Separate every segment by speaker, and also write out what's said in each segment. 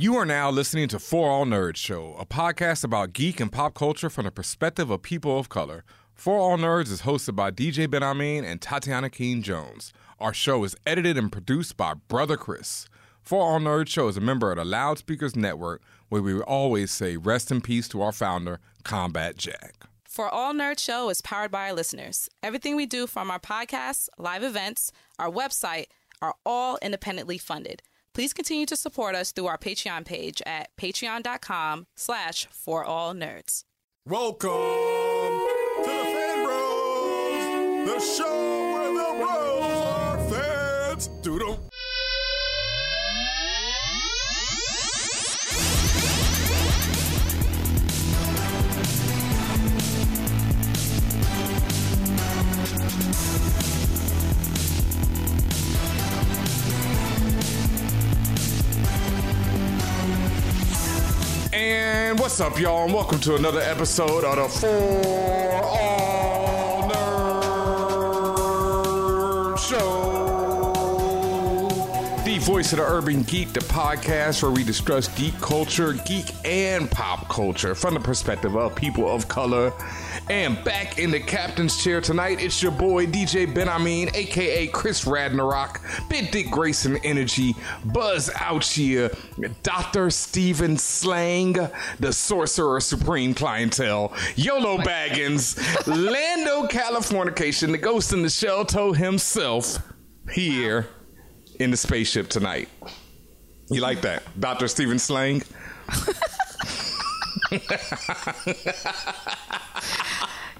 Speaker 1: You are now listening to For All Nerds Show, a podcast about geek and pop culture from the perspective of people of color. For All Nerds is hosted by DJ BenHameen and Tatiana King Jones. Our show is edited and produced by Brother Chris. For All Nerds Show is a member of the Loudspeakers Network, where we always say rest in peace to our founder, Combat Jack.
Speaker 2: For All Nerd Show is powered by our listeners. Everything we do from our podcasts, live events, our website are all independently funded. Please continue to support us through our Patreon page at patreon.com slash for all nerds.
Speaker 3: Welcome to the Fan Bros, the show
Speaker 1: And what's up, y'all? And welcome to another episode of the For All Nerd Show. The voice of the urban geek, the podcast where we discuss geek culture, geek and pop culture from the perspective of people of color. And back in the captain's chair tonight, it's your boy DJ BenHameen, aka Chris Ragnarok, Big Dick Grayson Energy, Buzz Ouchia, Dr. Steven Slang, the Sorcerer Supreme Clientele, YOLO Baggins, Lando Californication, the Ghost in the Shell toe himself, here in the spaceship tonight. You like that? Dr. Steven Slang?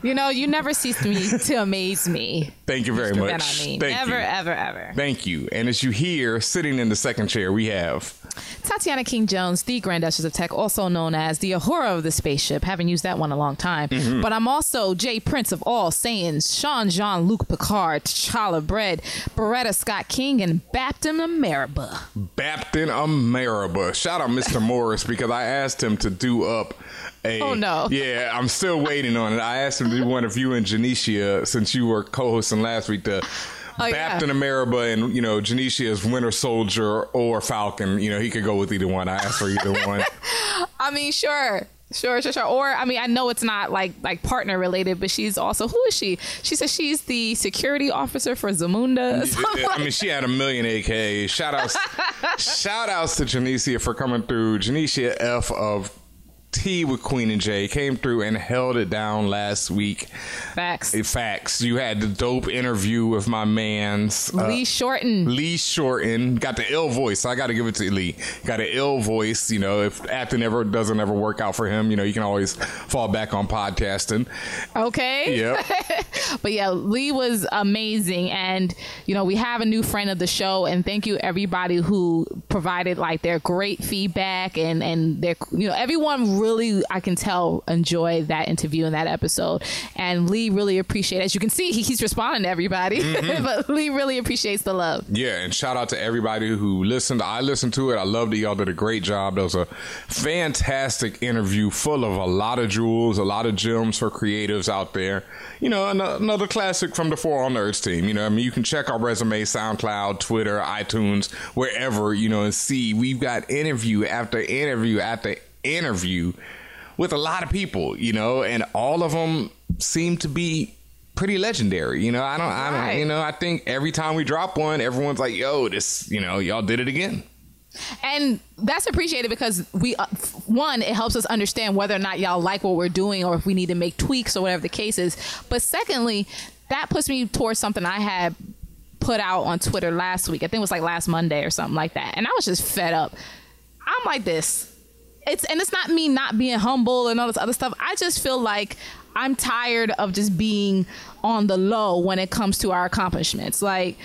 Speaker 4: You know, you never cease me to amaze me.
Speaker 1: Thank you very
Speaker 4: Mr.
Speaker 1: much.
Speaker 4: Ben, I mean,
Speaker 1: Thank
Speaker 4: ever,
Speaker 1: you.
Speaker 4: ever, ever.
Speaker 1: Thank you. And as you hear, sitting in the second chair, we have
Speaker 4: Tatiana King Jones, the Grand Duchess of Tech, also known as the Uhura of the Spaceship. Haven't used that one a long time.
Speaker 1: Mm-hmm.
Speaker 4: But I'm also Jay Prince of all Saiyans, Sean Jean Luc Picard, T'Challa Bread, Beretta Scott King, and Baptin Ameriba.
Speaker 1: Baptin Ameriba. Shout out Mr. Morris because I asked him to do up a.
Speaker 4: Oh, no.
Speaker 1: Yeah, I'm still waiting on it. I asked him to do one of you and Janicia since you were co-hosting last week. The
Speaker 4: Oh, yeah.
Speaker 1: Baptin Ameriba and you know Janicia's Winter Soldier or Falcon. You know he could go with either one. I asked for either one.
Speaker 4: I mean, sure. Sure, sure, sure. Or I mean, I know it's not like like partner related, but she's also who is she? She says she's the security officer for Zamunda.
Speaker 1: I
Speaker 4: like-
Speaker 1: mean, she had a million AK. Shout outs, shout outs to Janicia for coming through. Janicia F of T with Queen and Jay came through and held it down last week.
Speaker 4: Facts.
Speaker 1: Eh, Facts. You had the dope interview with my man's uh,
Speaker 4: Lee Shorten.
Speaker 1: Lee Shorten. Got the ill voice. I got to give it to Lee. Got an ill voice. You know, if acting ever doesn't ever work out for him, you know, you can always fall back on podcasting.
Speaker 4: Okay.
Speaker 1: Yep.
Speaker 4: But yeah, Lee was amazing. And, you know, we have a new friend of the show. And thank you, everybody who provided like their great feedback and, and their, you know, everyone really, I can tell, enjoyed that interview and that episode. And Lee really appreciated, as you can see, he, he's responding to everybody. Mm-hmm. but Lee really appreciates the love.
Speaker 1: Yeah, and shout out to everybody who listened. I listened to it. I loved it. Y'all did a great job. That was a fantastic interview full of a lot of jewels, a lot of gems for creatives out there. You know, an- another classic from the For All Nerds team. You know, I mean, you can check our resume, SoundCloud, Twitter, iTunes, wherever, you know, and see we've got interview after interview after interview with a lot of people, you know, and all of them seem to be pretty legendary. You know, I don't, I don't,
Speaker 4: Right.
Speaker 1: you know, I think every time we drop one, everyone's like, "Yo, this, you know, y'all did it again."
Speaker 4: and that's appreciated because we uh, one it helps us understand whether or not y'all like what we're doing or if we need to make tweaks or whatever the case is but secondly that puts me towards something i had put out on twitter last week i think it was like last monday or something like that and i was just fed up i'm like this it's and it's not me not being humble and all this other stuff i just feel like i'm tired of just being on the low when it comes to our accomplishments like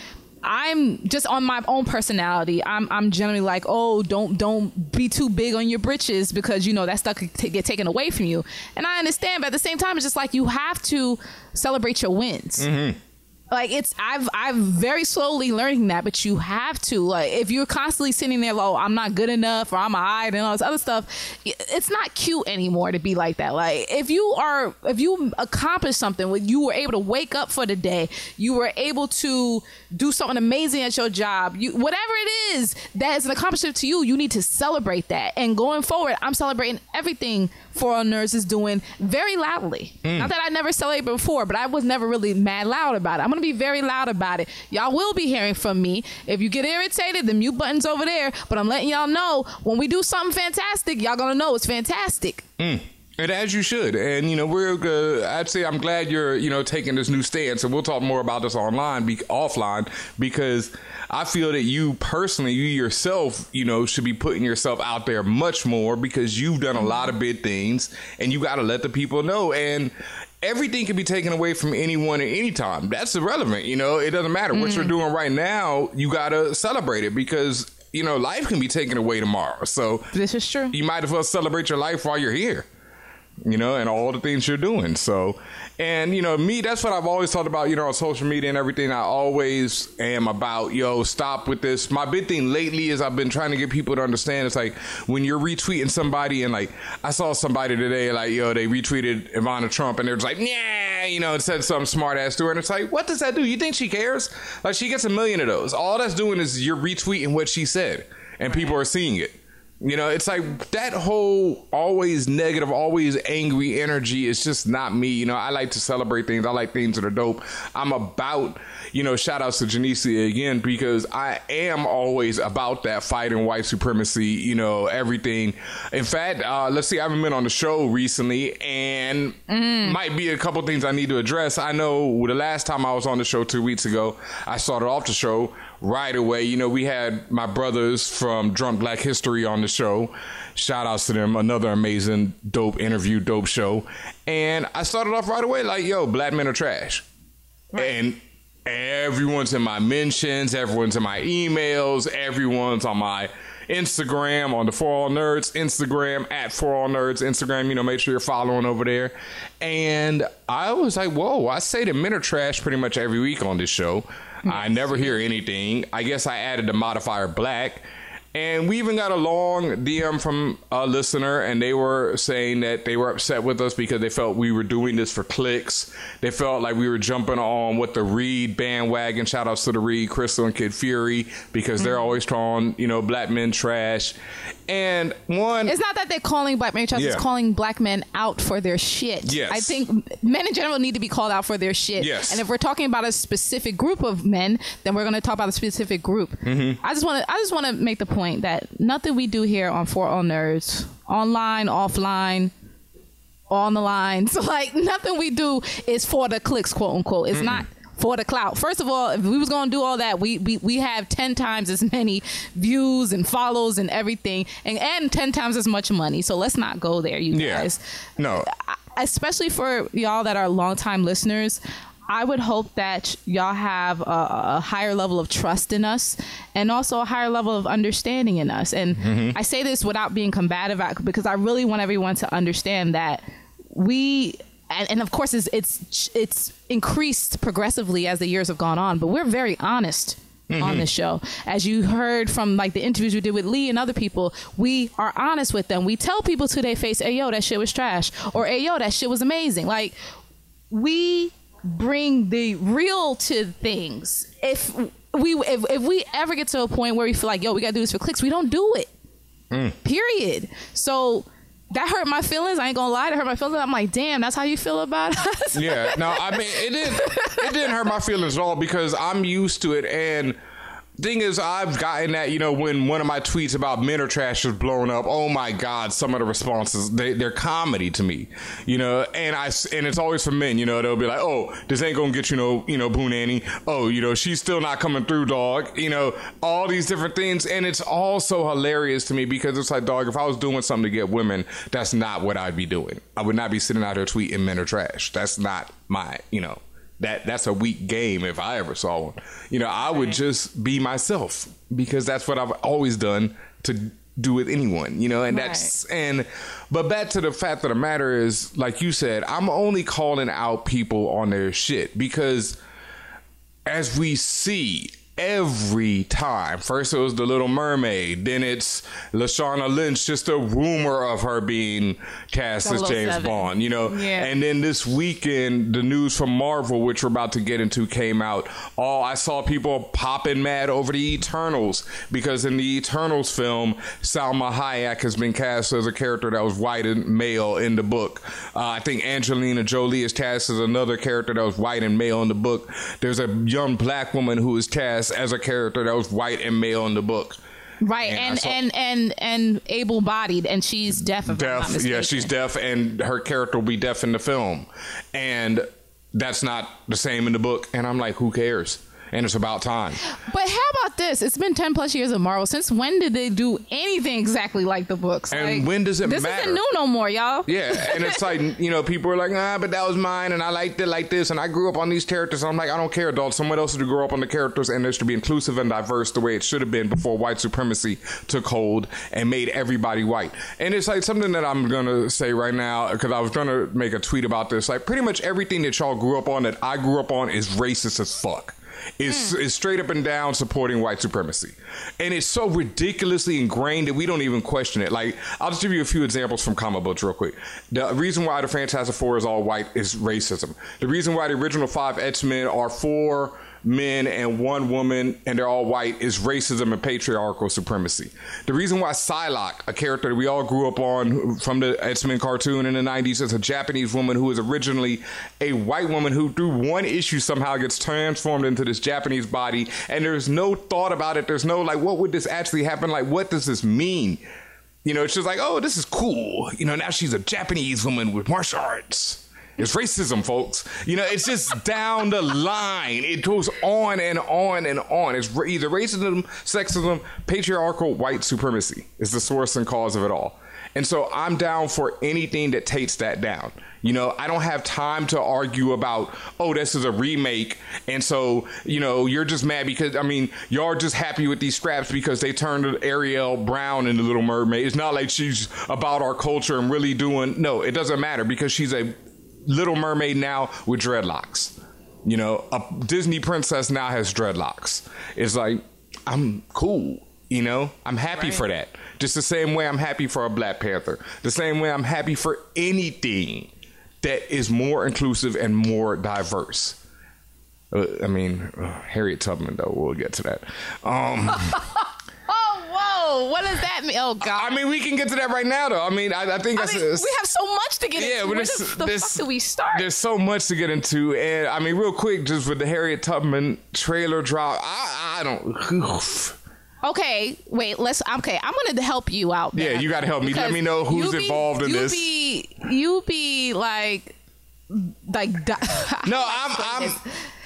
Speaker 4: I'm just on my own personality. I'm I'm generally like, oh, don't don't be too big on your britches because you know that stuff could t- get taken away from you. And I understand, but at the same time, it's just like you have to celebrate your wins. Mm-hmm. Like it's I've I've very slowly learning that, but you have to like if you're constantly sitting there, oh, I'm not good enough or I'm a hide and all this other stuff. It's not cute anymore to be like that. Like if you are if you accomplish something, when you were able to wake up for the day, you were able to do something amazing at your job, you whatever it is that is an accomplishment to you, you need to celebrate that. And going forward, I'm celebrating everything For All Nerds is doing very loudly. Hmm. Not that I never celebrated before, but I was never really mad loud about it. I'm gonna be very loud about it. Y'all will be hearing from me. If you get irritated, the mute button's over there. But I'm letting y'all know when we do something fantastic, y'all gonna know it's fantastic.
Speaker 1: And as you should. And, you know, we're, uh, I'd say I'm glad you're, you know, taking this new stance. And we'll talk more about this online, be, offline, because I feel that you personally, you yourself, you know, should be putting yourself out there much more because you've done a lot of big things and you got to let the people know. And, Everything can be taken away from anyone at any time. That's irrelevant. You know, it doesn't matter. What you're mm. doing right now, you got to celebrate it because, you know, life can be taken away tomorrow. So
Speaker 4: This is true.
Speaker 1: you might as well celebrate your life while you're here you know and all the things you're doing. So and you know me that's what i've always thought about you know on social media and everything. I always am about yo stop with this. My big thing lately is i've been trying to get people to understand it's like when you're retweeting somebody and like i saw somebody today like yo they retweeted ivana trump and they're just like yeah you know and said something smart ass to her. And it's like what does that do? You think she cares? Like she gets a million of those. All that's doing is you're retweeting what she said and people are seeing it you know, it's like that whole always negative, always angry energy is just not me. You know, I like to celebrate things. I like things that are dope. I'm about, you know, shout outs to Janice again because I am always about that fighting white supremacy, you know, everything. In fact, uh, let's see, I haven't been on the show recently and might be a couple things I need to address. I know the last time I was on the show two weeks ago, I started off the show right away. You know, we had my brothers from Drunk Black History on the show. Shout outs to them. Another amazing, dope interview, dope show. And I started off right away like, yo, black men are trash. And everyone's in my mentions, everyone's in my emails, everyone's on my Instagram, on the For All Nerds Instagram, at For All Nerds Instagram. You know, make sure you're following over there. And I was like, whoa, I say the men are trash pretty much every week on this show. I never hear anything. I guess I added the modifier black. And we even got a long DM from a listener, and they were saying that they were upset with us because they felt we were doing this for clicks. They felt like we were jumping on with the Read bandwagon. Shout outs to the Read, Crissle, and Kid Fury because they're mm-hmm. always calling, you know, black men trash. And one,
Speaker 4: It's not that they're calling black men trash,
Speaker 1: Yeah.
Speaker 4: it's calling black men out for their shit.
Speaker 1: Yes.
Speaker 4: I think men in general need to be called out for their shit.
Speaker 1: Yes.
Speaker 4: And if we're talking about a specific group of men, then we're going to talk about a specific group.
Speaker 1: Mm-hmm.
Speaker 4: I just want to I just want to make the point that nothing we do here on For All Nerds, online, offline, on the lines, like nothing we do is for the clicks, quote unquote. It's not for the clout. First of all, if we was gonna do all that, we we, we have ten times as many views and follows and everything, and and ten times as much money. So let's not go there, you
Speaker 1: yeah,
Speaker 4: guys.
Speaker 1: no,
Speaker 4: Especially for y'all that are longtime listeners. I would hope that y'all have a, a higher level of trust in us and also a higher level of understanding in us. And mm-hmm. I say this without being combative because I really want everyone to understand that we and, and of course it's, it's it's increased progressively as the years have gone on, but we're very honest on mm-hmm. this show. As you heard from like the interviews we did with Lee and other people, we are honest with them. We tell people to their face, "Hey yo, that shit was trash," or "Hey yo, that shit was amazing." Like we bring the real to things. If we if, if we ever get to a point where we feel like yo, we gotta do this for clicks, we don't do it. Mm. Period. So that hurt my feelings. I ain't gonna lie, that hurt my feelings. I'm like, damn, that's how you feel about us.
Speaker 1: yeah, no, I mean it didn't it didn't hurt my feelings at all because I'm used to it and thing is I've gotten that, you know, when one of my tweets about men are trash is blown up, oh my god, some of the responses they, they're comedy to me. You know, and I, and it's always for men, you know, they'll be like, "Oh, this ain't to get you no, you know, Boo Nanny. Oh, you know, she's still not coming through, dog." You know, all these different things and it's all so hilarious to me because it's like, dog, if I was doing something to get women, that's not what I'd be doing. I would not be sitting out here tweeting men are trash. That's not my, you know, that that's a weak game if I ever saw one. You know, I would just be myself because that's what I've always done to do with anyone, you know, and that's and but back to the fact of the matter is, like you said, I'm only calling out people on their shit because as we see every time. First it was the Little Mermaid, then it's Lashana Lynch, just a rumor of her being cast as James Bond, you know.
Speaker 4: Yeah.
Speaker 1: And then this weekend, the news from Marvel, which we're about to get into, came out. Oh, I saw people popping mad over the Eternals because in the Eternals film, Salma Hayek has been cast as a character that was white and male in the book. Uh, I think Angelina Jolie is cast as another character that was white and male in the book. There's a young black woman who is cast as a character that was white and male in the book.
Speaker 4: Right,
Speaker 1: And
Speaker 4: and and and and able bodied, and she's deaf. If I'm not
Speaker 1: deaf. Yeah, she's deaf, and her character will be deaf in the film, and that's not the same in the book. And I'm like, who cares? And it's about time.
Speaker 4: But how about this? It's been ten plus years of Marvel. Since when did they do anything exactly like the books?
Speaker 1: And
Speaker 4: Like,
Speaker 1: when does it
Speaker 4: this
Speaker 1: matter?
Speaker 4: isn't new no more, y'all.
Speaker 1: Yeah, and it's like you know, people are like, ah, but that was mine, and I liked it like this, and I grew up on these characters. And I'm like, I don't care, adults. Someone else should grow up on the characters, and there should be inclusive and diverse the way it should have been before white supremacy took hold and made everybody white. And it's like something that I'm gonna say right now because I was gonna make a tweet about this. Like, pretty much everything that y'all grew up on that I grew up on is racist as fuck. Is, is straight up and down supporting white supremacy. And it's so ridiculously ingrained that we don't even question it. Like, I'll just give you a few examples from comic books real quick. The reason why the Fantastic Four is all white is racism. The reason why the original five X-Men are four men and one woman and they're all white is racism and patriarchal supremacy. The reason why Psylocke, a character that we all grew up on from the X-Men cartoon in the 90s, is a Japanese woman who is originally a white woman who through one issue somehow gets transformed into this Japanese body and there's no thought about it. There's no like what would this actually happen? Like what does this mean? You know, it's just like, oh, this is cool. You know, now she's a Japanese woman with martial arts. It's racism, folks. You know, it's just down the line. It goes on and on and on. It's either racism, sexism, patriarchal, white supremacy is the source and cause of it all. And so I'm down for anything that takes that down. You know, I don't have time to argue about, oh, this is a remake. And so, you know, you're just mad because, I mean, y'all are just happy with these scraps because they turned Ariel Brown into Little Mermaid. It's not like she's about our culture and really doing, no, it doesn't matter because she's a Little Mermaid now with dreadlocks. You know, a Disney princess now has dreadlocks. It's like, I'm cool. You know, I'm happy for that. Just the same way I'm happy for a Black Panther. The same way I'm happy for anything that is more inclusive and more diverse. Uh, I mean, uh, Harriet Tubman, though, we'll get to that. Um,
Speaker 4: whoa! What does that mean? Oh God!
Speaker 1: I mean, we can get to that right now, though. I mean, I, I think
Speaker 4: I
Speaker 1: that's
Speaker 4: mean, we have so much to get
Speaker 1: Yeah,
Speaker 4: into. Where
Speaker 1: there's,
Speaker 4: the,
Speaker 1: there's,
Speaker 4: fuck do we start?
Speaker 1: There's so much to get into, and I mean, real quick, just with the Harriet Tubman trailer drop, I, I don't.
Speaker 4: Okay, wait. Let's. Okay, I'm gonna help you out.
Speaker 1: Yeah, you gotta help me. Let me know who's
Speaker 4: be-
Speaker 1: involved in
Speaker 4: you
Speaker 1: this.
Speaker 4: Be, you be like, like. di-
Speaker 1: No, I'm, I'm.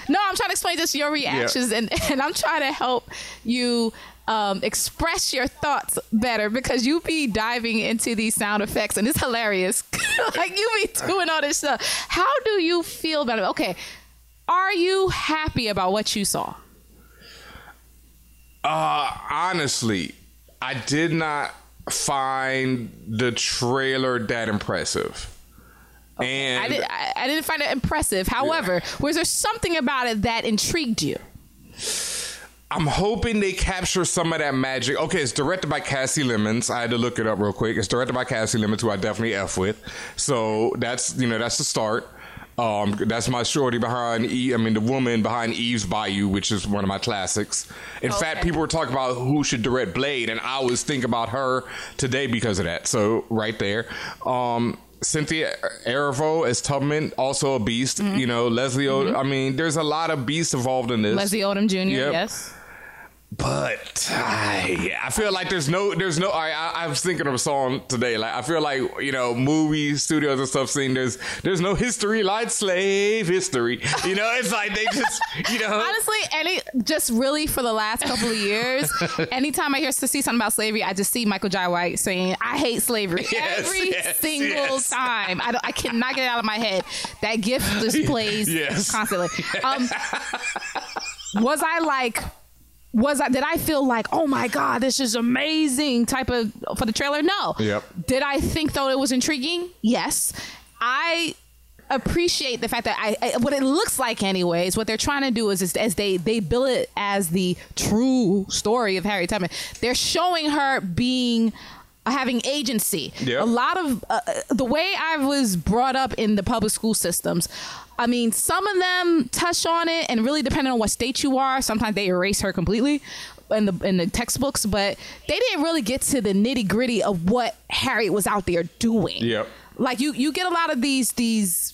Speaker 4: No, I'm trying to explain just your reactions, and and I'm trying to help you. Um, express your thoughts better because you be diving into these sound effects and it's hilarious. like you be doing all this stuff. How do you feel about it? Okay, are you happy about what you saw?
Speaker 1: Uh, honestly, I did not find the trailer that impressive. And
Speaker 4: I, did, I, I didn't find it impressive. However, was there something about it that intrigued you?
Speaker 1: I'm hoping they capture some of that magic. Okay, it's directed by Kasi Lemmons. I had to look it up real quick. It's directed by Kasi Lemmons, who I definitely f with. So that's you know that's the start. Um, that's my shorty behind. E- I mean, the woman behind Eve's Bayou, which is one of my classics. In fact, people were talking about who should direct Blade, and I was thinking about her today because of that. So right there. Um, Cynthia Erivo as Tubman, also a beast. You know, Leslie. I mean, there's a lot of beasts involved in this.
Speaker 4: Leslie Odom Jr.
Speaker 1: Yep.
Speaker 4: Yes.
Speaker 1: But I, I feel like there's no, there's no. I, I, I was thinking of a song today. Like I feel like you know, movie studios and stuff saying there's, there's no history like slave history. You know, it's like they just, you know.
Speaker 4: Honestly, any just really for the last couple of years, anytime I hear to see something about slavery, I just see Michael Jai White saying, "I hate slavery"
Speaker 1: Yes,
Speaker 4: every
Speaker 1: yes,
Speaker 4: single
Speaker 1: yes.
Speaker 4: time. I, don't, I cannot get it out of my head. That gift just plays
Speaker 1: Yes.
Speaker 4: constantly. Um, was I like? Was I? Did I feel like, oh my god, this is amazing? Type of for the trailer? No.
Speaker 1: Yep.
Speaker 4: Did I think though it was intriguing? Yes. I appreciate the fact that I, I what it looks like anyways what they're trying to do is, is as they they bill it as the true story of Harriet Tubman they're showing her being having agency
Speaker 1: Yep.
Speaker 4: a lot of uh, the way I was brought up in the public school systems I mean some of them touch on it and really depending on what state you are sometimes they erase her completely in the in the textbooks but they didn't really get to the nitty gritty of what Harriet was out there doing
Speaker 1: Yep.
Speaker 4: like you you get a lot of these these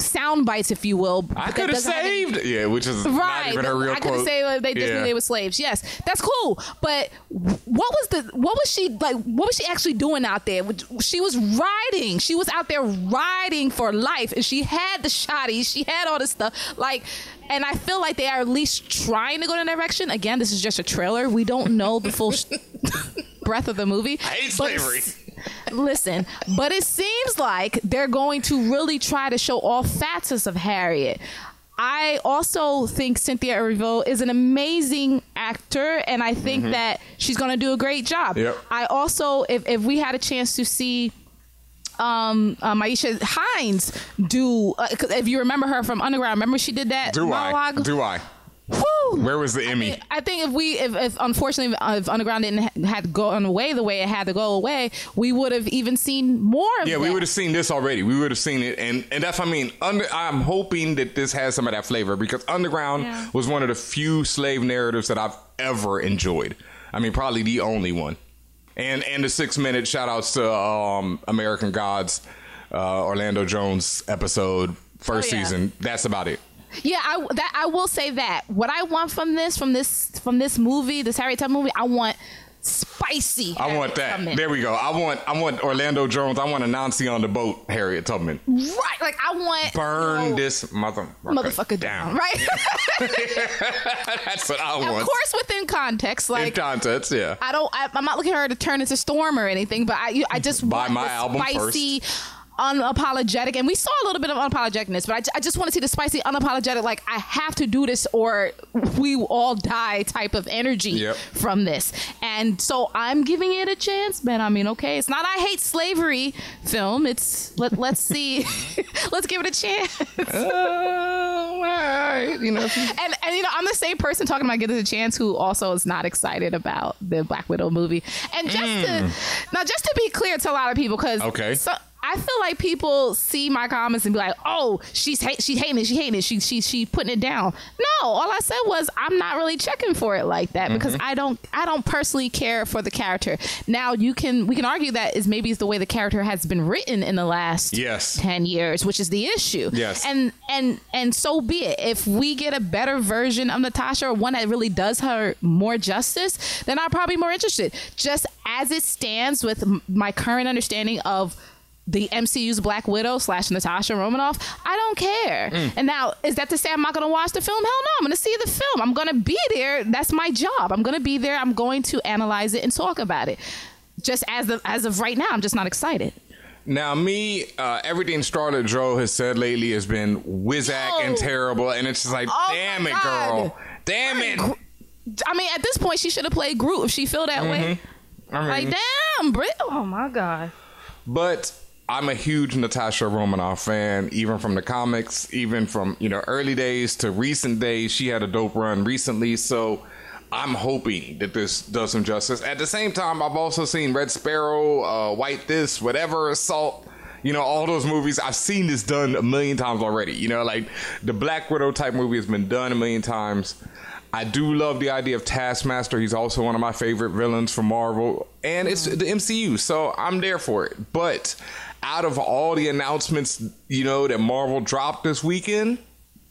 Speaker 4: sound bites if you will
Speaker 1: I could have
Speaker 4: doesn't any-
Speaker 1: saved. Yeah, which is not
Speaker 4: Right,
Speaker 1: even her real
Speaker 4: I could said they just
Speaker 1: Yeah.
Speaker 4: knew they were slaves. Yes, that's cool. But what was the what was she like? What was she actually doing out there? She was riding. She was out there riding for life, and she had the shotties. She had all this stuff. Like, and I feel like they are at least trying to go in that direction. Again, this is just a trailer. We don't know the full breadth of the movie.
Speaker 1: I hate slavery.
Speaker 4: it's- Listen, but it seems like they're going to really try to show all facets of Harriet. I also think Cynthia Erivo is an amazing actor, and I think that she's going to do a great job.
Speaker 1: Mm-hmm. Yep.
Speaker 4: I also, if, if we had a chance to see um, uh, Maisha Hinds do, uh, if you remember her from Underground, remember she did that
Speaker 1: Do I?
Speaker 4: monologue?
Speaker 1: Do I?
Speaker 4: Whew.
Speaker 1: Where was the Emmy?
Speaker 4: I think if we, if, if unfortunately, if Underground didn't ha- had gone away the way it had to go away, we would have even seen more of
Speaker 1: Yeah, we would have seen this already. We would have seen it, and and that's I mean. Under, I'm hoping that this has some of that flavor because Underground
Speaker 4: Yeah.
Speaker 1: was one of the few slave narratives that I've ever enjoyed. I mean, probably the only one. And and the six minute shout outs to um, American Gods, uh, Orlando Jones episode first
Speaker 4: Oh, yeah.
Speaker 1: season. That's about it.
Speaker 4: Yeah, I that I will say that what I want from this from this from this movie, this Harriet Tubman movie, I want spicy.
Speaker 1: I want that.
Speaker 4: Tubman.
Speaker 1: There we go. I want I want Orlando Jones. I want a Nancy on the boat. Harriet Tubman.
Speaker 4: right? Like I want
Speaker 1: Burn
Speaker 4: you know,
Speaker 1: this motherfucker,
Speaker 4: motherfucker down, right?
Speaker 1: That's what I want.
Speaker 4: of course, within context,
Speaker 1: In
Speaker 4: like.
Speaker 1: context, yeah.
Speaker 4: I don't. I, I'm not looking for her to turn into Storm or anything, but I, I just
Speaker 1: Buy
Speaker 4: want
Speaker 1: my album
Speaker 4: spicy, unapologetic, and we saw a little bit of unapologeticness, but I, I just want to see the spicy, unapologetic. Like I have to do this, or we all die type of energy
Speaker 1: Yep.
Speaker 4: from this, and so I'm giving it a chance. Man, I mean, okay, it's not I hate slavery film. It's let let's see, let's give it a chance.
Speaker 1: Uh, all right. You know,
Speaker 4: And, and you know, I'm the same person talking about Give It a Chance who also is not excited about the Black Widow movie. And just to now, just to be clear to a lot of people, because
Speaker 1: Okay.
Speaker 4: so, I feel like people see my comments and be like, "Oh, she's hate, she's hating it, she hating it, she she she putting it down." No, all I said was I'm not really checking for it like that because mm-hmm. I don't I don't personally care for the character. Now you can we can argue that is maybe it's the way the character has been written in the last
Speaker 1: Yes.
Speaker 4: 10 years which is the issue
Speaker 1: Yes.
Speaker 4: and and and so be it if we get a better version of natasha or one that really does her more justice then i'm probably more interested just as it stands with m- my current understanding of the MCU's Black Widow slash Natasha Romanoff, I don't care.
Speaker 1: Mm.
Speaker 4: And now, is that to say I'm not going to watch the film? Hell no, I'm going to see the film. I'm going to be there. That's my job. I'm going to be there. I'm going to analyze it and talk about it. Just as of, as of right now, I'm just not excited.
Speaker 1: now me, uh, everything Scarlett Joe has said lately has been whizack and terrible, and it's just like,
Speaker 4: Oh
Speaker 1: damn it, girl, damn it.
Speaker 4: I mean, at this point, she should have played Groot if she feel that way.
Speaker 1: I mean,
Speaker 4: Like, damn, Brit. Oh my god.
Speaker 1: But I'm a huge Natasha Romanoff fan, even from the comics, even from you know early days to recent days. She had a dope run recently, so I'm hoping that this does some justice. At the same time, I've also seen Red Sparrow, uh, White This, whatever Assault. You know, all those movies, I've seen this done a million times already. You know, like the Black Widow type movie has been done a million times. I do love the idea of Taskmaster. He's also one of my favorite villains from Marvel, and it's the MCU, so I'm there for it. But out of all the announcements, you know, that Marvel dropped this weekend,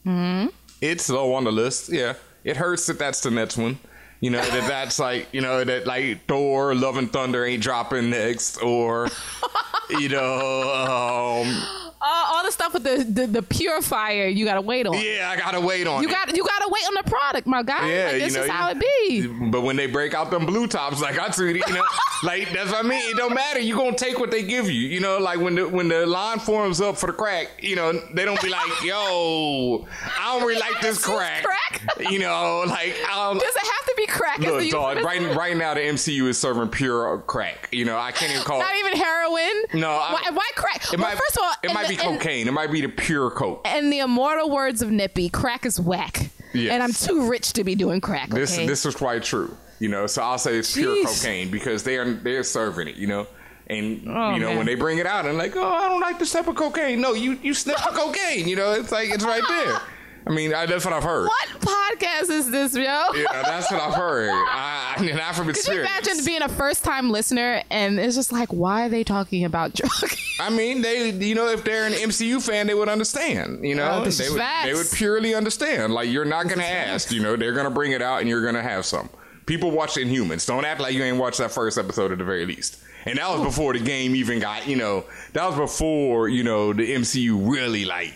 Speaker 1: mm-hmm. it's low on the list. Yeah, it hurts that that's the next one. You know that that's like you know that like Thor, Love and Thunder ain't dropping next, or you know, um,
Speaker 4: Uh, all the stuff with the, the the purifier, you gotta wait on.
Speaker 1: yeah, I gotta wait on
Speaker 4: You
Speaker 1: it.
Speaker 4: got you gotta wait on the product, my guy.
Speaker 1: Yeah,
Speaker 4: like, this
Speaker 1: you know,
Speaker 4: is how it be.
Speaker 1: But when they break out them blue tops, like I treat it, you know, like that's what I mean. It don't matter. You gonna take what they give you. You know, like when the when the line forms up for the crack, you know, they don't be like, "Yo, I don't really like this crack."
Speaker 4: crack?
Speaker 1: You know, like I don't.
Speaker 4: Does it have to be crack?
Speaker 1: Look, dog. Right, right now the MCU is serving pure crack. You know, I can't even call.
Speaker 4: Not even heroin.
Speaker 1: No, I-
Speaker 4: why, why crack?
Speaker 1: It
Speaker 4: well,
Speaker 1: might-
Speaker 4: first of all,
Speaker 1: it might
Speaker 4: the-
Speaker 1: be cocaine. It might be the pure coke.
Speaker 4: In the immortal words of Nippy, crack is whack.
Speaker 1: Yes.
Speaker 4: And I'm too rich to be doing crack.
Speaker 1: This
Speaker 4: okay?
Speaker 1: this is quite true. You know, so I'll say it's pure cocaine because they are they're serving it. You know, and
Speaker 4: Oh,
Speaker 1: you know
Speaker 4: man.
Speaker 1: when they bring it out and like, oh, I don't like this type of cocaine. No, you you sniff the cocaine. You know, it's like it's right there. I mean, I, that's what I've heard.
Speaker 4: What podcast is this, yo?
Speaker 1: Yeah, that's what I've heard. I, I mean, not from
Speaker 4: Could you imagine being a first time listener and it's just like, why are they talking about drugs?
Speaker 1: I mean, they, you know, if they're an MCU fan, they would understand. You know,
Speaker 4: Oh,
Speaker 1: they would, they would purely understand. Like you're not gonna ask. You know, they're gonna bring it out, and you're gonna have some. People watch Inhumans. Don't act like you ain't watched that first episode at the very least. And that was before the game even got. You know, that was before you know the MCU really like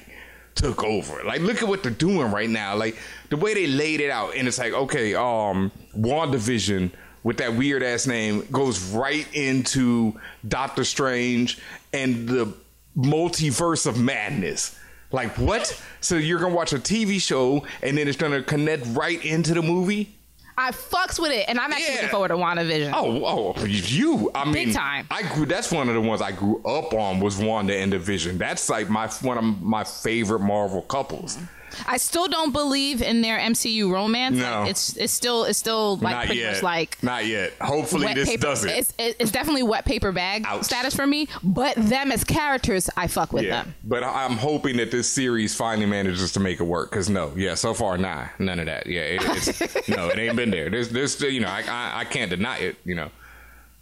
Speaker 1: took over. Like, look at what they're doing right now. Like the way they laid it out, and it's like, okay, um, WandaVision with that weird ass name goes right into Doctor Strange and the multiverse of madness. Like what? So you're gonna watch a TV show and then it's gonna connect right into the movie?
Speaker 4: I fucks with it, and I'm actually
Speaker 1: Yeah.
Speaker 4: looking forward to WandaVision.
Speaker 1: Oh, oh, you! I mean,
Speaker 4: time.
Speaker 1: I grew. That's one of the ones I grew up on was Wanda and Division. That's like my one of my favorite Marvel couples.
Speaker 4: I still don't believe in their MCU romance.
Speaker 1: No.
Speaker 4: Like, it's it's still it's still like
Speaker 1: Not
Speaker 4: pretty
Speaker 1: yet.
Speaker 4: much like
Speaker 1: Not yet. Hopefully, this
Speaker 4: paper.
Speaker 1: does it.
Speaker 4: It's, it's definitely wet paper bag
Speaker 1: Ouch.
Speaker 4: status for me. But them as characters, I fuck with
Speaker 1: Yeah,
Speaker 4: them.
Speaker 1: but I'm hoping that this series finally manages to make it work. Cause no, yeah, so far, nah, none of that. Yeah, it, it's no, it ain't been there. There's, there's, you know, I, I, I can't deny it. You know,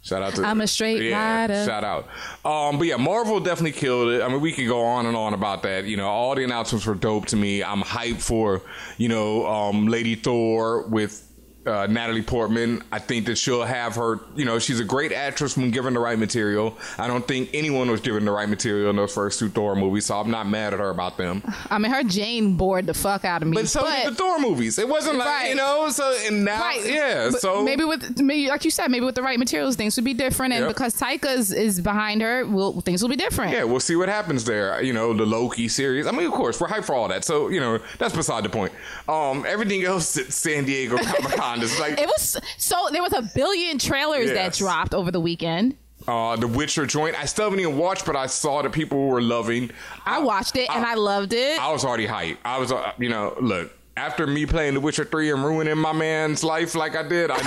Speaker 1: shout out to
Speaker 4: I'm a straight
Speaker 1: yeah,
Speaker 4: rider.
Speaker 1: Shout out. Um, but yeah, Marvel definitely killed it. I mean, we could go on and on about that. You know, all the announcements were dope to me. I'm hyped for you know, um, Lady Thor with. Uh, Natalie Portman, I think that she'll have her. You know, she's a great actress when given the right material. I don't think anyone was given the right material in those first two Thor movies, so I'm not mad at her about them.
Speaker 4: I mean, her Jane bored the fuck out of me.
Speaker 1: But so did the Thor movies. It wasn't like
Speaker 4: Right.
Speaker 1: you know. So and now,
Speaker 4: Right.
Speaker 1: yeah.
Speaker 4: But
Speaker 1: so
Speaker 4: maybe with maybe like you said, maybe with the right materials, things would be different. And
Speaker 1: Yep.
Speaker 4: because Taika's is behind her, will things will be different.
Speaker 1: yeah, we'll see what happens there. You know, the Loki series. I mean, of course, we're hyped for all that. So you know, that's beside the point. Um, everything else at San Diego Comic Con like
Speaker 4: It was so there was a billion trailers that dropped over the weekend.
Speaker 1: uh, the Witcher joint. I still haven't even watched, but I saw that people were loving.
Speaker 4: I watched it and I loved it.
Speaker 1: I was already hyped. I was, uh, you know, look. After me playing The Witcher Three and ruining my man's life like I did, I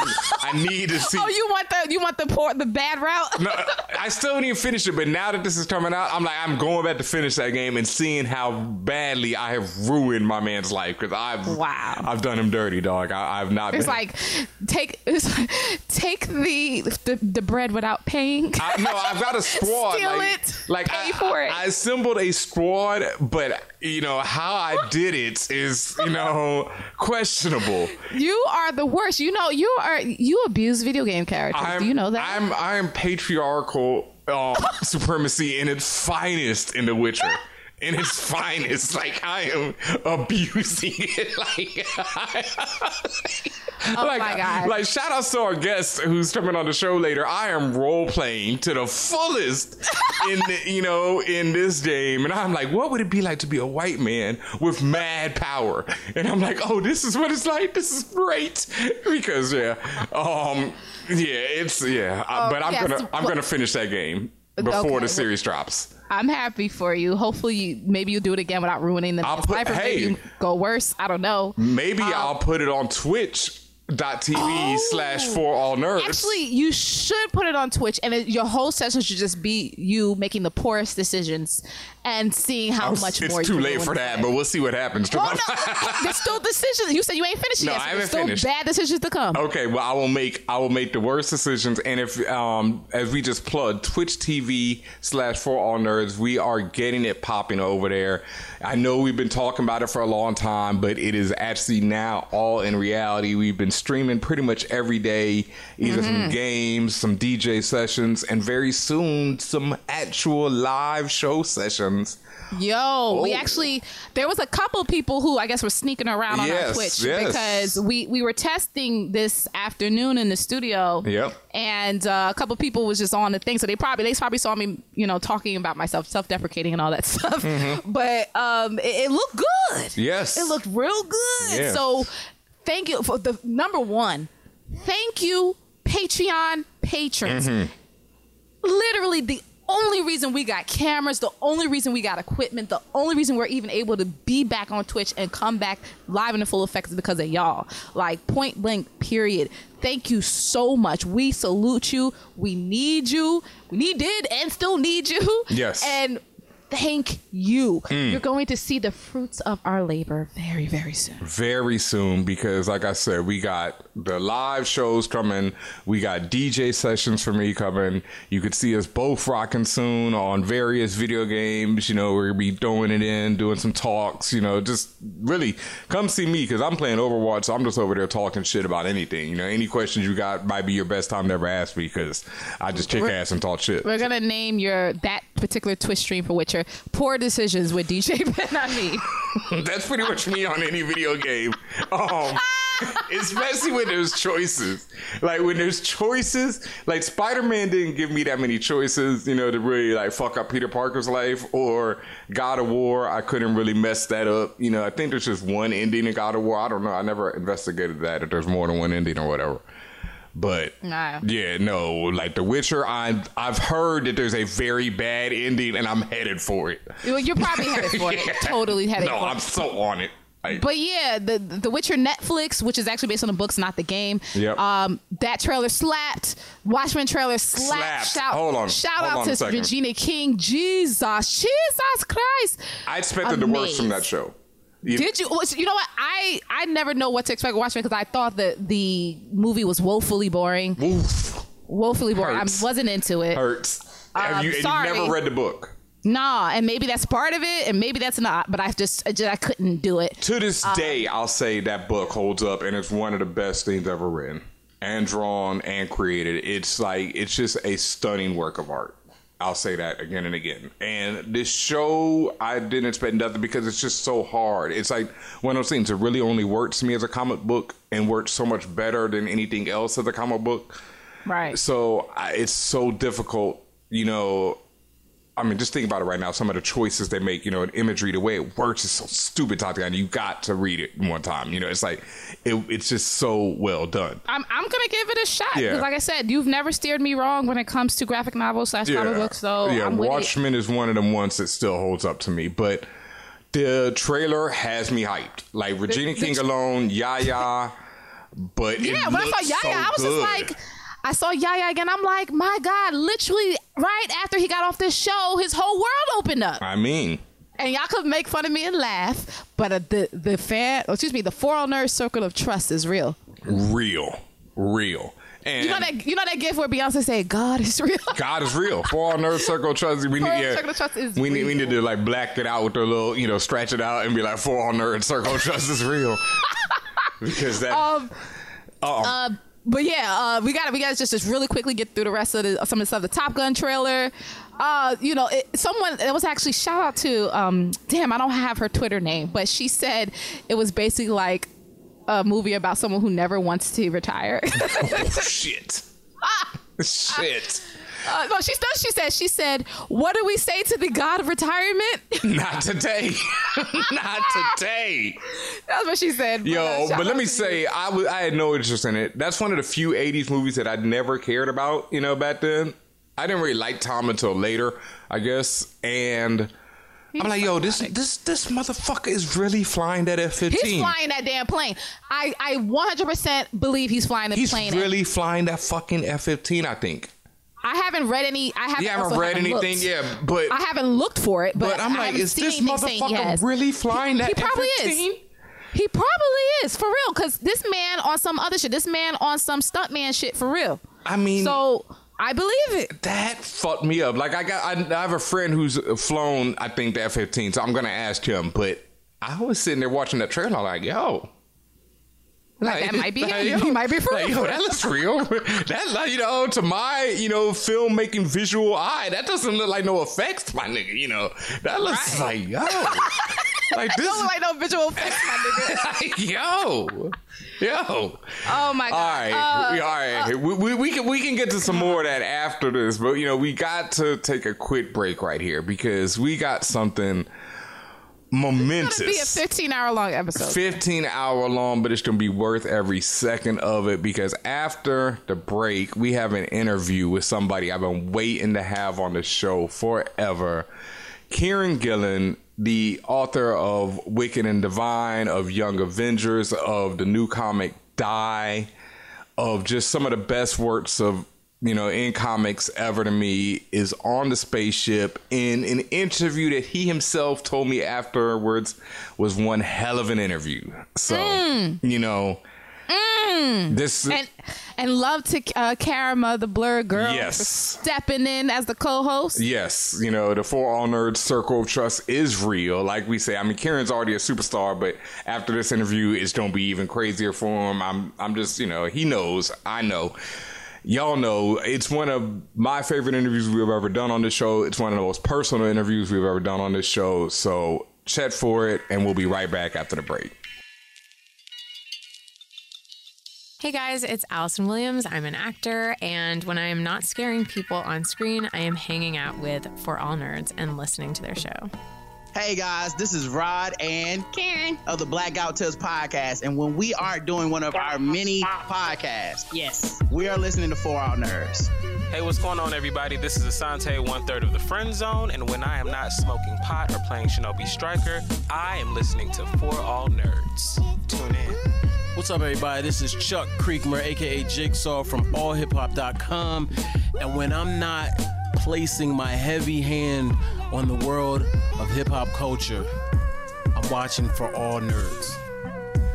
Speaker 1: I need to see.
Speaker 4: oh, you want the you want the poor the bad route?
Speaker 1: No, I still didn't finish it, but now that this is coming out, I'm like, I'm going back to finish that game and seeing how badly I have ruined my man's life because I've
Speaker 4: Wow.
Speaker 1: I've done him dirty, dog. I, I've not.
Speaker 4: It's
Speaker 1: been,
Speaker 4: like take it's like, take the, the the bread without paying.
Speaker 1: I, no, I've got a squad.
Speaker 4: Steal
Speaker 1: like,
Speaker 4: it.
Speaker 1: Like
Speaker 4: Pay
Speaker 1: I,
Speaker 4: for it.
Speaker 1: I assembled a squad, but you know how I did it is you know questionable.
Speaker 4: You are the worst. You know you are you abuse video game characters.
Speaker 1: I'm,
Speaker 4: Do you know that?
Speaker 1: I'm I'm patriarchal um, supremacy in its finest in The Witcher. In its finest, like I am abusing it, like,
Speaker 4: Oh
Speaker 1: like,
Speaker 4: my God.
Speaker 1: like shout out to our guest who's coming on the show later. I am role playing to the fullest in the, you know in this game, and I'm like, what would it be like to be a white man with mad power? And I'm like, oh, this is what it's like. This is great because yeah, um, yeah, it's yeah. uh,
Speaker 4: Oh,
Speaker 1: but I'm
Speaker 4: yes.
Speaker 1: gonna I'm gonna finish that game before
Speaker 4: Okay,
Speaker 1: the series drops.
Speaker 4: I'm happy for you. Hopefully, you, maybe you'll do it again without ruining the
Speaker 1: I'll
Speaker 4: man's
Speaker 1: put-
Speaker 4: life, or maybe
Speaker 1: hey.
Speaker 4: you go worse. I don't know.
Speaker 1: Maybe
Speaker 4: Um,
Speaker 1: I'll put it on Twitch. Dot TV slash for all nerds.
Speaker 4: Oh. Actually, you should put it on Twitch, and it, your whole session should just be you making the poorest decisions and seeing how
Speaker 1: I'm-
Speaker 4: much
Speaker 1: it's
Speaker 4: more. you
Speaker 1: too late for that, but we'll see what happens.
Speaker 4: No, there's still decisions. You said you ain't finished
Speaker 1: No,
Speaker 4: yet.
Speaker 1: I haven't
Speaker 4: there's still
Speaker 1: finished.
Speaker 4: bad decisions to come.
Speaker 1: Okay, well, I will make I will make the worst decisions, and if um as we just plugged Twitch TV slash for all nerds, we are getting it popping over there. I know we've been talking about it for a long time, but it is actually now all in reality. We've been streaming pretty much every day, either
Speaker 4: Mm-hmm.
Speaker 1: some games, some DJ sessions, and very soon some actual live show sessions.
Speaker 4: Yo, we
Speaker 1: Oh.
Speaker 4: actually there was a couple people who I guess were sneaking around on
Speaker 1: Yes,
Speaker 4: our Twitch
Speaker 1: yes.
Speaker 4: because we we were testing this afternoon in the studio.
Speaker 1: Yep.
Speaker 4: And uh, a couple people was just on the thing, so they probably they probably saw me, you know, talking about myself, self deprecating and all that stuff. But um, it, it looked good.
Speaker 1: Mm-hmm. Yes.
Speaker 4: it looked real good.
Speaker 1: Yeah.
Speaker 4: So thank you for the number one. Thank you, Patreon patrons.
Speaker 1: Mm-hmm.
Speaker 4: Literally the only reason we got cameras, the only reason we got equipment, the only reason we're even able to be back on Twitch and come back live in the full effect is because of y'all. Like point blank, period. Thank you so much. We salute you. We need you. We needed and still need you.
Speaker 1: Yes.
Speaker 4: And thank you. Mm. You're going to see the fruits of our labor very, very soon.
Speaker 1: very soon because like i said we got the live shows coming. We got dj sessions for me coming. You could see us both rocking soon on various video games you know we're gonna be throwing it in doing some talks you know just really come see me because i'm playing overwatch so i'm just over there talking shit about anything you know. Any questions you got might be your best time to ever ask me because i just kick ass and talk shit.
Speaker 4: We're gonna name your that particular Twitch stream for Witcher "Poor Decisions" with DJ Ben on me.
Speaker 1: That's pretty much me on any video game. Um, especially when there's choices. Like when there's choices, like Spider Man didn't give me that many choices, you know, to really like fuck up Peter Parker's life. Or God of War, I couldn't really mess that up. You know, I think there's just one ending in God of War. I don't know. I never investigated that if there's more than one ending or whatever. But
Speaker 4: Nah.
Speaker 1: yeah, no, like The Witcher, I I've heard that there's a very bad ending, and I'm headed for it.
Speaker 4: Well, you're probably headed for it.
Speaker 1: Yeah.
Speaker 4: Totally headed
Speaker 1: No, I'm
Speaker 4: it.
Speaker 1: so on it. Like,
Speaker 4: But yeah, the the Witcher Netflix, which is actually based on the books, not the game.
Speaker 1: Yep.
Speaker 4: Um, that trailer slapped. Watchmen trailer slapped.
Speaker 1: Slapped.
Speaker 4: Shout,
Speaker 1: Hold on.
Speaker 4: Shout
Speaker 1: Hold
Speaker 4: out
Speaker 1: on
Speaker 4: to. Regina King. Jesus, Jesus Christ.
Speaker 1: I expected the worst from that show. You-
Speaker 4: Did you? You know what? I I never know what to expect watching because I thought that the movie was woefully boring.
Speaker 1: Oof,
Speaker 4: Woefully boring.
Speaker 1: Hurts.
Speaker 4: I wasn't into it.
Speaker 1: hurts. Have
Speaker 4: Um,
Speaker 1: you, and
Speaker 4: sorry.
Speaker 1: you never read the book?
Speaker 4: Nah, and maybe that's part of it, and maybe that's not. But I just I, just, I couldn't do it.
Speaker 1: To this
Speaker 4: Um,
Speaker 1: day, I'll say that book holds up, and it's one of the best things ever written and drawn and created. It's like it's just a stunning work of art. I'll say that again and again. And this show, I didn't expect nothing because it's just so hard. It's like one of those things that really only works to me as a comic book and works so much better than anything else as a comic book.
Speaker 4: Right.
Speaker 1: So I, it's so difficult, you know. I mean, just think about it right now. Some of the choices they make, you know, in imagery, the way it works is so stupid, Tatiana. You got to read it one time. You know, it's like it, it's just so well done.
Speaker 4: I'm I'm gonna give it a shot because,
Speaker 1: Yeah.
Speaker 4: like I said, you've never steered me wrong when it comes to graphic novels slash comic books. So
Speaker 1: yeah,
Speaker 4: I'm.
Speaker 1: Watchmen is one of them ones that still holds up to me, but the trailer has me hyped. Like Regina
Speaker 4: the-
Speaker 1: King alone, Yahya, but it
Speaker 4: Yeah, when I saw Yahya,
Speaker 1: so
Speaker 4: I was
Speaker 1: good.
Speaker 4: just like, I saw Yahya again. I'm like, my God, literally right after he got off this show, his whole world opened up.
Speaker 1: I mean,
Speaker 4: And y'all could make fun of me and laugh, but uh, the the fan, oh, excuse me, the four nerd circle of trust is real.
Speaker 1: real, real. And
Speaker 4: You know that you know that gift where Beyonce said, "God is real."
Speaker 1: God is real. Four all nerd circle trust, we need, yeah,
Speaker 4: circle trust is
Speaker 1: we need, we need to like black it out with a little, you know, stretch it out and be like, Four all nerd circle trust is real. because that,
Speaker 4: Um,
Speaker 1: uh
Speaker 4: Uh, but yeah, uh, we got to we got to just just really quickly get through the rest of the some of the stuff. The Top Gun trailer. Uh, you know, it, someone it was actually shout out to um, damn, I don't have her Twitter name, but she said it was basically like a movie about someone who never wants to retire.
Speaker 1: oh, shit. shit.
Speaker 4: Uh, no, she does. She said she said, "What do we say to the god of retirement?"
Speaker 1: Not today. Not today.
Speaker 4: That's what she said.
Speaker 1: Yo,
Speaker 4: uh,
Speaker 1: but let me say, I I had no interest in it. That's one of the few 80s movies that I never cared about, you know, back then. I didn't really like Tom until later, I guess. And I'm like, yo, this this this motherfucker is really flying that F 15.
Speaker 4: He's flying that damn plane. I, I 100% believe he's flying the
Speaker 1: He's
Speaker 4: plane.
Speaker 1: He's really flying that fucking F 15, I think.
Speaker 4: I haven't read any. I haven't,
Speaker 1: You haven't read
Speaker 4: haven't
Speaker 1: anything,
Speaker 4: looked.
Speaker 1: yeah, but
Speaker 4: I haven't looked for it, but,
Speaker 1: but I'm like, is this
Speaker 4: he
Speaker 1: motherfucker really flying that
Speaker 4: He probably
Speaker 1: F-15?
Speaker 4: is. He probably is for real because this man on some other shit. This man on some stuntman shit for real.
Speaker 1: I mean,
Speaker 4: So I believe it.
Speaker 1: that fucked me up. Like I got, I, I have a friend who's flown, I think the F fifteen, so I'm gonna ask him. But I was sitting there watching that trailer, like, yo,
Speaker 4: Like, that might be him. He might be for
Speaker 1: like,
Speaker 4: real.
Speaker 1: yo, that looks real. that, you know, to my, you know, filmmaking visual eye, that doesn't look like no effects, my nigga. You know, that looks
Speaker 4: Right.
Speaker 1: like yo, like this,
Speaker 4: Don't look like no visual effects, my nigga.
Speaker 1: like, yo, yo.
Speaker 4: Oh my god.
Speaker 1: right,
Speaker 4: Uh,
Speaker 1: we, all right. we, we, we can we can get to some more of that after this, but you know we got to take a quick break right here because we got something momentous.
Speaker 4: It's gonna be a 15 hour long episode.
Speaker 1: 15 hour long, but it's going to be worth every second of it because after the break, we have an interview with somebody I've been waiting to have on the show forever. Kieron Gillen, the author of Wicked and Divine, of Young Avengers, of the new comic Die, of just some of the best works of you know, in comics ever to me is on the spaceship in an interview that he himself told me afterwards was one hell of an interview. So,
Speaker 4: Mm.
Speaker 1: you know, this
Speaker 4: and and love to uh, Karama, the Blerd Gurl,
Speaker 1: Yes.
Speaker 4: stepping in as the co-host.
Speaker 1: Yes, you know, the For All Nerds Circle of Trust is real. Like we say, I mean, Kieron's already a superstar, but after this interview, it's going to be even crazier for him. I'm, I'm just, you know, he knows, I know. Y'all know it's one of my favorite interviews we've ever done on this show. It's one of the most personal interviews we've ever done on this show. So check for it, and we'll be right back after the break.
Speaker 5: Hey guys, it's Allison Williams. I'm an actor, and when I am not scaring people on screen, I am hanging out with For All Nerds and listening to their show.
Speaker 6: Hey guys, this is Rod and Karen of the Blackout Tales podcast. And when we aren't doing one of our many podcasts, yes, we are listening to For All Nerds.
Speaker 7: Hey, what's going on, everybody? This is Asante, one third of the Friend Zone, and when I am not smoking pot or playing Shinobi Striker, I am listening to For All Nerds. Tune in.
Speaker 8: What's up, everybody? This is Chuck Creekmur, aka Jigsaw from AllHipHop.com. And when I'm not placing my heavy hand on the world of hip hop culture, I'm watching for all nerds.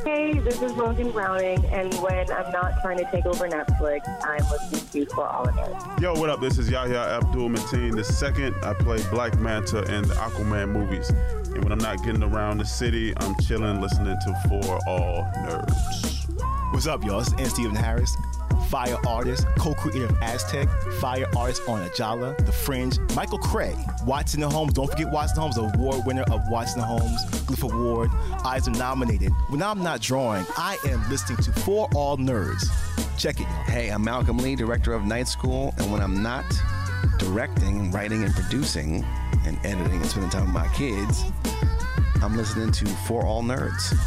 Speaker 9: Hey, this is Logan Browning, and when I'm not trying to take over Netflix, I'm listening to For All of It.
Speaker 3: Yo, what up? This is Yahya Abdul Mateen the second. I play Black Manta in the Aquaman movies. And when I'm not getting around the city, I'm chilling, listening to For All Nerds.
Speaker 10: What's up, y'all? It's N. Steven Harris, fire artist, co-creator of Aztek, fire artist on Ajala, The Fringe, Michael Cray, Watson and Holmes. Don't forget Watson Holmes, award winner of Watson Holmes, Glyph Award. Eisner nominated. When I'm not drawing, I am listening to For All Nerds. Check it.
Speaker 11: Hey, I'm Malcolm Lee, director of Night School, and when I'm not directing, writing, and producing, and editing and spending time with my kids, I'm listening to For All Nerds.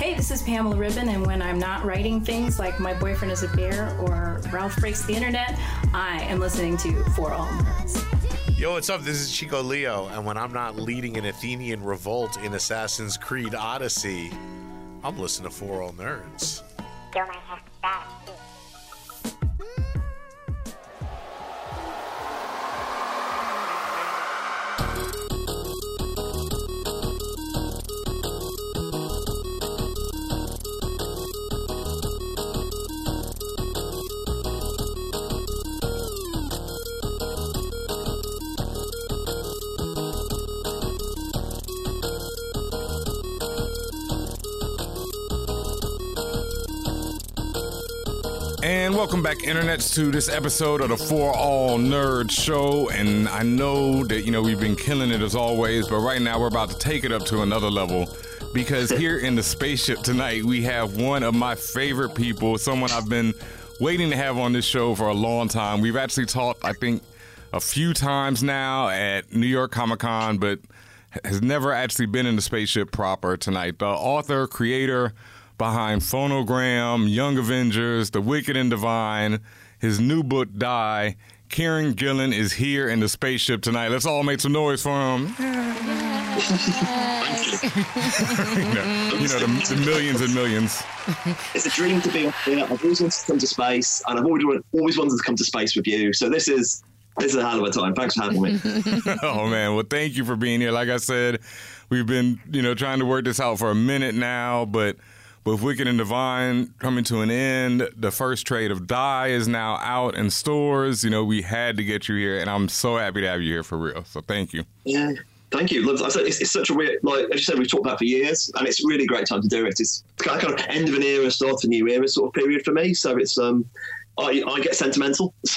Speaker 12: Hey, this is Pamela Ribon, and when I'm not writing things like My Boyfriend is a Bear or Ralph Breaks the Internet, I am listening to For All Nerds.
Speaker 13: Yo, what's up? This is Chico Leo, and when I'm not leading an Athenian revolt in Assassin's Creed Odyssey, I'm listening to For All Nerds.
Speaker 1: And welcome back, internets, to this episode of the For All Nerds Show. And I know that you know we've been killing it as always, but right now we're about to take it up to another level because here in the spaceship tonight we have one of my favorite people, someone I've been waiting to have on this show for a long time. We've actually talked, I think, a few times now at New York Comic Con, but has never actually been in the spaceship proper tonight. The author, creator behind Phonogram, Young Avengers, The Wicked and Divine, his new book, Die. Kieron Gillen is here in the spaceship tonight. Let's all make some noise for him. you know, you know the, the millions and millions.
Speaker 14: It's a dream to be up here. I've always wanted to come to space, and I've always always wanted to come to space with you. So this is this is a hell of a time. Thanks for having me.
Speaker 1: oh man, well thank you for being here. Like I said, we've been you know trying to work this out for a minute now, but with Wicked and Divine coming to an end, the first trade of Die is now out in stores. You know, we had to get you here, and I'm so happy to have you here for real. So thank you.
Speaker 14: Yeah. Thank you. Look, I said, It's, it's such a weird, like as you said, we've talked about it for years, and it's a really great time to do it. It's kind of end of an era, start of a new era sort of period for me. So it's um, I, I get sentimental,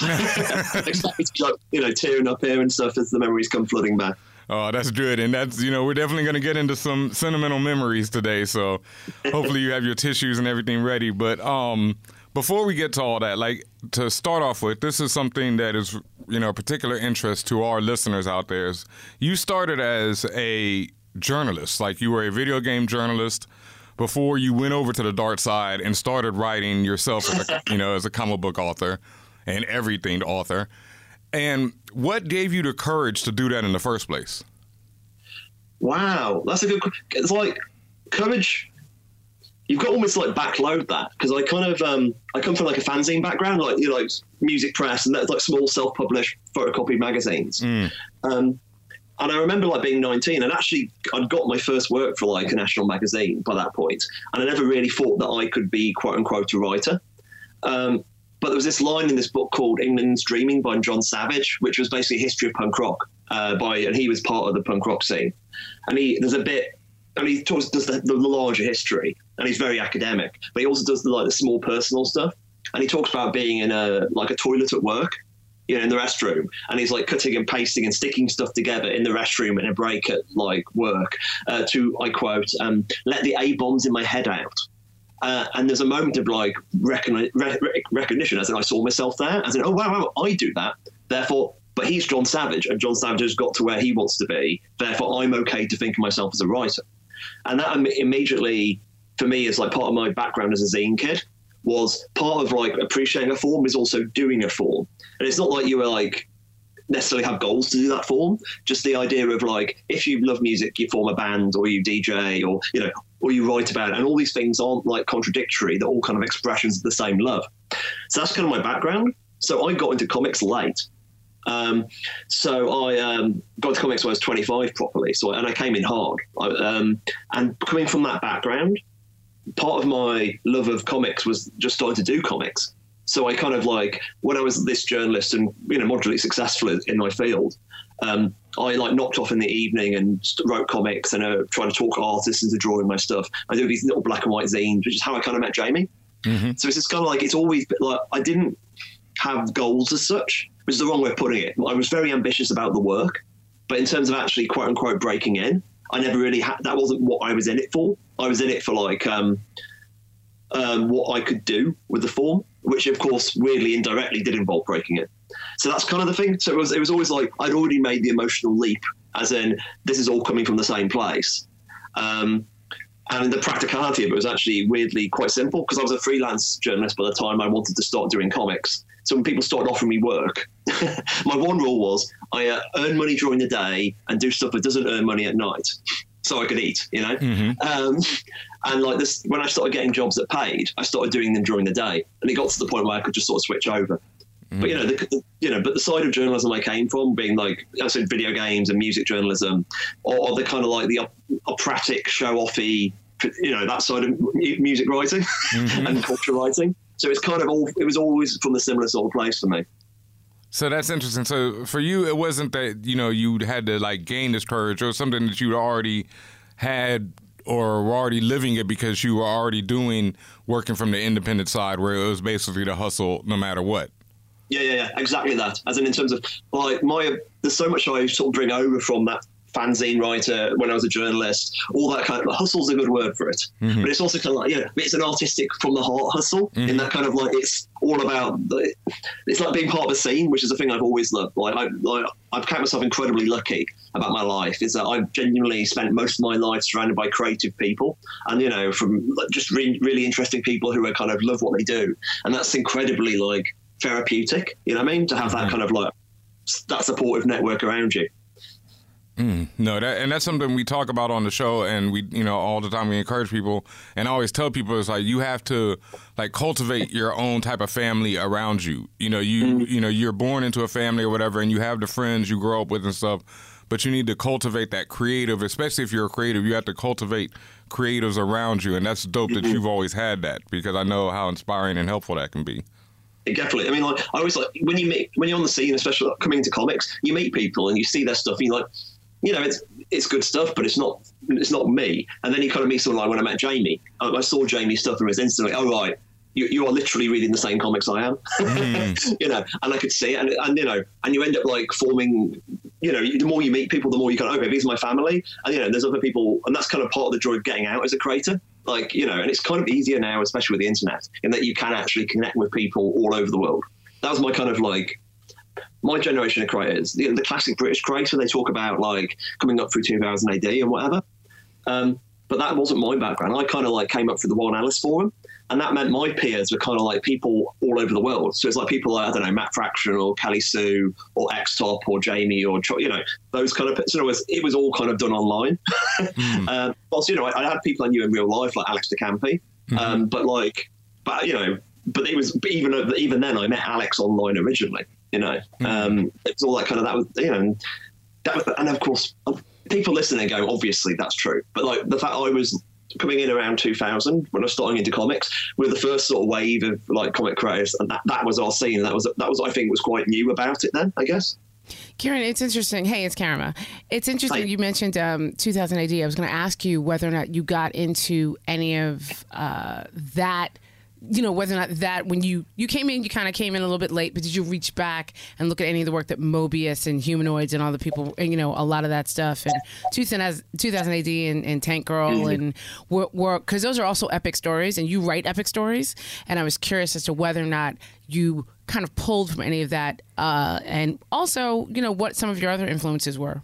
Speaker 14: you know, tearing up here and stuff as the memories come flooding back.
Speaker 1: Oh, that's good. And that's, you know, we're definitely going to get into some sentimental memories today. So hopefully you have your tissues and everything ready. But um, before we get to all that, like to start off with, this is something that is, you know, a particular interest to our listeners out there. Is you started as a journalist. Like you were a video game journalist before you went over to the dark side and started writing yourself, a, you know, as a comic book author and everything author. And what gave you the courage to do that in the first place?
Speaker 14: Wow, that's a good. It's like courage. You've got almost like backload that because I kind of um I come from like a fanzine background, like you know, like music press and that's like small self-published photocopied magazines. Um, and I remember like being 19 and actually I'd got my first work for like a national magazine by that point, and I never really thought that I could be quote unquote a writer. Um, but there was this line in this book called England's Dreaming by John Savage, which was basically a history of punk rock. Uh, by and he was part of the punk rock scene, and he there's a bit, and he talks does the, the larger history, and he's very academic, but he also does the like the small personal stuff, and he talks about being in a like a toilet at work, you know, in the restroom, and he's like cutting and pasting and sticking stuff together in the restroom in a break at like work uh, to I quote, um, "Let the A bombs in my head out." Uh, and there's a moment of like recogni- re- re- recognition, as in I saw myself there, as in, oh wow, wow, I do that. Therefore, but he's John Savage, and John Savage has got to where he wants to be. Therefore, I'm okay to think of myself as a writer. And that im- immediately, for me, is like part of my background as a zine kid. Was part of like appreciating a form is also doing a form, and it's not like you were like necessarily have goals to do that form. Just the idea of like, if you love music, you form a band or you DJ or, you know, or you write about it. And all these things aren't like contradictory. They're all kind of expressions of the same love. So that's kind of my background. So I got into comics late. Um, so I um, got into comics when I was 25 properly. So and I came in hard. I, um, and coming from that background, part of my love of comics was just starting to do comics. So I kind of like when I was this journalist and you know moderately successful in my field, um, I like knocked off in the evening and wrote comics and uh, trying to talk artists into drawing my stuff. I do these little black and white zines, which is how I kind of met Jamie. So it's just kind of like it's always been like I didn't have goals as such, which is the wrong way of putting it. I was very ambitious about the work, but in terms of actually quote unquote breaking in, I never really had. That wasn't what I was in it for. I was in it for like um, um, what I could do with the form, which of course weirdly indirectly did involve breaking it. So that's kind of the thing. So it was it was always like I'd already made the emotional leap, as in this is all coming from the same place. Um, and the practicality of it was actually weirdly quite simple because I was a freelance journalist by the time I wanted to start doing comics. So when people started offering me work, my one rule was I uh, earn money during the day and do stuff that doesn't earn money at night, so I could eat. You know. Um, and like this, when I started getting jobs that paid, I started doing them during the day, and it got to the point where I could just sort of switch over. But you mm. know, the, you know, but the side of journalism I came from, being like I said, video games and music journalism, or, or the kind of like the op- operatic, show-offy, you know, that side of mu- music writing mm-hmm. and culture writing. So it's kind of all. It was always from a similar sort of place for me.
Speaker 1: So that's interesting. So for you, it wasn't that you know you had to like gain this courage, or something that you'd already had or were already living it because you were already doing working from the independent side, where it was basically the hustle no matter what.
Speaker 14: Yeah, yeah, yeah, exactly that. As in, in terms of like my, there's so much I sort of bring over from that fanzine writer when I was a journalist. All that kind of hustle's a good word for it,
Speaker 1: Mhm.
Speaker 14: but it's also kind of like you know, it's an artistic from the heart hustle in that kind of like it's all about. The, it's like being part of a scene, which is a thing I've always loved. Like I, like I've count myself incredibly lucky about my life. Is that I've genuinely spent most of my life surrounded by creative people, and you know, from just re- really interesting people who are kind of love what they do, and that's incredibly like therapeutic. You know what I mean? To have that kind of like that supportive network around you.
Speaker 1: Mm, no, that and that's something we talk about on the show, and we, you know, all the time we encourage people, and I always tell people it's like you have to like cultivate your own type of family around you. You know, you you know you're born into a family or whatever, and you have the friends you grow up with and stuff, but you need to cultivate that creative, especially if you're a creative. You have to cultivate creatives around you, and that's dope that you've always had that because I know how inspiring and helpful that can be.
Speaker 14: Definitely. I mean, like I always like when you meet when you're on the scene, especially like, coming into comics, you meet people and you see their stuff, and you're like, you know, it's it's good stuff, but it's not it's not me. And then you kind of meet someone like when I met Jamie, I, I saw Jamie's stuff and was instantly, oh right, you, you are literally reading the same comics I am, mm. you know, and I could see it, and, and you know, and you end up like forming, you know, the more you meet people, the more you go, okay, these are my family, and you know, there's other people, and that's kind of part of the joy of getting out as a creator. Like, you know, and it's kind of easier now, especially with the internet, in that you can actually connect with people all over the world. That was my kind of like my generation of creators, the, the classic British creator, they talk about like coming up through 2000 AD and whatever. Um, but that wasn't my background. I kind of like came up through the Warren Ellis Forum, and that meant my peers were kind of like people all over the world. So it's like people like I don't know Matt Fraction or Kelly Sue or X Top or Jamie or you know those kind of. So it was it was all kind of done online.
Speaker 1: Hmm.
Speaker 14: um, also, you know, I, I, had people I knew in real life like Alex DeCampi,
Speaker 1: Mm-hmm.
Speaker 14: um, but like, but you know, but it was but even even then I met Alex online originally. You know,
Speaker 1: Hmm.
Speaker 14: um, it's all that kind of that was you know that was, and of course people listening go obviously that's true, but like the fact I was coming in around 2000 when I was starting into comics we were the first sort of wave of like comic creators and that, that was our scene that was that was I think was quite new about it then I guess
Speaker 15: Karen, it's interesting. Hey, it's Karama. It's interesting. You mentioned um, 2000 AD. I was going to ask you whether or not you got into any of uh, that. You know whether or not that when you you came in, you kind of came in a little bit late, but did you reach back and look at any of the work that Moebius and Humanoids and all the people, and, you know, a lot of that stuff and 2000, 2000 AD and, and Tank Girl
Speaker 16: Mhm.
Speaker 15: and were because those are also epic stories, and you write epic stories, and I was curious as to whether or not you kind of pulled from any of that, uh, and also, you know, what some of your other influences were.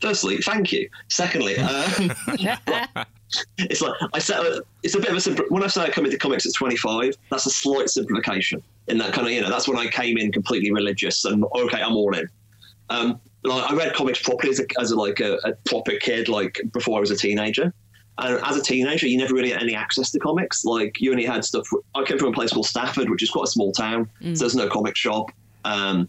Speaker 14: firstly thank you secondly um, it's like I set a, it's a bit of a simple when I started coming to comics at 25 that's a slight simplification in that kind of you know that's when I came in completely religious and okay I'm all in. Um, like I read comics properly as, a, as a, like a, a proper kid like before I was a teenager. And as a teenager you never really had any access to comics. Like you only had stuff I came from a place called Stafford which is quite a small town
Speaker 16: Mm.
Speaker 14: so there's no comic shop. Um,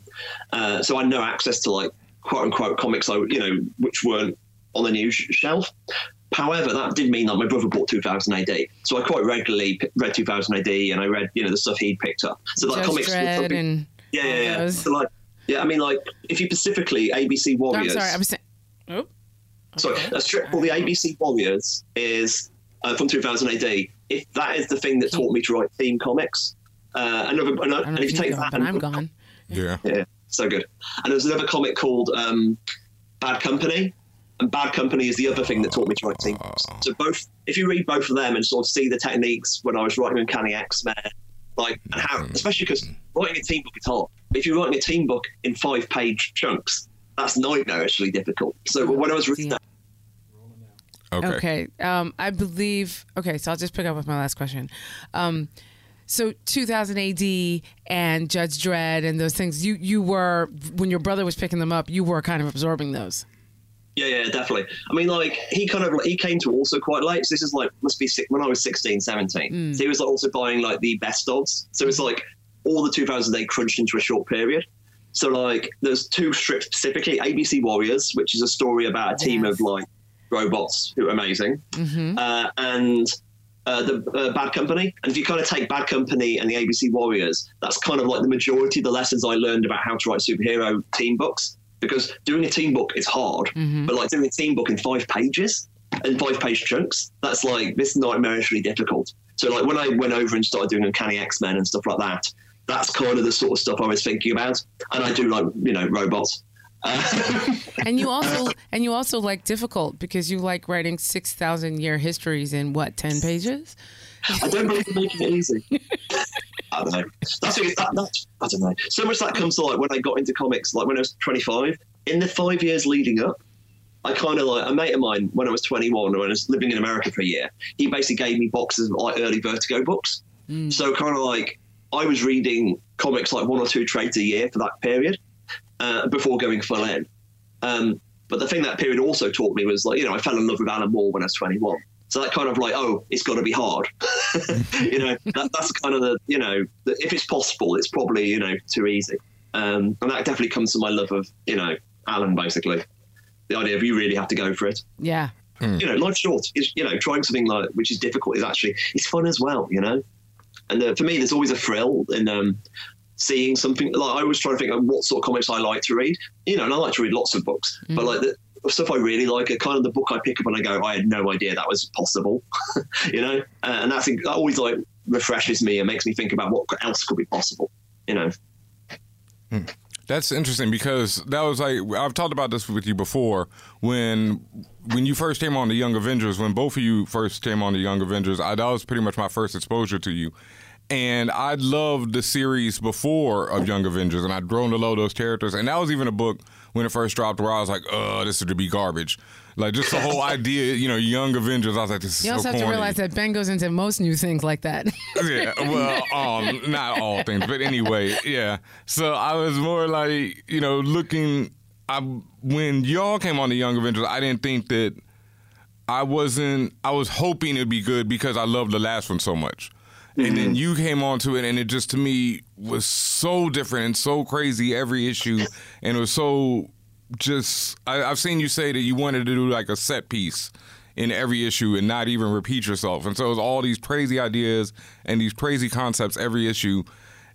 Speaker 14: uh, so I had no access to like quote unquote comics I you know which weren't on the news shelf However, that did mean that my brother bought 2000 AD, so I quite regularly read 2000 AD, and I read you know the stuff he'd picked up. So like
Speaker 15: Judge
Speaker 14: comics,
Speaker 15: Dredd and
Speaker 14: yeah, yeah, yeah. So like, yeah, I mean like if you specifically ABC
Speaker 15: No, I'm
Speaker 14: Warriors.
Speaker 15: sorry, I was saying. Oh,
Speaker 14: Sorry, a strip for the ABC Warriors is uh, from 2000 AD. If that is the thing that taught me to write theme comics, uh, another, another and if you take that,
Speaker 15: and I'm gone.
Speaker 1: Yeah.
Speaker 14: yeah, so good. And there's another comic called um, Bad Company, and Bad Company is the other thing that taught me to write team. So both, if you read both of them and sort of see the techniques when I was writing Uncanny X Men, like and how, especially because writing a team book is hard. If you're writing a team book in five page chunks, that's nightmarishly difficult. So when I was reading that.
Speaker 15: Okay. Um, I believe. Okay, so I'll just pick up with my last question. Um, so 2000 AD and Judge Dredd and those things. You you were when your brother was picking them up. You were kind of absorbing those.
Speaker 14: Yeah, yeah, definitely. I mean, like he kind of he came to also quite late. So this is like must be six, when I was 16, 17.
Speaker 16: Mm.
Speaker 14: So he was like, also buying like the best odds. So it's like all the 2000 they crunched into a short period. So like there's two strips specifically, ABC Warriors, which is a story about a team of like robots who are amazing,
Speaker 15: Mm-hmm.
Speaker 14: uh, and uh, the uh, Bad Company. And if you kind of take Bad Company and the ABC Warriors, that's kind of like the majority of the lessons I learned about how to write superhero team books. Because doing a team book is hard,
Speaker 15: Mhm.
Speaker 14: but like doing a team book in five pages and five page chunks, that's like this nightmarishly difficult. So like when I went over and started doing Uncanny X Men and stuff like that, that's kind of the sort of stuff I was thinking about. And I do like you know robots.
Speaker 15: and you also and you also like difficult because you like writing six thousand year histories in what ten pages.
Speaker 14: I don't believe in making it easy. I don't know. That's, that, that's I don't know. So much that comes to like when I got into comics, like when I was 25. In the five years leading up, I kind of like a mate of mine when I was 21, when I was living in America for a year. He basically gave me boxes of like early Vertigo books. So kind of like I was reading comics like one or two trades a year for that period uh, before going full in. Um, but the thing that period also taught me was like, you know, I fell in love with Alan Moore when I was 21. So that kind of like, oh, it's got to be hard. you know, that, that's kind of the, you know, the, if it's possible, it's probably, you know, too easy. Um, and that definitely comes to my love of, you know, Alan, basically. The idea of you really have to go for it.
Speaker 15: Yeah.
Speaker 14: You know, life's short. Is you know, trying something like which is difficult is actually it's fun as well. You know, and uh, for me, there's always a thrill in um, seeing something. Like I always try to think of what sort of comics I like to read. You know, and I like to read lots of books, but like the stuff I really like are kind of the book I pick up and I go, I had no idea that was possible. you know, uh, and that's that always like refreshes me and makes me think about what else could be possible. You know.
Speaker 1: That's interesting because that was like I've talked about this with you before when when you first came on the Young Avengers when both of you first came on the Young Avengers I, that was pretty much my first exposure to you And I loved the series before of Young Avengers, and I'd grown to love those characters. And that was even a book when it first dropped where I was like, "Oh, this is to be garbage." Like just the whole idea, you know, Young Avengers. I was like, "This is
Speaker 15: You
Speaker 1: so
Speaker 15: also have
Speaker 1: corny."
Speaker 15: to realize that Ben goes into most new things like that.
Speaker 1: yeah, well, um, not all things, but anyway, yeah. So I was more like, you know, looking. I when y'all came on the Young Avengers, I didn't think that I wasn't. I was hoping it'd be good because I loved the last one so much, and then mm-hmm. you came onto it, and it just to me was so different and so crazy every issue, and it was so just. I, I've seen you say that you wanted to do like a set piece in every issue and not even repeat yourself. And so it was all these crazy ideas and these crazy concepts every issue.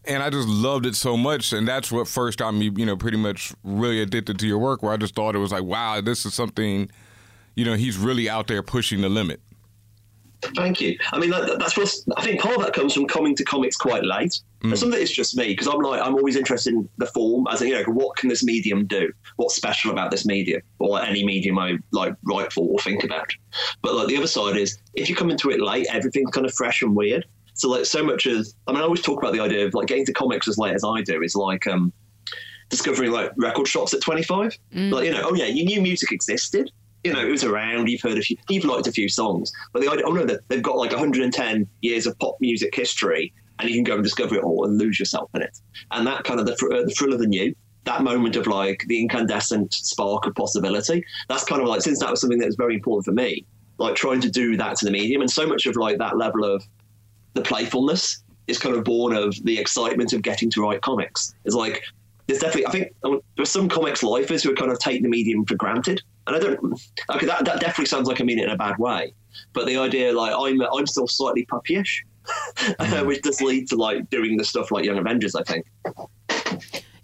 Speaker 1: And I just loved it so much. And that's what first got me, you know, pretty much really addicted to your work, where I just thought it was like, wow, this is something, you know, he's really out there pushing the limit.
Speaker 14: Thank you. I mean, that, that's what I think. Part of that comes from coming to comics quite late. And some of it is just me because I'm like I'm always interested in the form, as in, you know, what can this medium do? What's special about this medium, or any medium I like write for or think about? But like the other side is, if you come into it late, everything's kind of fresh and weird. So like so much as I mean, I always talk about the idea of like getting to comics as late as I do is like um discovering like record shops at 25.
Speaker 16: Mm.
Speaker 14: Like you know, oh yeah, you knew music existed. You know, it was around. You've heard a few. You've liked a few songs, but the idea, oh no, they- they've got like 110 years of pop music history, and you can go and discover it all and lose yourself in it. And that kind of the, uh, the thrill of the new, that moment of like the incandescent spark of possibility. That's kind of like since that was something that was very important for me, like trying to do that to the medium, and so much of like that level of the playfulness is kind of born of the excitement of getting to write comics. It's like there's definitely I think there are some comics lifers who are kind of take the medium for granted, and I don't. Okay, that, that definitely sounds like I mean it in a bad way, but the idea like I'm I'm still slightly puppyish, which does lead to like doing the stuff like Young Avengers. I think.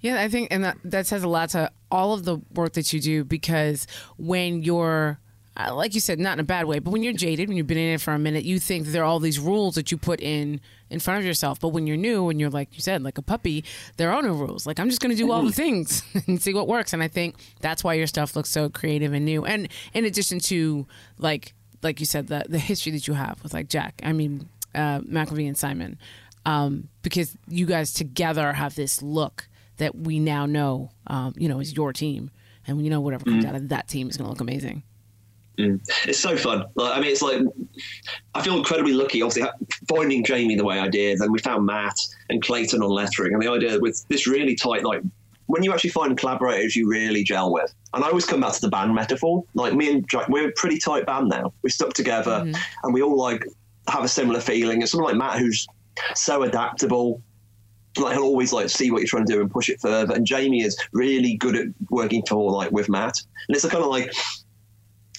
Speaker 15: Yeah, I think, and that, that says a lot to all of the work that you do because when you're, uh, like you said, not in a bad way, but when you're jaded, when you've been in it for a minute, you think that there are all these rules that you put in in front of yourself. But when you're new and you're like you said, like a puppy, there are no rules. Like I'm just going to do all the things and see what works. And I think that's why your stuff looks so creative and new. And in addition to like, like you said, the the history that you have with like Jack, I mean, uh, McKelvie and Simon, um, because you guys together have this look that we now know, um, you know, is your team, and we know whatever comes
Speaker 14: Mm.
Speaker 15: out of that team is going to look amazing.
Speaker 14: Mm. It's so fun. Like, I mean, it's like I feel incredibly lucky, obviously, finding Jamie the way I did. Then we found Matt and Clayton on lettering, and the idea with this really tight, like when you actually find collaborators you really gel with. And I always come back to the band metaphor. Like me and Jack, we're a pretty tight band now. We stuck together, and we all like have a similar feeling. And someone like Matt, who's so adaptable, like he'll always like see what you're trying to do and push it further. And Jamie is really good at working for like with Matt, and it's a kind of like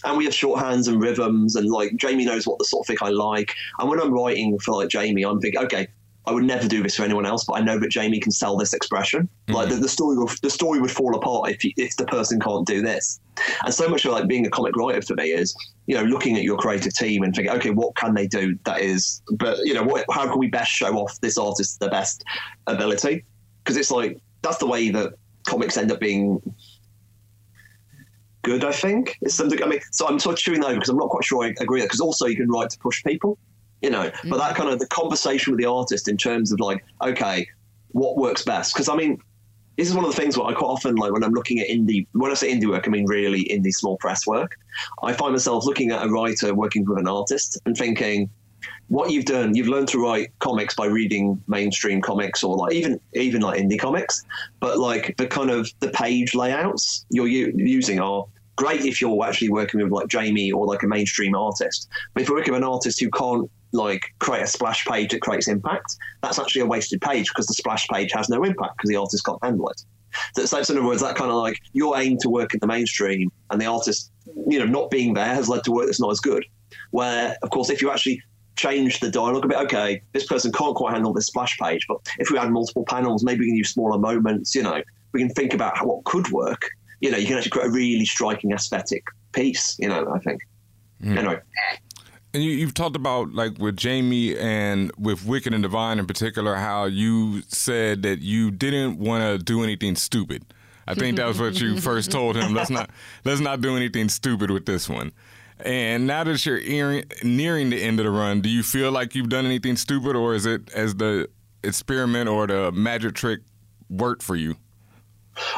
Speaker 14: and we have shorthands and rhythms and like Jamie knows what the sort of thing I like. And when I'm writing for like Jamie, I'm thinking, okay, I would never do this for anyone else, but I know that Jamie can sell this expression. Mm. Like the, the story, will, the story would fall apart if you, if the person can't do this. And so much of like being a comic writer for me is, you know, looking at your creative team and thinking, okay, what can they do that is, but you know, what, how can we best show off this artist's the best ability? Because it's like that's the way that comics end up being good. I think it's something. I mean, so I'm sort of chewing over because I'm not quite sure I agree. Because also you can write to push people, you know. But that mm-hmm. kind of the conversation with the artist in terms of like, okay, what works best? Because I mean, this is one of the things where I quite often like when I'm looking at indie. When I say indie work, I mean really indie small press work. I find myself looking at a writer working with an artist and thinking. What you've done, you've learned to write comics by reading mainstream comics or like even even like indie comics, but like the kind of the page layouts you're u- using are great if you're actually working with like Jamie or like a mainstream artist. But if you're working with an artist who can't like create a splash page that creates impact, that's actually a wasted page because the splash page has no impact because the artist can't handle it. So, so in other words, that kind of like your aim to work in the mainstream and the artist, you know, not being there has led to work that's not as good. Where, of course, if you actually change the dialogue a bit, okay, this person can't quite handle this splash page, but if we add multiple panels, maybe we can use smaller moments, you know, we can think about what could work. You know, you can actually create a really striking aesthetic piece, you know, I think. Hmm. Anyway.
Speaker 1: And you, you've talked about like with Jamie and with Wicked and Divine in particular, how you said that you didn't want to do anything stupid. I think that was what you first told him. Let's not let's not do anything stupid with this one. And now that you're earing, nearing the end of the run, do you feel like you've done anything stupid, or is it as the experiment or the magic trick worked for you?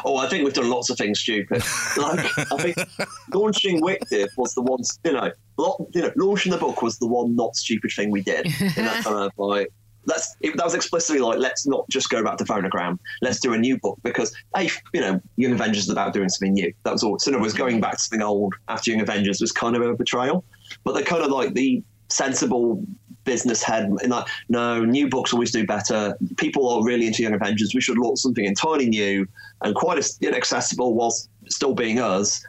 Speaker 14: Oh, I think we've done lots of things stupid. like, I think launching WicDiv was the one, you know, lo- you know, launching the book was the one not stupid thing we did. And that kind of like, let's, it, that was explicitly like, let's not just go back to phonogram. Let's do a new book because, hey, you know, Young Avengers is about doing something new. That was all. So other words, going back to something old after Young Avengers was kind of a betrayal. But they're kind of like the sensible business head in like no new books always do better people are really into young avengers we should launch something entirely new and quite as inaccessible whilst still being us.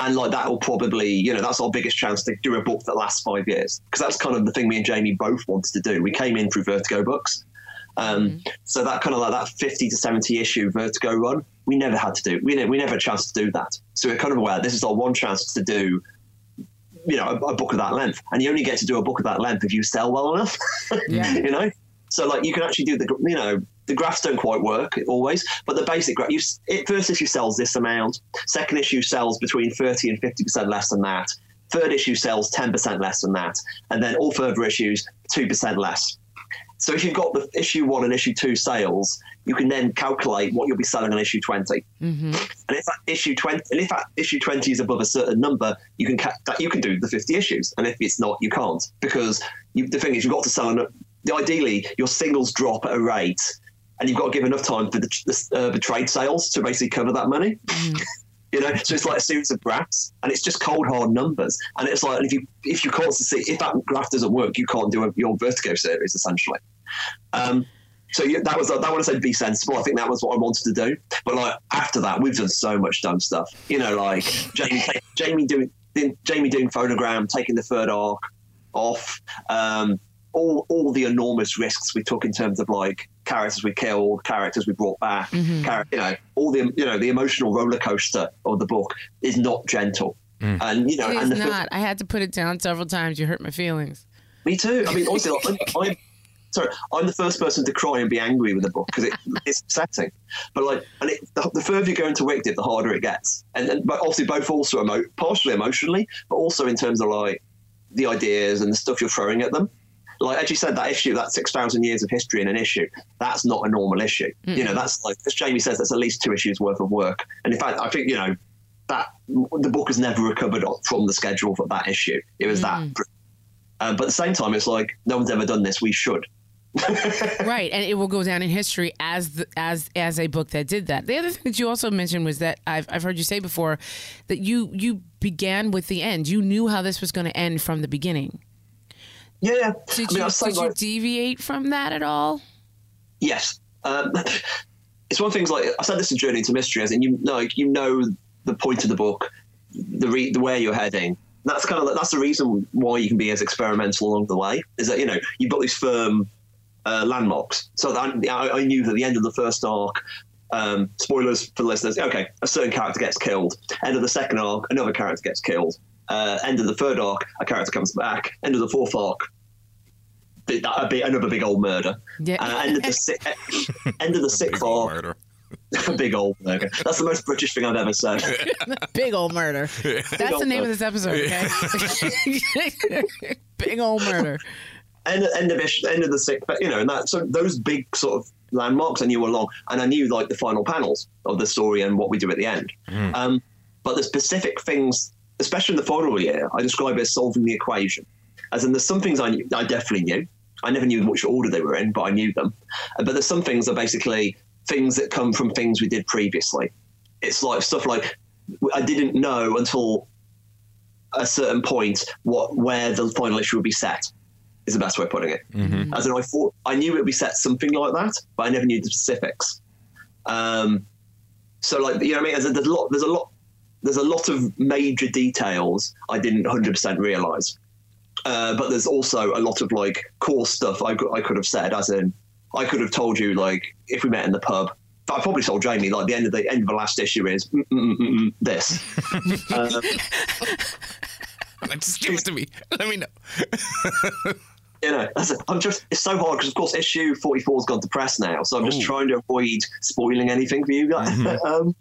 Speaker 14: And like that will probably you know that's our biggest chance to do a book that lasts five years. Because that's kind of the thing me and jamie both wanted to do. We came in through vertigo books. Um, so that kind of like that 50 to 70 issue vertigo run we never had to do. We, ne- we never had a chance to do that. So we're kind of aware this is our one chance to do you know, a, a, book of that length, and you only get to do a book of that length if you sell well enough.
Speaker 15: Yeah.
Speaker 14: you know, so like you can actually do the, you know, the graphs don't quite work always, but the basic graph. You, it, first issue sells this amount. Second issue sells between thirty and fifty percent less than that. Third issue sells ten percent less than that, and then all further issues two percent less. So if you've got the issue one and issue two sales, you can then calculate what you'll be selling on issue 20
Speaker 15: Mm-hmm.
Speaker 14: and if that issue 20 and if that issue 20 is above a certain number you can ca- that you can do the 50 issues and if it's not you can't because you, the thing is you've got to sell ideally your singles drop at a rate and you've got to give enough time for the, the, uh, the trade sales to basically cover that money you know so it's like a series of graphs and it's just cold hard numbers and it's like if you if you can't see if that graph doesn't work you can't do a, your vertigo series essentially um, so yeah, that was that one I said be sensible. I think that was what I wanted to do. But like after that, we've done so much dumb stuff. You know, like Jamie, Jamie doing Jamie doing phonogram, taking the third arc off. Um, all all the enormous risks we took in terms of like characters we killed, characters we brought back.
Speaker 15: Mhm.
Speaker 14: char- you know, all the you know the emotional roller coaster of the book is not gentle. And you know,
Speaker 15: it
Speaker 14: and
Speaker 15: is
Speaker 14: the
Speaker 15: not. I had to put it down several times. You hurt my feelings.
Speaker 14: Me too. I mean, honestly, like, I'm, I'm sorry. I'm the first person to cry and be angry with a book because it, it's upsetting. But like, and it, the, the further you go into Wicked, the harder it gets. And, and but obviously, both also emo- partially emotionally, but also in terms of like the ideas and the stuff you're throwing at them. Like as you said, that issue, that six thousand years of history in an issue, that's not a normal issue. You know, that's like as Jamie says, that's at least two issues worth of work. And in fact, I think you know that the book has never recovered from the schedule for that issue. It was that
Speaker 15: Mm.
Speaker 14: um, but at the same time, it's like no one's ever done this. We should.
Speaker 15: right, and it will go down in history as the, as as a book that did that. The other thing that you also mentioned was that I've I've heard you say before that you you began with the end. You knew how this was going to end from the beginning.
Speaker 14: Yeah, yeah.
Speaker 15: Did
Speaker 14: I mean,
Speaker 15: you
Speaker 14: I was saying,
Speaker 15: did you deviate from that at all?
Speaker 14: Yes. Um, it's one of the things like I said this is journey to mystery, as in you know, like, you know the point of the book, the re- the where you're heading. That's kind of that's the reason why you can be as experimental along the way. Is that you know you've got these firm uh, landmarks. So that I, I knew that the end of the first arc. Um, spoilers for the listeners. Okay, a certain character gets killed. End of the second arc, another character gets killed. Uh, end of the third arc, a character comes back. End of the fourth arc, th- a big, another big old murder.
Speaker 15: Yeah.
Speaker 14: Uh, end of the si- end of the sixth arc, big old murder. That's the most British thing I've ever said.
Speaker 15: Big old murder. That's the name of this episode. Okay. Big old murder.
Speaker 14: End, end of ish, end of the sixth, you know, and that so those big sort of landmarks I knew along, and I knew like the final panels of the story and what we do at the end. Um, but the specific things, especially in the final year, I describe it as solving the equation. As in, there's some things I knew, I definitely knew. I never knew which order they were in, but I knew them. Uh, But there's some things that are basically things that come from things we did previously. It's like stuff like I didn't know until a certain point what where the final issue would be set. Is the best way of putting it.
Speaker 1: Mm-hmm.
Speaker 14: As in, I thought I knew it would be set something like that, but I never knew the specifics. Um, so, like you know, what I mean, there's a, there's a lot, there's a lot, there's a lot of major details I didn't 100 percent realize. Uh, but there's also a lot of like core stuff I, could- I could have said, as in I could have told you like if we met in the pub. I probably told Jamie like the end of the end of the last issue is mm, mm, mm, this. uh,
Speaker 1: Just give it to me. Let me know.
Speaker 14: you know, that's I'm just it's so hard because of course issue 44's gone to press now, so I'm just trying to avoid spoiling anything for you guys. um,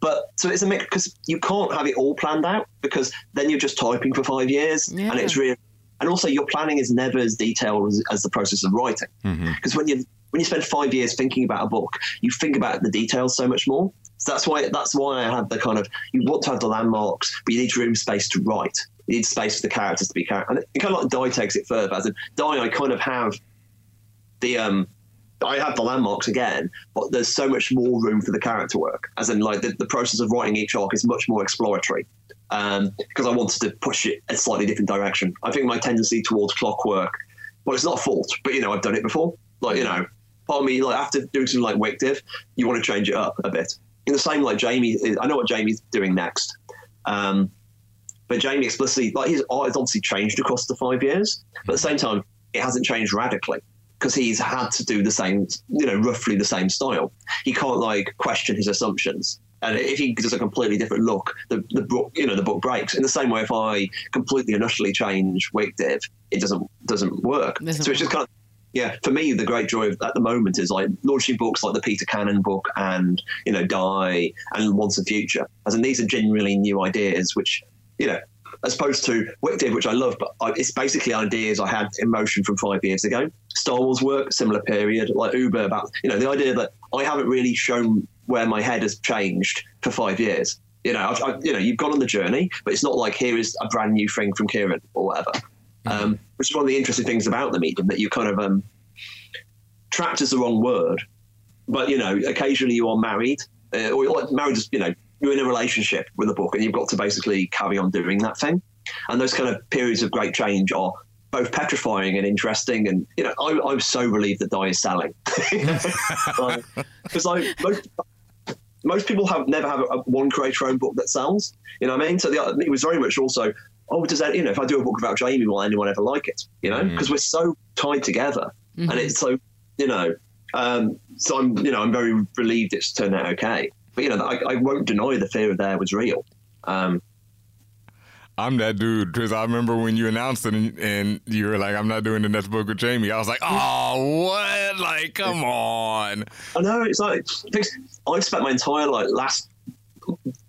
Speaker 14: But so it's a mix because you can't have it all planned out because then you're just typing for five years
Speaker 15: Yeah.
Speaker 14: and it's really and also your planning is never as detailed as, as the process of writing because when you when you spend five years thinking about a book, you think about the details so much more. So that's why that's why I have the kind of you want to have the landmarks, but you need room space to write. You need space for the characters to be characters. And it kind of like Die takes it further. As in Die, I kind of have the um I have the landmarks again, but there's so much more room for the character work. As in, like the, the process of writing each arc is much more exploratory um, because I wanted to push it a slightly different direction. I think my tendency towards clockwork, well, it's not a fault, but you know, I've done it before. Like you know, part of me, like after doing something like Wick Div, you want to change it up a bit. In the same, like Jamie, I know what Jamie's doing next. Um, but Jamie explicitly, like his art has obviously changed across the five years, but at the same time, it hasn't changed radically because he's had to do the same, you know, roughly the same style. He can't like question his assumptions. And if he does a completely different look, the, the book, you know, the book breaks. In the same way, if I completely and utterly change WicDiv, it doesn't doesn't work.
Speaker 15: Doesn't
Speaker 14: so it's just kind of yeah, for me, the great joy of, at the moment is like launching books like the Peter Cannon book and you know Die and Once and Future. As in, these are genuinely new ideas, which you know, as opposed to Wick Div, which I love, but I, it's basically ideas I had in motion from five years ago. Star Wars work, similar period, like Uber about you know the idea that I haven't really shown where my head has changed for five years. You know, I've, you know, you've gone on the journey, but it's not like here is a brand new thing from Kieron or whatever. Um, which is one of the interesting things about the medium that you kind of um, trapped is the wrong word, but you know, occasionally you are married, uh, or like married is you know you're in a relationship with a book, and you've got to basically carry on doing that thing. And those kind of periods of great change are both petrifying and interesting. And you know, I, I'm so relieved that Die is selling because I most, most people have never have a, a one creator own book that sells. You know what I mean? So the, it was very much also, oh, does that you know if I do a book about Jamie, will anyone ever like it? You know, because we're so tied together,
Speaker 15: Mhm.
Speaker 14: and it's so you know. Um, so I'm you know I'm very relieved it's turned out okay. But you know I, I won't deny the fear of there was real. Um,
Speaker 1: I'm that dude because I remember when you announced it and, and you were like, "I'm not doing the next book with Jamie." I was like, "Oh, what? Like, come on!"
Speaker 14: I know it's like I've spent my entire like last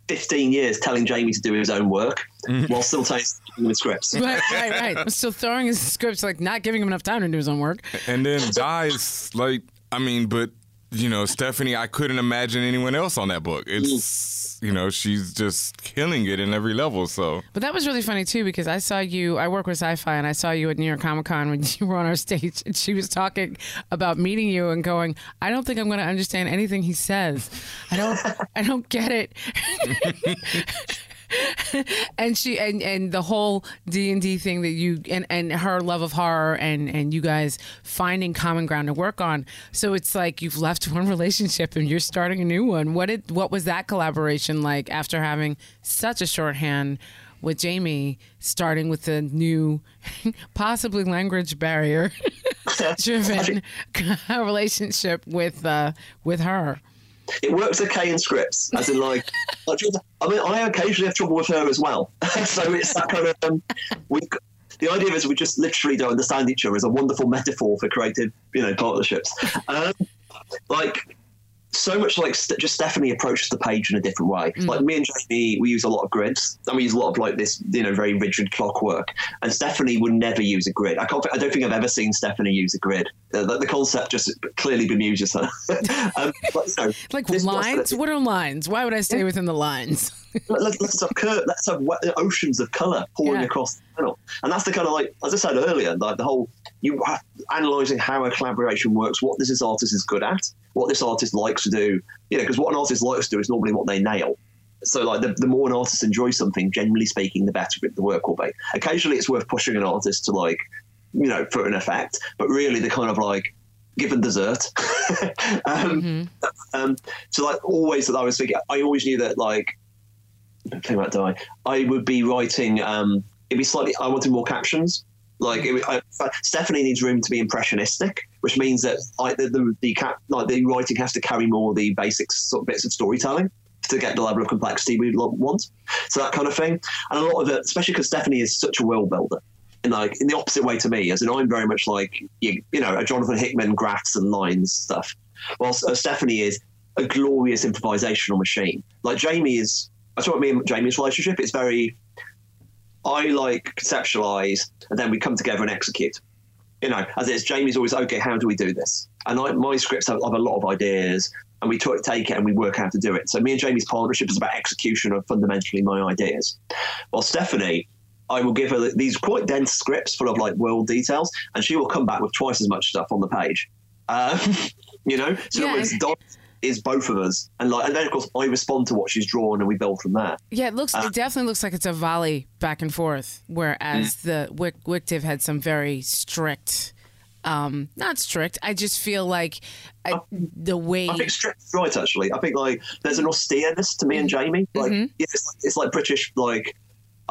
Speaker 14: fifteen years telling Jamie to do his own work while still doing the scripts.
Speaker 15: right, right, right. I'm still throwing his scripts, like not giving him enough time to do his own work.
Speaker 1: And then dies like, I mean, but you know, Stephanie, I couldn't imagine anyone else on that book. It's mm. you know, she's just killing it in every level. So
Speaker 15: But that was really funny too because I saw you. I work with Sci-Fi, and I saw you at New York Comic Con when you were on our stage, and she was talking about meeting you and going, "I don't think I'm going to understand anything he says. I don't. I don't get it." and she and and the whole D and D thing that you and and her love of horror and and you guys finding common ground to work on. So it's like you've left one relationship and you're starting a new one. What did what was that collaboration like after having such a shorthand? With Jamie starting with a new, possibly language barrier driven relationship with uh, with her.
Speaker 14: It works okay in scripts, as in like, I mean, I occasionally have trouble with her as well. so it's that kind of um, we. The idea is we just literally don't understand each other is a wonderful metaphor for creative, you know, partnerships. Um, like so much like St- just Stephanie approaches the page in a different way. Like me and Jamie, we use a lot of grids, and we use a lot of like this, you know, very rigid clockwork. And Stephanie would never use a grid. I can't. I don't think I've ever seen Stephanie use a grid. Uh, the, the concept just clearly bemuses her. um, but, you know,
Speaker 15: Like lines? What are lines? Why would I stay within the lines?
Speaker 14: Let, let's have cur- let's have wa- oceans of color pouring
Speaker 15: Yeah.
Speaker 14: across the panel, and that's the kind of like as I said earlier, like the whole you are analyzing how a collaboration works, what this artist is good at, what this artist likes to do. You know, because what an artist likes to do is normally what they nail. So, like, the, the more an artist enjoys something, generally speaking, the better the work will be. Occasionally, it's worth pushing an artist to, like, you know, for an effect, but really, the kind of like given dessert. um, um, so, like, always that I was thinking, I always knew that, like, thing about die, I would be writing. Um, it'd be slightly. I wanted more captions. Like it, I, Stephanie needs room to be impressionistic, which means that I, the, the the cap, like the writing has to carry more of the basic sort of bits of storytelling to get the level of complexity we want. So that kind of thing, and a lot of it, especially because Stephanie is such a world builder. In like in the opposite way to me, as in I'm very much like you, you know a Jonathan Hickman graphs and lines stuff, whilst uh, Stephanie is a glorious improvisational machine. Like Jamie is, that's what me and Jamie's relationship. It's very, I like conceptualize, and then we come together and execute. You know, as it's Jamie's always okay. How do we do this? And I, my scripts have, have a lot of ideas, and we t- take it and we work out how to do it. So me and Jamie's partnership is about execution of fundamentally my ideas. While Stephanie, I will give her these quite dense scripts full of like world details, and she will come back with twice as much stuff on the page. Um, you know, so
Speaker 15: Yeah.
Speaker 14: it's is both of us, and like, and then of course I respond to what she's drawn, and we build from there.
Speaker 15: Yeah, it looks.
Speaker 14: Uh,
Speaker 15: it definitely looks like it's a volley back and forth. Whereas
Speaker 14: Mm.
Speaker 15: the Wick WicDiv had some very strict, um, not strict. I just feel like I, the way.
Speaker 14: I think strict right actually. I think like there's an austereness to me and Jamie. Like
Speaker 15: Mhm.
Speaker 14: yeah, it's, it's like British like.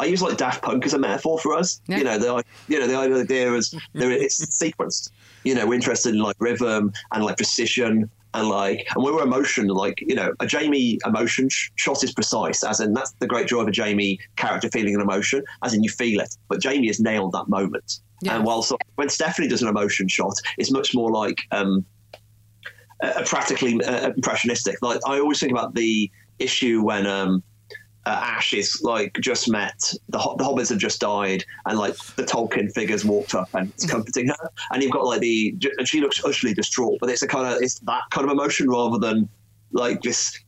Speaker 14: I use like Daft Punk as a metaphor for us. You know, the you know the idea is there it's sequenced. You know, we're interested in like rhythm and like precision and like and we're emotion like you know a Jamie emotion sh- shot is precise as in that's the great joy of a Jamie character feeling an emotion as in you feel it. But Jamie has nailed that moment. And while so, when Stephanie does an emotion shot, it's much more like um, uh, practically uh, impressionistic. Like I always think about the issue when um, uh, Ash is like just met the the hobbits have just died, and like the Tolkien figures walked up and it's comforting her, and you've got like the and she looks utterly distraught, but it's a kind of it's that kind of emotion rather than like this.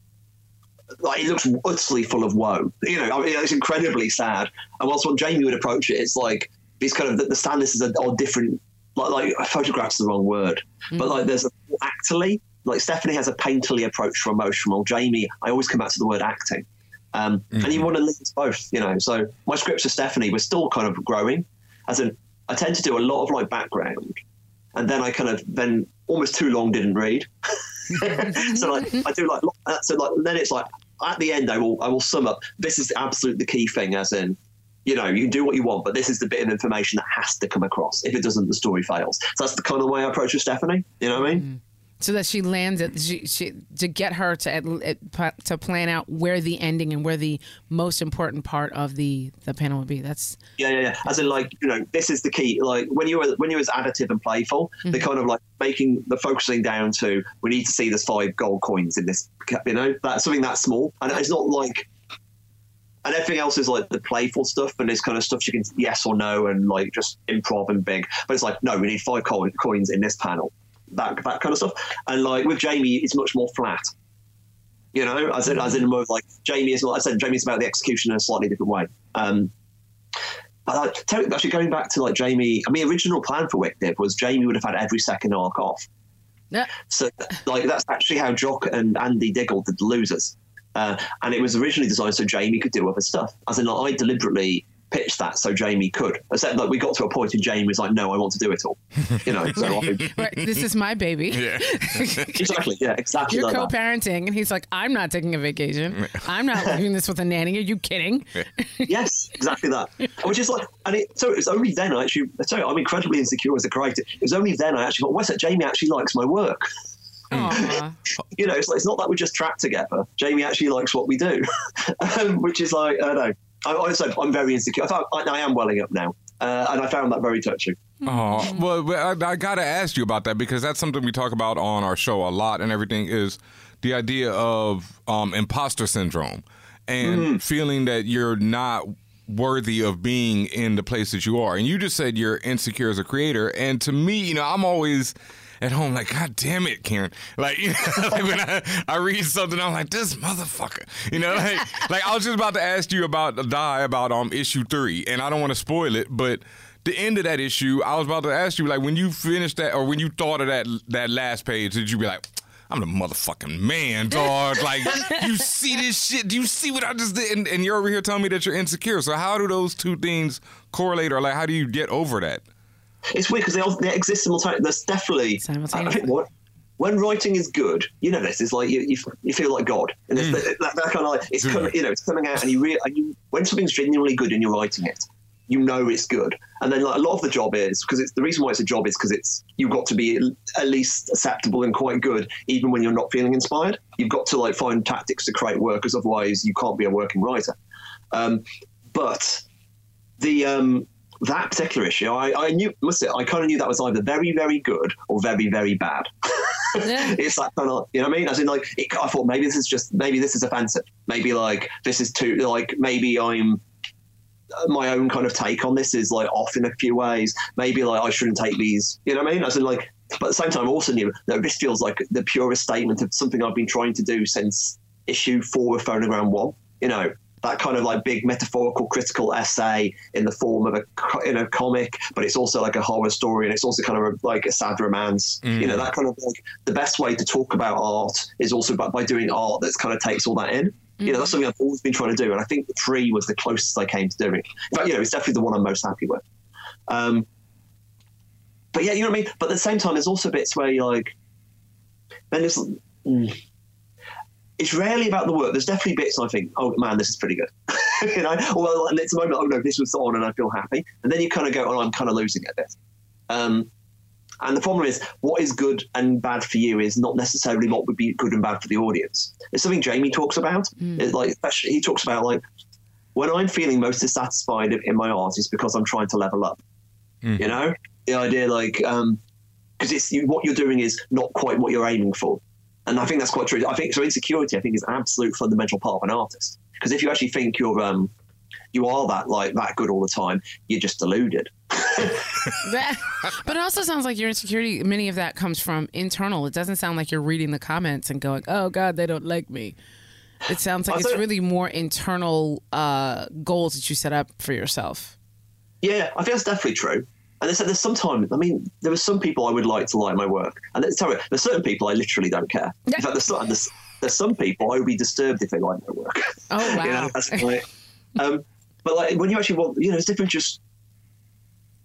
Speaker 14: Like it looks utterly full of woe. You know, I mean, it's incredibly sad. And whilst when Jamie would approach it, it's like these kind of the, the stances are, are different. Like, like photographs the wrong word, but like there's a actily. Like Stephanie has a painterly approach to emotion, while Jamie, I always come back to the word acting. Um, And you want to link both, you know. So my scripts for Stephanie, we're still kind of growing. As in, I tend to do a lot of like background, and then I kind of then almost too long didn't read. so like I do like so like then it's like at the end I will I will sum up. This is the absolute the key thing, as in. You know, you can do what you want, but this is the bit of information that has to come across. If it doesn't, the story fails. So that's the kind of way I approach with Stephanie. You know what I mean?
Speaker 15: So that she lands it she, she, to get her to at- to plan out where the ending and where the most important part of the the panel would be. That's
Speaker 14: Yeah, yeah, yeah. As in, like, you know, this is the key. Like, when you were when you was additive and playful,
Speaker 15: Mm-hmm.
Speaker 14: they're kind of like making the focusing down to we need to see there's five gold coins in this. You know, that's something that small, and it's not like. And everything else is like the playful stuff, and it's kind of stuff you can yes or no, and like just improv and big. But it's like no, we need five co- coins in this panel, that that kind of stuff. And like with Jamie, it's much more flat. You know, as in as in more like Jamie is. Like I said, Jamie's about the execution in a slightly different way. Um, but tell- actually, going back to like Jamie, I mean, original plan for WicDiv was Jamie would have had every second arc off.
Speaker 15: Yeah.
Speaker 14: So, like, that's actually how Jock and Andy Diggle did the losers. Uh, and it was originally designed so Jamie could do other stuff. As in, like, I deliberately pitched that so Jamie could. Except, like, we got to a point and Jamie was like, no, I want to do it all. You know, so I,
Speaker 15: right. This is my baby.
Speaker 1: Yeah.
Speaker 14: exactly, yeah, exactly
Speaker 15: You're
Speaker 14: like
Speaker 15: co-parenting, and he's like, "I'm not taking a vacation. I'm not leaving this with a nanny. Are you kidding?"
Speaker 14: yes, exactly that. Which is like, and it, so it was only then I actually, sorry, I'm incredibly insecure as a creator. It was only then I actually thought, what's that? Jamie actually likes my work. you know, it's, like, it's not that we're just trapped together. Jamie actually likes what we do, um, which is like, I don't know. I, said I'm very insecure. I, thought, I, I am welling up now, uh, and I found that very touching.
Speaker 1: Oh, well, I, I got to ask you about that because that's something we talk about on our show a lot and everything is the idea of um, imposter syndrome and feeling that you're not worthy of being in the place that you are. And you just said you're insecure as a creator. And to me, you know, I'm always at home like, God damn it, Kieron. Like, you know, like when I, I read something, I'm like, this motherfucker. You know, like, like I was just about to ask you about die about um issue three, and I don't want to spoil it, but the end of that issue, I was about to ask you, like, when you finished that or when you thought of that that last page, did you be like, I'm the motherfucking man, dog. Like, you see this shit? Do you see what I just did? And, and you're over here telling me that you're insecure. So how do those two things correlate, or like, how do you get over that?
Speaker 14: It's weird because they, all- they exist simultaneously. There's definitely. I think what when writing is good, you know this. It's like you, you, you feel like God, and it's that, that, that kind of like it's coming, you know it's coming out, and you, re- and you when something's genuinely good and you're writing it, you know it's good. And then like a lot of the job is because it's the reason why it's a job is because it's you've got to be at least acceptable and quite good even when you're not feeling inspired. You've got to like find tactics to create work, because otherwise you can't be a working writer. Um, but the um, that particular issue, I, I knew must say, I kind of knew that was either very very good or very very bad. it's like kind of you know what I mean. As in like it, I thought maybe this is just maybe this is offensive. Maybe like this is too like maybe I'm uh, my own kind of take on this is like off in a few ways. Maybe like I shouldn't take these. You know what I mean? As in like, but at the same time, I also knew that this feels like the purest statement of something I've been trying to do since issue four of Phonogram One. You know. That kind of like big metaphorical critical essay in the form of a in a comic, but it's also like a horror story, and it's also kind of a, like a sad romance. You know that kind of like the best way to talk about art is also by, by doing art that kind of takes all that in. You know, that's something I've always been trying to do, and I think the Tree was the closest I came to doing. it. In fact, you know, it's definitely the one I'm most happy with. Um, but yeah, you know what I mean. But at the same time, there's also bits where you're like, then there's. mm, it's rarely about the work. There's definitely bits I think, oh man, this is pretty good. you know, or and it's a moment, oh no, this was on, and I feel happy. And then you kind of go, oh, I'm kind of losing it a bit. Um, and the problem is, what is good and bad for you is not necessarily what would be good and bad for the audience. It's something Jamie talks about. Hmm. It's like, especially, he talks about like when I'm feeling most dissatisfied in my art is because I'm trying to level up. Hmm. You know, the idea like um, because it's you, what you're doing is not quite what you're aiming for, and I think that's quite true. I think so. Insecurity, I think, is an absolute fundamental part of an artist because if you actually think you're um you are that like that good all the time, you're just deluded.
Speaker 15: That- but it also sounds like your insecurity, many of that comes from internal. It doesn't sound like you're reading the comments and going, oh, God, they don't like me. It sounds like it's really more internal uh, goals that you set up for yourself.
Speaker 14: Yeah, I think that's definitely true. And there's, there's sometimes, I mean, there are some people I would like to like my work, and there's, sorry, there's certain people I literally don't care. In fact, there's, some- there's, there's some people I would be disturbed if they like my work.
Speaker 15: Oh, wow.
Speaker 14: you know, that's like, um, but like when you actually want, you know, it's different. Just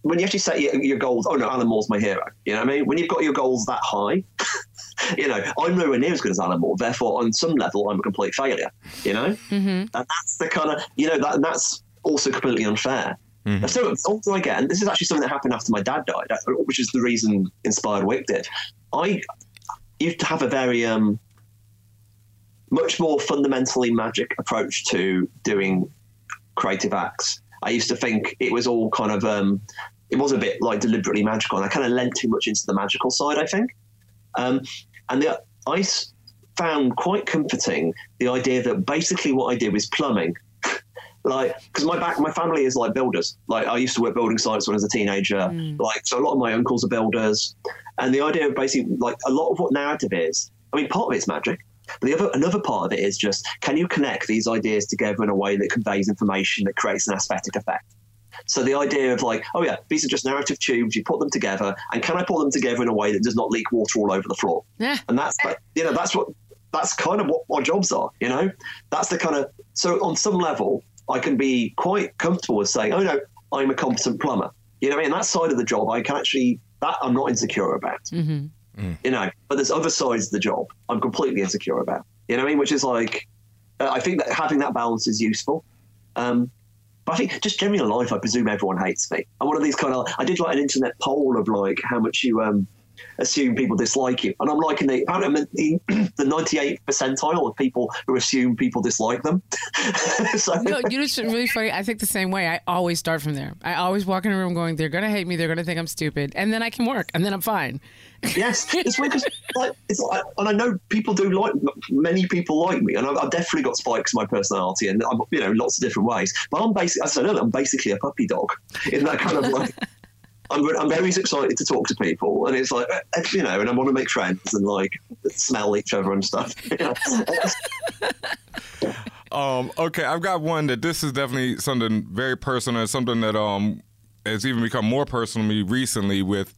Speaker 14: when you actually set your, your goals. Oh no, Alan Moore's my hero. You know what I mean? When you've got your goals that high, you know, I'm nowhere near as good as Alan Moore. Therefore, on some level, I'm a complete failure. You know,
Speaker 15: Mm-hmm.
Speaker 14: and that's the kind of you know that that's also completely unfair. So also I get, and this is actually something that happened after my dad died, uh, which is the reason Inspired WicDiv. I used to have a very um, much more fundamentally magic approach to doing creative acts. I used to think it was all kind of um, it was a bit like deliberately magical, and I kind of lent too much into the magical side. I think, um, and the, I found quite comforting the idea that basically what I did was plumbing. Like, because my back, my family is like builders. Like, I used to work building sites when I was a teenager. Mm. Like, so a lot of my uncles are builders, and the idea of basically like a lot of what narrative is. I mean, part of it's magic. But the other, another part of it is just can you connect these ideas together in a way that conveys information that creates an aesthetic effect? So the idea of like, oh yeah, these are just narrative tubes. You put them together, and can I put them together in a way that does not leak water all over the floor?
Speaker 15: Yeah.
Speaker 14: And that's that, you know that's what that's kind of what our jobs are. You know, that's the kind of so on some level I can be quite comfortable with saying, oh no, I'm a competent plumber. You know, what I mean, that side of the job I can actually that I'm not insecure about
Speaker 15: Mm-hmm.
Speaker 14: you know. But there's other sides of the job I'm completely insecure about. You know what I mean? Which is like, uh, I think that having that balance is useful. Um, but I think just generally in life, I presume everyone hates me. I'm one of these kind of. I did like an internet poll of like how much you um, assume people dislike you, and I'm like in the I'm in the, the 98th percentile of people who assume people dislike them. so,
Speaker 15: No, you know, it's really funny. I think the same way. I always start from there. I always walk in a room going, they're going to hate me. They're going to think I'm stupid. And then I can work. And then I'm fine.
Speaker 14: yes, it's weird 'cause, like, it's like, and I know people do like many people like me, and I've, I've definitely got spikes in my personality, and I'm you know lots of different ways. But I'm basically, as I said I'm basically a puppy dog in that kind of like. I'm, I'm very excited to talk to people, and it's like eh, you know, and I want to make friends and like smell each other and stuff.
Speaker 1: Um, okay, I've got one that this is definitely something very personal, something that um has even become more personal to me recently with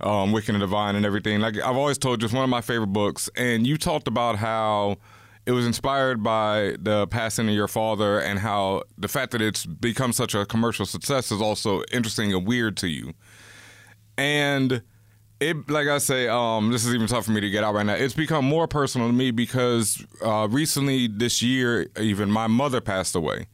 Speaker 1: um, Wicked and Divine and everything. Like I've always told you, it's one of my favorite books, and you talked about how it was inspired by the passing of your father, and how the fact that it's become such a commercial success is also interesting and weird to you. And it, like I say, um, this is even tough for me to get out right now. It's become more personal to me because uh, recently this year, even my mother passed away.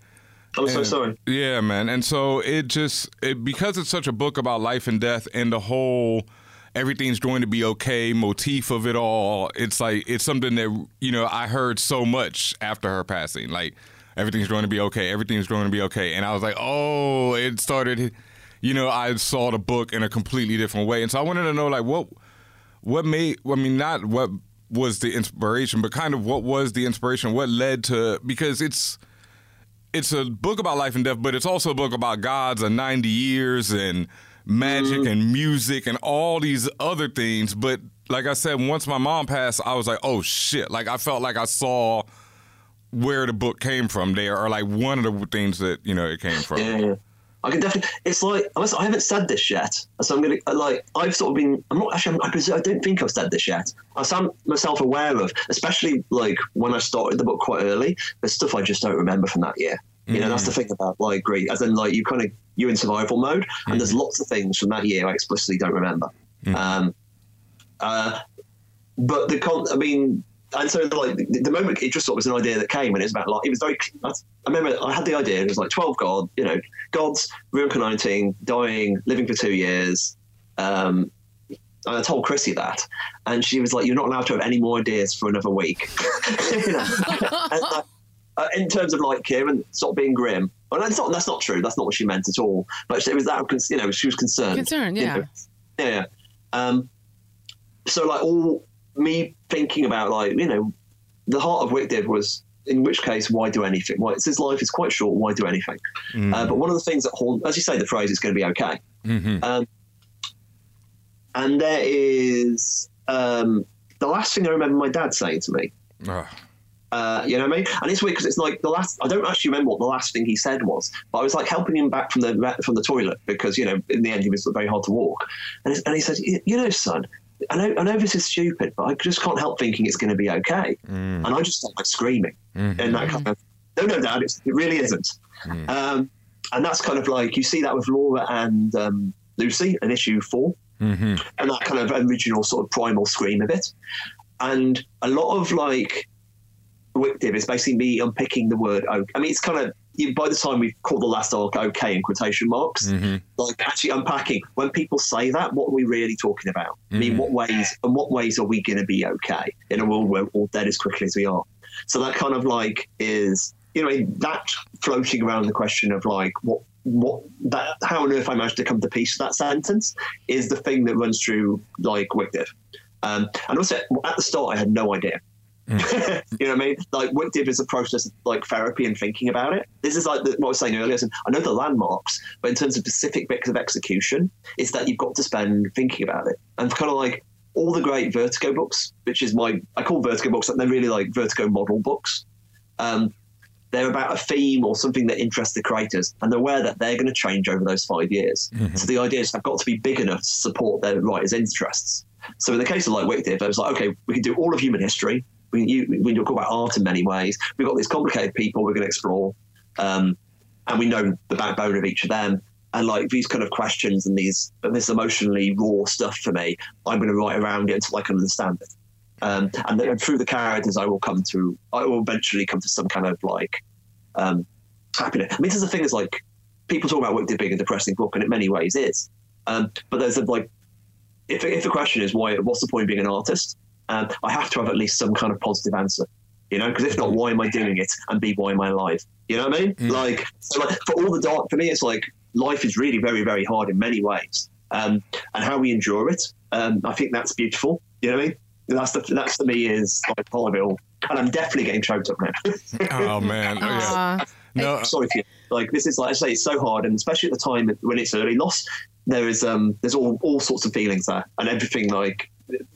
Speaker 14: I'm so sorry.
Speaker 1: Yeah, man. And so it just it because it's such a book about life and death and the whole everything's going to be okay motif of it all. It's like it's something that you know I heard so much after her passing. Like everything's going to be okay. Everything's going to be okay. And I was like, oh, it started. You know, I saw the book in a completely different way, and so I wanted to know like what what made? I mean, not what was the inspiration, but kind of what was the inspiration? What led to? Because it's it's a book about life and death, but it's also a book about gods and 90 years and magic
Speaker 14: Mm-hmm.
Speaker 1: and music and all these other things. But like I said, once my mom passed, I was like, oh shit. Like I felt like I saw where the book came from there, or like one of the things that, you know, it came from.
Speaker 14: Yeah. I can definitely. It's like unless I haven't said this yet, so I'm gonna like I've sort of been. I'm not actually. I, I don't think I've said this yet. I am myself aware of, especially like when I started the book quite early. There's stuff I just don't remember from that year. You know, that's the thing about like grief. As in, like you kind of you're in survival mode, and there's lots of things from that year I explicitly don't remember. Um, uh, but the con, I mean, and so like the, the moment it just sort of was an idea that came, and it was about like it was very. I remember I had the idea. It was like twelve god, you know, gods reincarnating, dying, living for two years. Um, and I told Chrissy that, and she was like, "You're not allowed to have any more ideas for another week." And, uh, uh, in terms of like Kieron sort of being grim, well, that's not that's not true. That's not what she meant at all. But it was that you know she was concerned.
Speaker 15: Concerned,
Speaker 14: you
Speaker 15: yeah.
Speaker 14: know. Yeah, yeah. Um, so like all me thinking about like you know the heart of WicDiv was in which case why do anything? Why his life is quite short. Why do anything?
Speaker 1: Mm.
Speaker 14: Uh, but one of the things that haunt, as you say, the phrase is going to be okay.
Speaker 1: Mm-hmm.
Speaker 14: Um, and there is um, the last thing I remember my dad saying to me. Uh, you know what I mean? And it's weird because it's like the last. I don't actually remember what the last thing he said was, but I was like helping him back from the from the toilet because you know in the end he was very hard to walk, and, it's- and he said, "You know, son." I know, I know this is stupid, but I just can't help thinking it's going to be okay. And I just started screaming in that kind of, no, no, Dad, it's, it really isn't. Um, and that's kind of like, you see that with Laura and um, Luci in issue four
Speaker 1: Mm-hmm.
Speaker 14: and that kind of original sort of primal scream of it. And a lot of like WicDiv is basically me unpicking the word okay. I mean, it's kind of you, by the time we've called the last arc okay in quotation marks,
Speaker 1: Mm-hmm.
Speaker 14: like actually unpacking when people say that, what are we really talking about? I mean,
Speaker 1: Mhm.
Speaker 14: what ways and what ways are we going to be okay in a world where we're all dead as quickly as we are? So that kind of like is you know that floating around the question of like what what that how on earth I managed to come to peace with that sentence is the thing that runs through like WicDiv. Um, and also at the start I had no idea. you know what I mean? Like WicDiv is a process of like therapy and thinking about it. This is like the, what I was saying earlier. I said, I know the landmarks, but in terms of specific bits of execution, it's that you've got to spend thinking about it. And kind of like all the great Vertigo books, which is my I call Vertigo books, and they're really like Vertigo model books. Um, they're about a theme or something that interests the creators, and they're aware that they're going to change over those five years.
Speaker 1: Mhm.
Speaker 14: So the idea is they've got to be big enough to support their writers' interests. So in the case of like WicDiv, it was like, okay, we can do all of human history. We you, we talk about art in many ways. We've got these complicated people we're going to explore, um, and we know the backbone of each of them. And like these kind of questions and these this emotionally raw stuff for me, I'm going to write around it until I can understand it. Um, and then through the characters, I will come to, I will eventually come to some kind of like um, happiness. I mean, this is the thing is like people talk about Wicked being a depressing book, and in many ways is. Um, but there's a, like, if if the question is why, what's the point of being an artist? Um, I have to have at least some kind of positive answer, you know, because if not, why am I doing it? And B, why am I alive? You know what I mean? Like, so like, for all the dark, for me, it's like life is really very, very hard in many ways, um, and how we endure it. Um, I think that's beautiful. You know what I mean? That's the that's to me is like part of it all. And I'm definitely getting choked up now.
Speaker 1: Oh man. Yeah. No.
Speaker 14: Sorry for you. Like this is like I say, it's so hard, and especially at the time when it's early loss, there is um there's all all sorts of feelings there, and everything like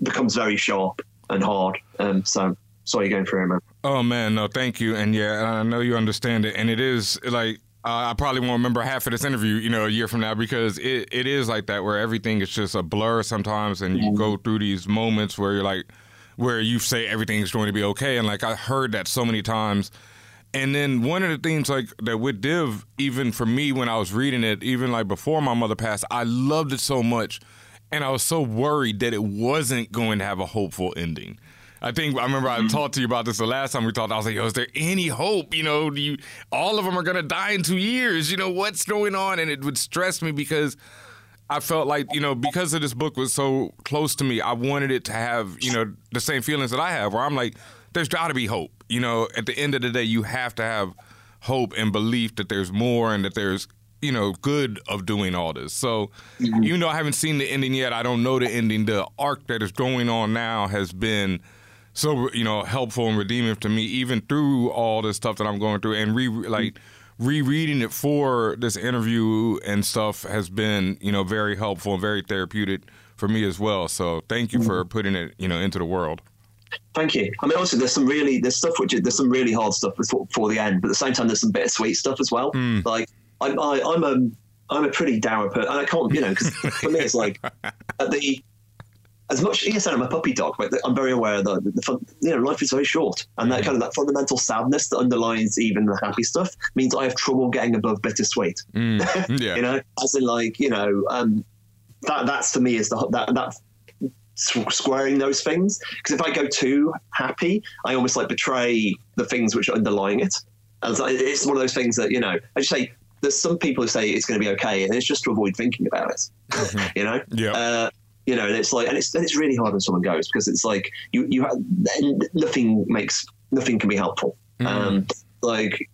Speaker 14: becomes very sharp and hard. Um, so sorry you're going through it, man.
Speaker 1: Oh man, no, thank you. And yeah, I know you understand it. And it is like uh, I probably won't remember half of this interview, you know, a year from now because it, it is like that where everything is just a blur sometimes, and you go through these moments where you're like, where you say everything's going to be okay, and like I heard that so many times. And then one of the things like that with Div, even for me when I was reading it, even like before my mother passed, I loved it so much, and I was so worried that it wasn't going to have a hopeful ending. I think I remember I mm-hmm. talked to you about this the last time we talked. I was like, "Yo, is there any hope? You know, do you all of them are gonna die in two years? You know, what's going on?" And it would stress me because I felt like you know because of this book was so close to me, I wanted it to have you know the same feelings that I have, where I'm like, "There's got to be hope." You know, at the end of the day, you have to have hope and belief that there's more and that there's you know good of doing all this. So mm-hmm. even though I haven't seen the ending yet, I don't know the ending. The arc that is going on now has been so you know helpful and redeeming to me, even through all this stuff that I'm going through, and re like rereading it for this interview and stuff has been you know very helpful and very therapeutic for me as well. So thank you for mm-hmm. putting it you know into the world.
Speaker 14: Thank you. I mean, also there's some really there's stuff which is, there's some really hard stuff before, before the end, but at the same time there's some bittersweet stuff as well. Mm. Like I'm I, I'm a I'm a pretty dour person, and I can't you know because for me it's like at the as much yes I'm a puppy dog, but I'm very aware that the fun, you know life is very short, and that kind of that fundamental sadness that underlies even the happy stuff means I have trouble getting above bittersweet.
Speaker 1: Mm, yeah.
Speaker 14: you know, as in like you know um, that that's for me is the that that squaring those things because if I go too happy, I almost like betray the things which are underlying it. And it's one of those things that you know. I just say there's some people who say it's going to be okay, and it's just to avoid thinking about it. you know.
Speaker 1: Yeah.
Speaker 14: Uh, you know, and it's like, and it's and it's really hard when someone goes because it's like you you have, nothing makes nothing can be helpful. Um, like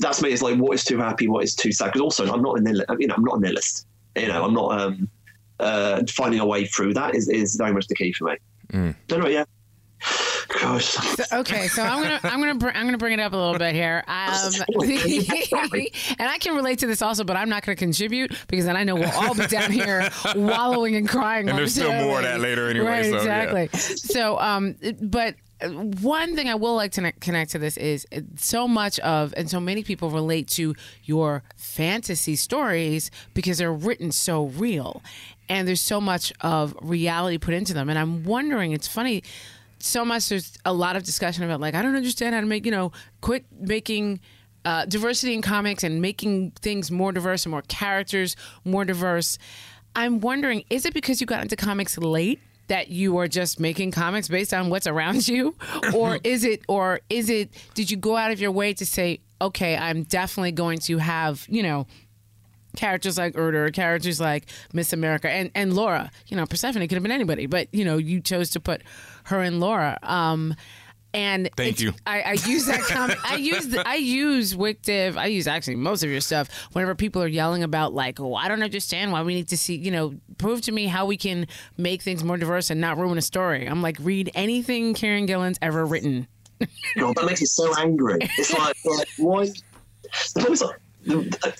Speaker 14: that's me. It's like what is too happy, what is too sad. Because also, I'm not a nihil- you know, I'm not a nihilist. You know, I'm not um, uh, finding a way through that is is very much the key for me. Don't know, yeah. Gosh.
Speaker 15: So- okay, so I'm gonna I'm gonna br- I'm gonna bring it up a little bit here, um, and I can relate to this also, but I'm not gonna contribute because then I know we'll all be down here wallowing and crying.
Speaker 1: And there's still more of that later anyway,
Speaker 15: Right,
Speaker 1: so, yeah.
Speaker 15: exactly. So, um, but one thing I will like to connect to this is uh, so much of and so many people relate to your fantasy stories because they're written so real, and there's so much of reality put into them. And I'm wondering, it's funny so much there's a lot of discussion about like I don't understand how to make you know quit making uh, diversity in comics and making things more diverse and more characters more diverse. I'm wondering, is it because you got into comics late that you are just making comics based on what's around you, or is it, or is it? Did you go out of your way to say, okay, I'm definitely going to have you know characters like Urdr, characters like Miss America, and and Laura. You know, Persephone could have been anybody, but you know, you chose to put her and Laura. Um, and
Speaker 1: Thank you.
Speaker 15: I, I use that comment. I use the, I use WicDiv. I use actually most of your stuff. Whenever people are yelling about like, oh, I don't understand why we need to see, you know, prove to me how we can make things more diverse and not ruin a story. I'm like, read anything Kieron Gillen's ever written.
Speaker 14: God, that makes me so angry. It's like, like why? The problem is like,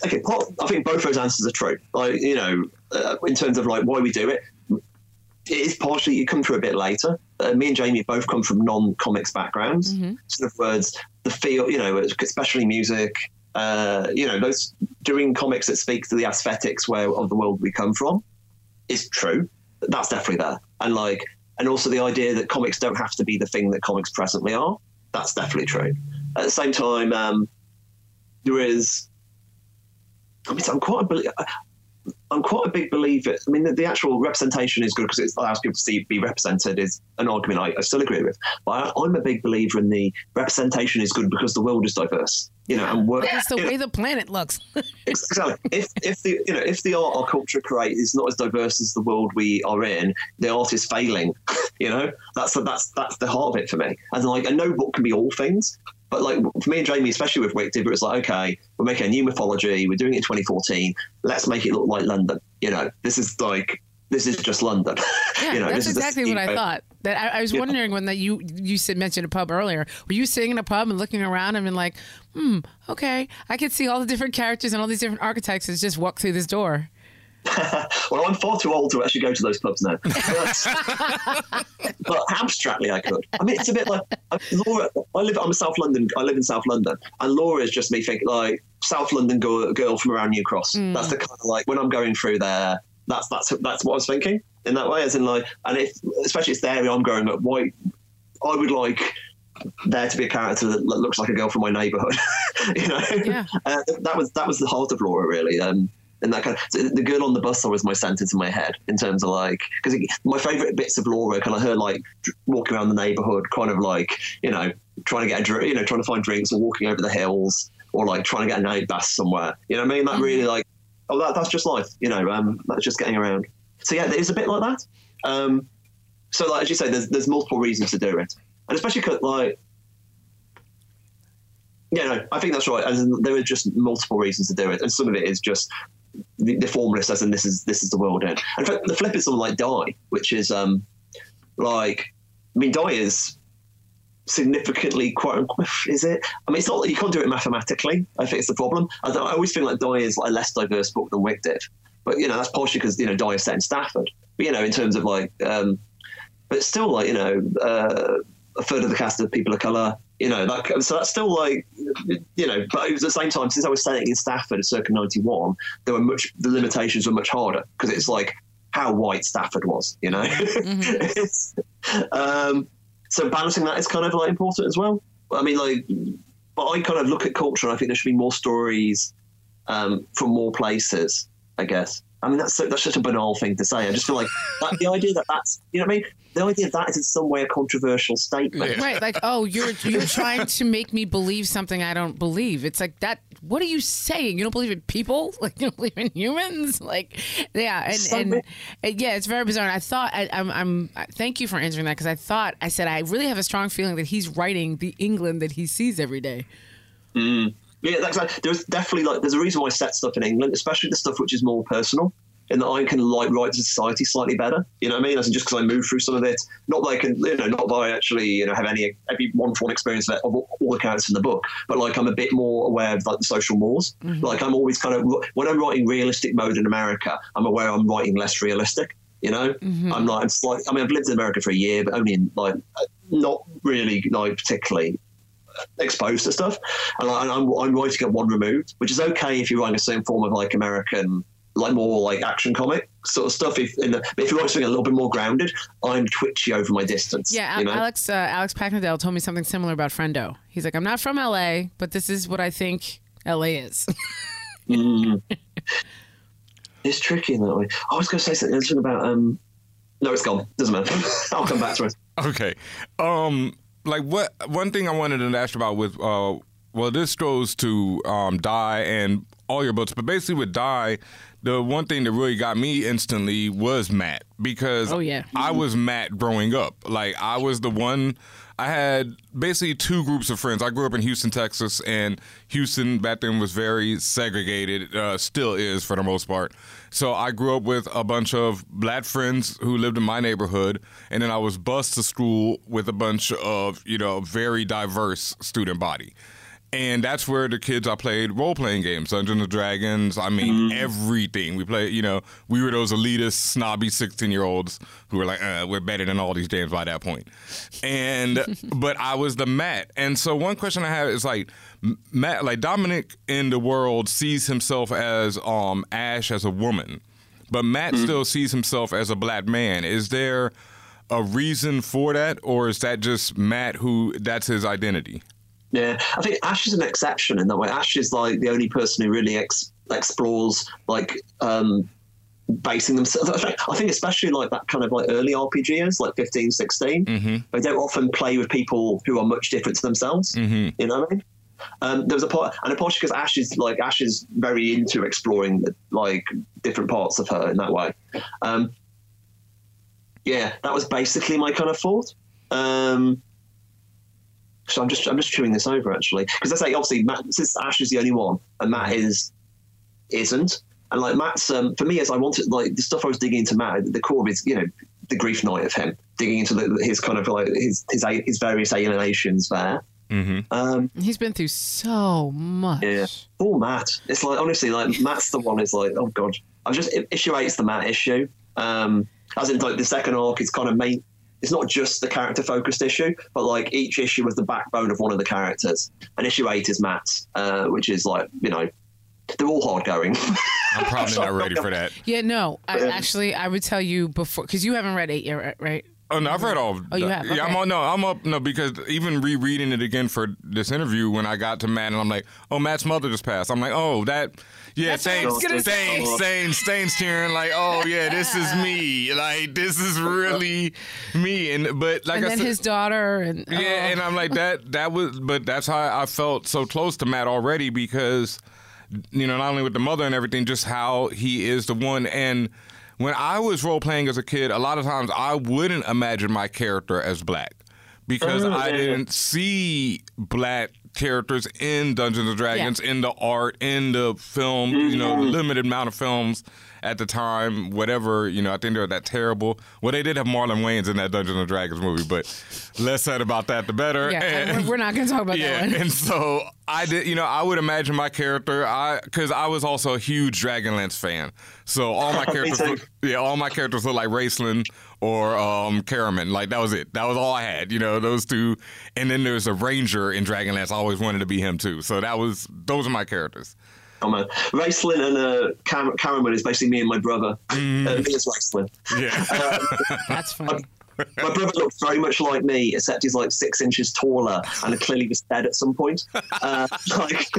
Speaker 14: okay, part, I think both those answers are true. Like, you know, uh, in terms of like why we do it, it is partially you come through a bit later. Uh, me and Jamie both come from non-comics backgrounds. So in other words, the feel, you know, especially music. Uh, you know, those doing comics that speak to the aesthetics where of the world we come from is true. That's definitely there. And like, and also the idea that comics don't have to be the thing that comics presently are. That's definitely true. At the same time, um, there is. I mean, I'm quite I'm quite a big believer. I mean, the, the actual representation is good because it allows people to see, be represented. Is an argument I, I still agree with. But I, I'm a big believer in the representation is good because the world is diverse. You know, and work.
Speaker 15: It's the
Speaker 14: you know,
Speaker 15: way the planet looks.
Speaker 14: exactly. If if the you know if the art or culture create is not as diverse as the world we are in, the art is failing. you know, that's that's that's the heart of it for me. And like, a no book can be all things. But like for me and Jamie, especially with Wicked, it was like, okay, we're making a new mythology. We're doing it in 2014. Let's make it look like London. You know, this is like this is just London.
Speaker 15: Yeah,
Speaker 14: you know,
Speaker 15: that's
Speaker 14: this is
Speaker 15: exactly what I thought. That I, I was wondering when that you you said mentioned a pub earlier. Were you sitting in a pub and looking around and being like, hmm, okay, I could see all the different characters and all these different architects as just walk through this door.
Speaker 14: well, I'm far too old to actually go to those pubs now. but abstractly, I could. I mean, it's a bit like uh, Laura. I live. I'm a South London. I live in South London, and Laura is just me thinking like South London girl, girl from around New Cross.
Speaker 16: Mm.
Speaker 14: That's the kind of like when I'm going through there. That's that's that's what I was thinking in that way, as in like, and if especially it's the area I'm growing up. Why I would like there to be a character that looks like a girl from my neighbourhood. you know,
Speaker 15: yeah.
Speaker 14: uh, that was that was the heart of Laura, really. Um, and that kind of so the girl on the bus was my sentence in my head in terms of like because my favourite bits of Laura, kind of her like walking around the neighbourhood, kind of like you know trying to get a drink, you know, trying to find drinks or walking over the hills or like trying to get a night bath somewhere. You know what I mean? That really like oh that, that's just life. You know, um, that's just getting around. So yeah, it is a bit like that. Um, so like as you say, there's there's multiple reasons to do it, and especially 'cause, like Yeah, no, I think that's right. And there are just multiple reasons to do it, and some of it is just the, the formalist, as in this is this is the world end. And in fact, the flip is something like Die, which is um, like, I mean, Die is significantly quite is it? I mean it's not you can't do it mathematically i think it's the problem. I, I always feel like die is like a less diverse book than WicDiv but you know that's partially because you know die is set in stafford. But you know in terms of like um but still like you know uh, a third of the cast of people of color you know that so that's still like you know but it was at the same time since i was setting in stafford circa 91 there were much the limitations were much harder because it's like how white stafford was you know It's- um so balancing that is kind of like important as well. I mean, like, but I kind of look at culture and I think there should be more stories um, from more places. I guess. I mean, that's that's such a banal thing to say. I just feel like that, the idea that that's you know what I mean. The idea of that is in some way a controversial statement.
Speaker 15: Right, like, oh, you're you're trying to make me believe something I don't believe. It's like that. What are you saying? You don't believe in people? Like you don't believe in humans? Like, yeah, and,
Speaker 14: So
Speaker 15: and,
Speaker 14: bit-
Speaker 15: and yeah, it's very bizarre. And I thought I, I'm I'm thank you for answering that because I thought I said I really have a strong feeling that he's writing the England that he sees every day.
Speaker 14: Mm. Yeah, that's like, there's definitely like there's a reason why I set stuff in England, especially the stuff which is more personal, in that I can like write to society slightly better. You know what I mean? As in just because I moved through some of it, not that I can, you know, not that I actually you know have any every one-to-one experience of, it, of all the characters in the book, but like I'm a bit more aware of like the social mores.
Speaker 16: Mhm.
Speaker 14: Like I'm always kind of when I'm writing realistic mode in America, I'm aware I'm writing less realistic. You know,
Speaker 16: Mhm.
Speaker 14: I'm like, like I mean, I've lived in America for a year, but only in like not really like particularly exposed to stuff, and I, I'm, I'm writing at one removed, which is okay if you're writing a certain form of like American, like more like action comic sort of stuff. If in the, if you're writing something a little bit more grounded, I'm twitchy over my distance.
Speaker 15: Yeah,
Speaker 14: you know?
Speaker 15: Alex uh, Alex Paknadel told me something similar about Friendo. He's like, I'm not from LA, but this is what I think LA is.
Speaker 14: Mm. it's tricky in that way. I was going to say something something about um. No, it's gone. Doesn't matter. I'll come back to it.
Speaker 1: Okay. Um, like what? One thing I wanted to ask about with uh, well, this goes to um, Die and all your books, but basically with Die, the one thing that really got me instantly was Matt because
Speaker 15: Oh, yeah.
Speaker 1: I was Matt growing up. Like I was the one. I had basically two groups of friends. I grew up in Houston, Texas, and Houston back then was very segregated. Uh, still is for the most part. So I grew up with a bunch of black friends who lived in my neighborhood, and then I was bused to school with a bunch of you know very diverse student body. And that's where the kids I played role playing games, Dungeons and Dragons. I mean, everything. We played, you know, we were those elitist, snobby 16 year olds who were like, uh, we're better than all these games by that point. And, but I was the Matt. And so one question I have is like, Matt, like Dominic in the world sees himself as um Ash as a woman, but Matt still sees himself as a black man. Is there a reason for that, or is that just Matt who that's his identity?
Speaker 14: Yeah, I think Ash is an exception in that way. Ash is like the only person who really ex- explores like um, basing themselves. I think- especially like that kind of like early RPGs, like 15, 16, they don't often play with people who are much different to themselves. You know what I mean? Um, there was a part, and a part because Ash is like Ash is very into exploring like different parts of her in that way. Um, yeah, that was basically my kind of thought. Um, so I'm just I'm just chewing this over actually because I say obviously Matt since Ash is the only one and Matt is isn't and like Matt's um, for me as I wanted like the stuff I was digging into Matt the core of his you know the grief knight of him digging into the, his kind of like his his his various alienations there.
Speaker 1: Mm-hmm.
Speaker 14: Um,
Speaker 15: He's been through so much.
Speaker 14: yeah, poor Matt. It's like honestly, like Matt's the one. Is like, oh god, I've just issue eight's the Matt issue. Um, as in like the second arc is kind of main. It's not just the character focused issue, but like each issue is the backbone of one of the characters. And issue eight is Matt's, uh, which is like you know, they're all hard going.
Speaker 1: I'm probably not ready for that.
Speaker 15: Yeah, no. I,
Speaker 14: Um,
Speaker 15: actually, I would tell you before because you haven't read eight yet, right- right?
Speaker 1: Oh no, I've read all. Of
Speaker 15: Oh, you
Speaker 1: the-
Speaker 15: have?
Speaker 1: Yeah, I'm
Speaker 15: Okay.
Speaker 1: on. No, I'm up. No, because even rereading it again for this interview, when I got to Matt, and I'm like, oh, Matt's mother just passed. I'm like, oh, that. Yeah,
Speaker 16: That's what I
Speaker 1: Stain,
Speaker 16: was
Speaker 1: Stain, Stain's cheering like, oh yeah, this is me. Like this is really me. And but like
Speaker 15: and
Speaker 1: I
Speaker 15: then
Speaker 1: said,
Speaker 15: his daughter and
Speaker 1: yeah,
Speaker 15: oh.
Speaker 1: and I'm like that. That was, but that's how I felt so close to Matt already because, you know, not only with the mother and everything, just how he is the one. And when I was role playing as a kid, a lot of times I wouldn't imagine my character as black because
Speaker 16: Oh,
Speaker 1: I didn't see black characters in Dungeons and Dragons, in the art, in the film, you know,
Speaker 14: Mm-hmm.
Speaker 1: limited amount of films at the time, whatever, you know, I think they were that terrible. Well, they did have Marlon Wayans in that Dungeons and Dragons movie, but less said about that, the better.
Speaker 15: Yeah,
Speaker 1: And-
Speaker 15: we're- we're not going to talk about
Speaker 1: yeah,
Speaker 15: that one.
Speaker 1: and so I did, you know, I would imagine my character, I because I was also a huge Dragonlance fan, so all my characters, look, yeah, all my characters look like Raistlin or um Caramon, like that was it. That was all I had, you know, those two. And then there's a Ranger in Dragonlance. I always wanted to be him too. So that was those are my characters.
Speaker 14: Oh man, Raistlin and uh, Cam- Caramon is basically me and my brother.
Speaker 1: Mm.
Speaker 14: Uh, me as Raistlin.
Speaker 1: Yeah,
Speaker 15: that's funny.
Speaker 14: My brother looks very much like me, except he's like six inches taller and clearly was dead at some point. Uh, like,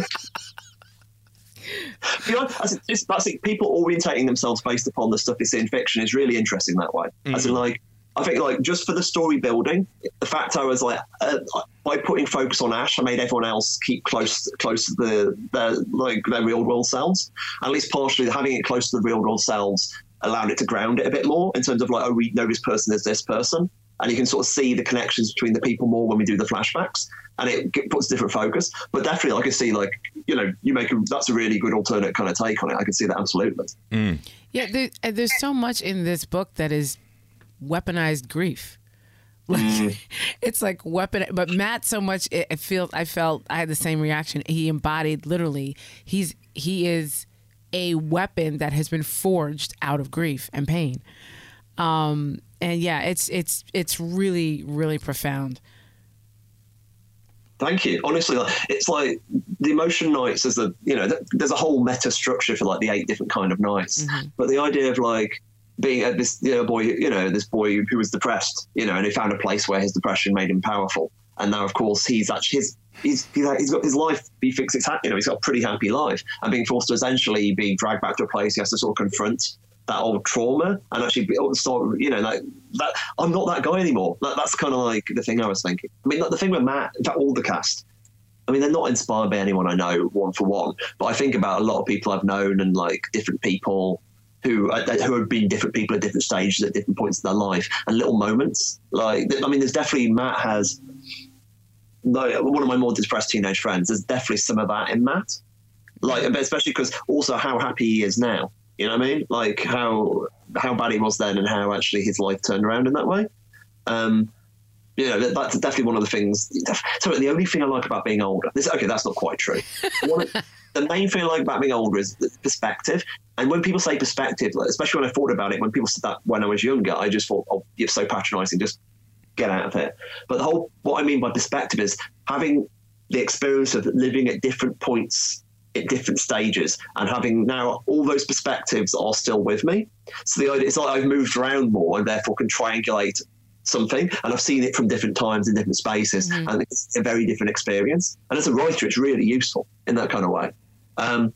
Speaker 14: know, that's, it's, that's it. People orientating themselves based upon the stuff they see in fiction is really interesting that way. As in, like, I think like just for the story building, the fact I was like uh, by putting focus on Ash, I made everyone else keep close close to the their like their real world selves. At least partially having it close to the real world selves allowed it to ground it a bit more in terms of like oh we know this person is this person, and you can sort of see the connections between the people more when we do the flashbacks, and it g- puts different focus. But definitely, I can see like you know you make a, that's a really good alternate kind of take on it. I can see that absolutely.
Speaker 15: Yeah, there, uh, there's so much in this book that is weaponized grief. Like it's like weapon, but Matt so much it, it feels. I felt I had the same reaction. He embodied literally. He's he is a weapon that has been forged out of grief and pain. Um, and yeah, it's it's it's really really profound.
Speaker 14: Thank you. Honestly, it's like the emotion knights. There's the you know there's a whole meta structure for like the eight different kind of knights. But the idea of like being uh, this you know, boy, you know this boy who was depressed, you know, and he found a place where his depression made him powerful. And now, of course, he's actually his he's he's, he's got his life. He thinks it's you know he's got a pretty happy life, and being forced to essentially be dragged back to a place he has to sort of confront that old trauma and actually start, you know, like that. I'm not that guy anymore. That, that's kind of like the thing I was thinking. I mean, the thing with Matt, all the cast. I mean, they're not inspired by anyone I know one for one, but I think about a lot of people I've known and like different people who uh, who have been different people at different stages at different points in their life and little moments. Like, I mean, there's definitely Matt has. Like, one of my more depressed teenage friends. There's definitely some of that in Matt. Like, especially because also how happy he is now. You know what I mean? Like how how bad he was then, and how actually his life turned around in that way. Um, you know, that, that's definitely one of the things. So the only thing I like about being older, this okay, that's not quite true. One the main thing I like about being older is perspective. And when people say perspective, like, especially when I thought about it, when people said that when I was younger, I just thought, oh, you're so patronising, just get out of it. But the whole, what I mean by perspective is having the experience of living at different points at different stages and having now all those perspectives are still with me. So the idea it's like I've moved around more and therefore can triangulate something and I've seen it from different times in different spaces and it's a very different experience. And as a writer, it's really useful in that kind of way. Um,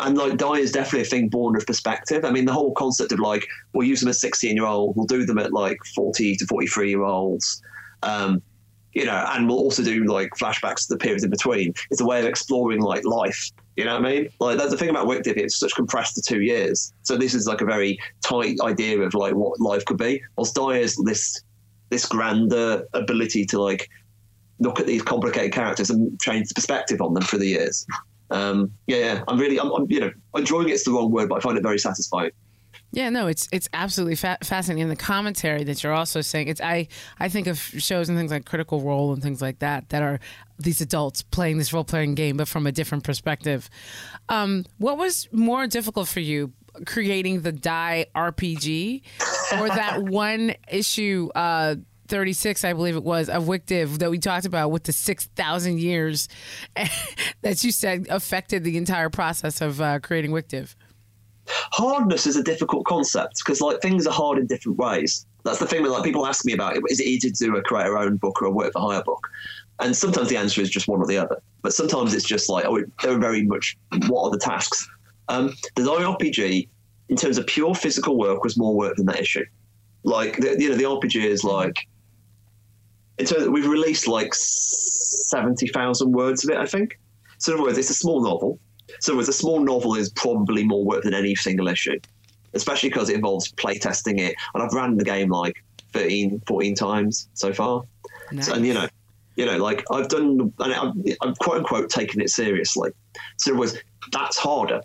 Speaker 14: and like die is definitely a thing born of perspective. I mean, the whole concept of like we'll use them at 16 year old, we'll do them at like 40 to 43 year olds. Um, you know, and we'll also do like flashbacks to the periods in between. It's a way of exploring like life. You know what I mean? Like that's the thing about WicDiv, it's such compressed to two years. So this is like a very tight idea of like what life could be. Whilst Die is this this grander ability to like look at these complicated characters and change the perspective on them for the years. Um, yeah, yeah, I'm really, I'm, I'm, you know, enjoying it's the wrong word, but I find it very satisfying.
Speaker 15: Yeah, no, it's it's absolutely fa- fascinating. And the commentary that you're also saying, it's I I think of shows and things like Critical Role and things like that that are these adults playing this role playing game, but from a different perspective. Um, what was more difficult for you, creating the Die RPG, or that one issue? Uh, 36, I believe it was, of WicDiv that we talked about with the 6,000 years that you said affected the entire process of uh, creating WicDiv.
Speaker 14: Hardness is a difficult concept because like things are hard in different ways. That's the thing when like people ask me about. Is it easier to do a create our own book or a work for hire book? And sometimes the answer is just one or the other. But sometimes it's just like, oh, they're very much what are the tasks? Um, the IRPG, in terms of pure physical work, was more work than that issue. Like the, you know, the RPG is like in terms we've released like seventy thousand words of it, I think. So in other words, it's a small novel. So words, a small novel is probably more work than any single issue, especially because it involves playtesting it. And I've ran the game like 13, 14 times so far. So, and you know, You know, like I've done, and I'm, I'm quote unquote taking it seriously. So it was that's harder.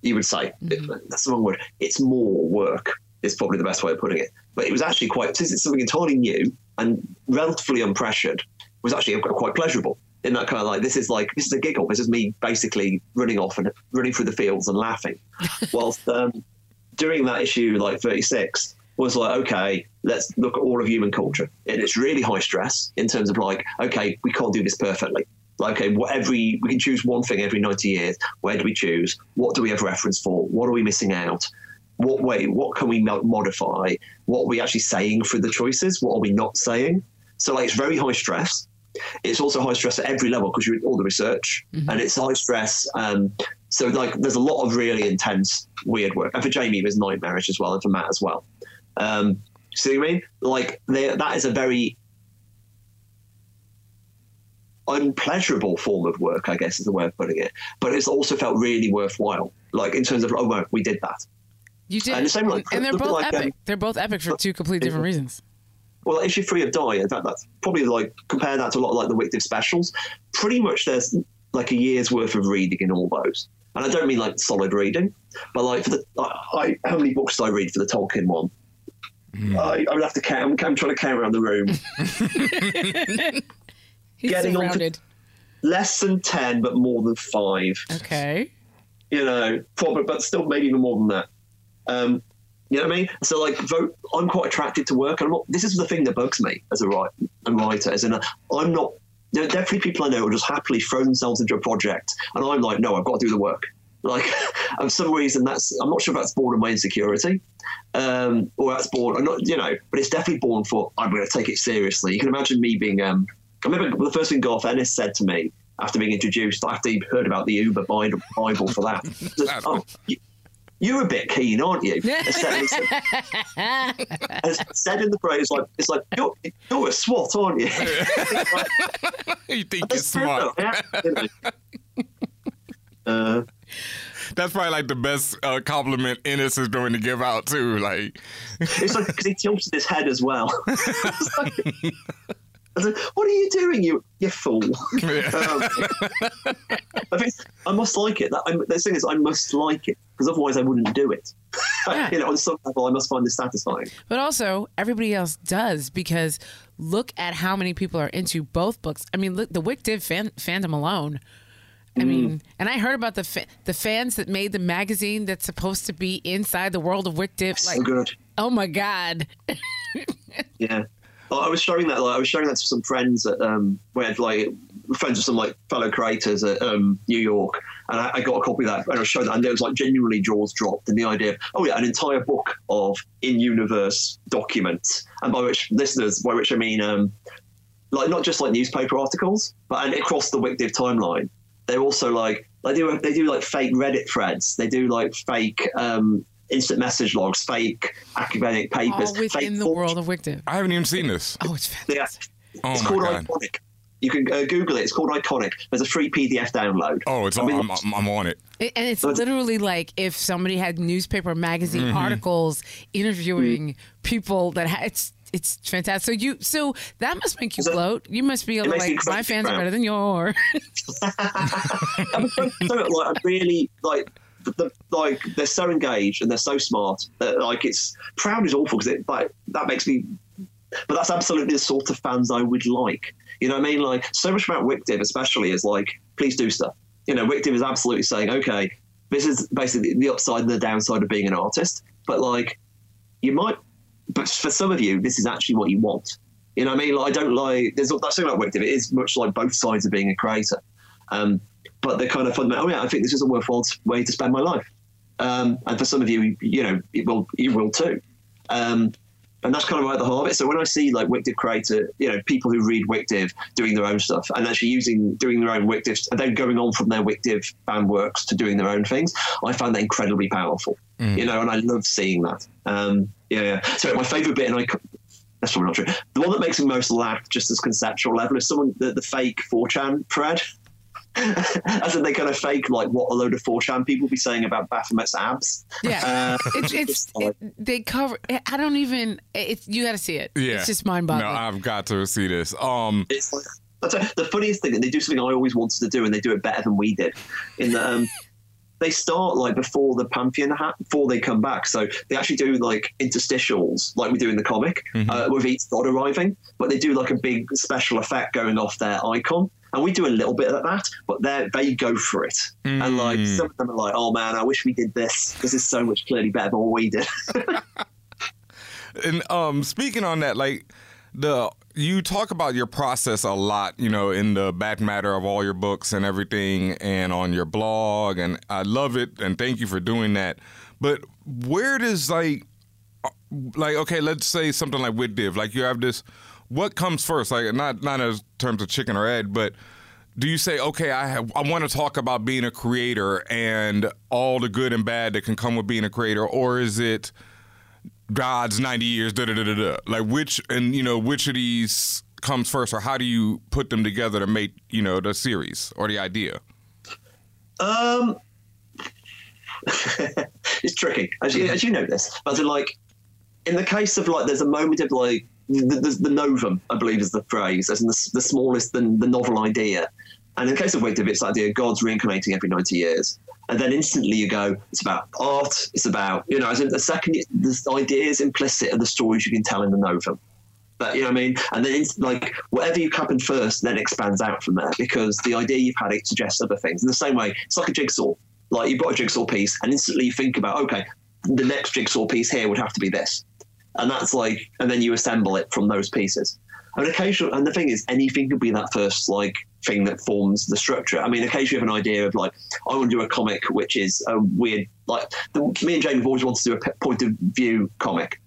Speaker 14: You would say mm-hmm. that's the wrong word. It's more work. Is probably the best way of putting it. But it was actually quite since it's something entirely new and relatively unpressured. Was actually quite pleasurable in that kind of like this is like this is a giggle. This is me basically running off and running through the fields and laughing, whilst um, during that issue like 36 was like okay let's look at all of human culture. And it's really high stress in terms of like okay we can't do this perfectly. Like okay what every we can choose one thing every 90 years. Where do we choose? What do we have reference for? What are we missing out? What way what can we modify? What are we actually saying for the choices? What are we not saying? So like it's very high stress it's also high stress at every level because you're all the research and it's high stress um, so like there's a lot of really intense weird work and for jamie it was nightmarish as well and for matt as well. Um, see what i mean? Like they, that is a very unpleasurable form of work i guess is the way of putting it but it's also felt really worthwhile like in terms of oh well, we did that.
Speaker 15: You did,
Speaker 14: And the same, like,
Speaker 15: and they're both
Speaker 14: like,
Speaker 15: epic.
Speaker 14: um,
Speaker 15: they're both epic for two completely different reasons.
Speaker 14: Well, issue three of Die, in fact, that's probably like compare that to a lot of like the WicDiv specials. Pretty much, there's like a year's worth of reading in all those, and I don't mean like solid reading, but like for the I, I how many books did I read for the Tolkien one? I, I would have to count. I'm, I'm trying to count around the room.
Speaker 15: He's
Speaker 14: Getting on to- Less than ten, but more than five.
Speaker 15: Okay.
Speaker 14: You know, probably, but still maybe even more than that. Um, you know what I mean? So like, vote. I'm quite attracted to work, and I'm not. This is the thing that bugs me as a writer. A writer, as in, a, I'm not. There are definitely people I know who just happily throw themselves into a project, and I'm like, no, I've got to do the work. Like, for some reason, that's I'm not sure if that's born of my insecurity, um, or that's born. I'm not, you know, but it's definitely born for I'm going to take it seriously. You can imagine me being. Um, I remember the first thing Garth Ennis said to me after being introduced, after he heard about the Uber Bible for that. oh, you, you're a bit keen, aren't you? And said, he said- and said in the phrase like it's like you're, you're a swat, aren't you?
Speaker 1: you think you're smart.
Speaker 14: You know. Uh,
Speaker 1: That's probably like the best uh, compliment Ennis is going to give out too. Like,
Speaker 14: it's like because he tilts his head as well. It's like- I like, what are you doing, you you fool? Um, I think I must like it. That, I, the thing is, I must like it because otherwise I wouldn't do it. you know, on some level, I must find this satisfying.
Speaker 15: But also, everybody else does because look at how many people are into both books. I mean, look, the WicDiv fan, fandom alone. I
Speaker 14: Mm.
Speaker 15: mean, and I heard about the fa- the fans that made the magazine that's supposed to be inside the world of WicDiv. Like,
Speaker 14: so good.
Speaker 15: oh my god!
Speaker 14: Yeah. Well, I was showing that. Like, I was showing that to some friends at um, we had like friends of some like fellow creators at um, New York, and I, I got a copy of that and I showed that, and it was like genuinely jaws dropped. And the idea of oh yeah, an entire book of in-universe documents, and by which listeners, by which I mean um, like not just like newspaper articles, but and across the Wicdiv timeline. They're also like they do they do like fake Reddit threads. They do like fake um, instant message logs, fake academic papers,
Speaker 15: All
Speaker 14: fake
Speaker 15: within the world of Wick
Speaker 1: I haven't even seen this.
Speaker 15: Oh, it's fantastic.
Speaker 14: Yeah.
Speaker 1: Oh
Speaker 14: it's
Speaker 1: my
Speaker 14: called
Speaker 1: God.
Speaker 14: Iconic. You can uh, Google it. It's called Iconic. There's a free PDF download.
Speaker 1: Oh, it's
Speaker 14: I
Speaker 1: on,
Speaker 14: mean,
Speaker 1: I'm, I'm, I'm on it.
Speaker 15: It- And it's literally like if somebody had newspaper magazine
Speaker 1: Mhm.
Speaker 15: articles interviewing
Speaker 14: Mm.
Speaker 15: people that ha- it's it's fantastic. So you so that must make you gloat. You must be able to like my
Speaker 14: incredibly
Speaker 15: fans are better than yours.
Speaker 14: I'm so, so, like, I'm really like. The, like they're so engaged and they're so smart that like it's proud is awful because it like that makes me but that's absolutely the sort of fans I would like. You know what I mean? Like so much about Wicdiv especially is like please do stuff. You know Wicdiv is absolutely saying okay this is basically the upside and the downside of being an artist. But like you might but for some of you this is actually what you want. You know what I mean? Like I don't like there's that's something about Wicdiv it is much like both sides of being a creator. Um, but they're kind of fundamental. Oh yeah, I think this is a worthwhile way to spend my life. Um, and for some of you, you know, it will you will too. Um, and that's kind of right at the heart of it. So when I see like Wicdiv creator, you know, people who read Wicdiv doing their own stuff and actually using doing their own Wicdiv and then going on from their Wicdiv fan works to doing their own things, I find that incredibly powerful. You know, and I love seeing that. Um, yeah, yeah. So my favourite bit, and I that's probably not true. The one that makes me most laugh, just as conceptual level, is someone the, the fake 4chan thread. As in, they kind of fake like what a load of 4chan people be saying about Baphomet's abs.
Speaker 15: Yeah,
Speaker 14: Uh,
Speaker 15: it's it's it, they cover. I don't even. It's you got to see it.
Speaker 1: Yeah,
Speaker 15: it's just mind boggling.
Speaker 1: No, I've got to see this. Um,
Speaker 14: it's like that's a- the funniest thing. That they do something I always wanted to do, and they do it better than we did. In that, um, they start like before the Pantheon ha- before they come back. So they actually do like interstitials, like we do in the comic, uh, with each god arriving. But they do like a big special effect going off their icon. And we do a little bit of that, but they they go for it. And like
Speaker 1: Mm.
Speaker 14: some of them are like, "Oh man, I wish we did this. This is so much clearly better than what we did."
Speaker 1: And um, speaking on that, like the you talk about your process a lot, you know, in the back matter of all your books and everything, and on your blog, and I love it, and thank you for doing that. But where does like, uh, like okay, let's say something like WicDiv, like you have this, what comes first? Like not not in terms of chicken or egg, but do you say okay i have, i want to talk about being a creator and all the good and bad that can come with being a creator or is it god's 90 years da da da da da like which and you know which of these comes first or how do you put them together to make you know the series or the idea
Speaker 14: Um, it's tricky, as you, as you know this. But like, in the case of like, there's a moment of like the, the, the novum, I believe is the phrase, as in the, the smallest, the, the novel idea. And in the case of WicDiv, it's the idea of God's reincarnating every 90 years. And then instantly you go, it's about art, it's about, you know, as in the second, the idea is implicit in the stories you can tell in the novum. But you know what I mean? And then it's like whatever you happen first then expands out from there because the idea you've had it suggests other things. In the same way, it's like a jigsaw. Like you've got a jigsaw piece and instantly you think about, okay, the next jigsaw piece here would have to be this. And that's like and then you assemble it from those pieces. And occasionally and the thing is anything could be that first like thing that forms the structure. I mean, occasionally you have an idea of like, I want to do a comic which is a weird like the, me and Jane have always wanted to do a point of view comic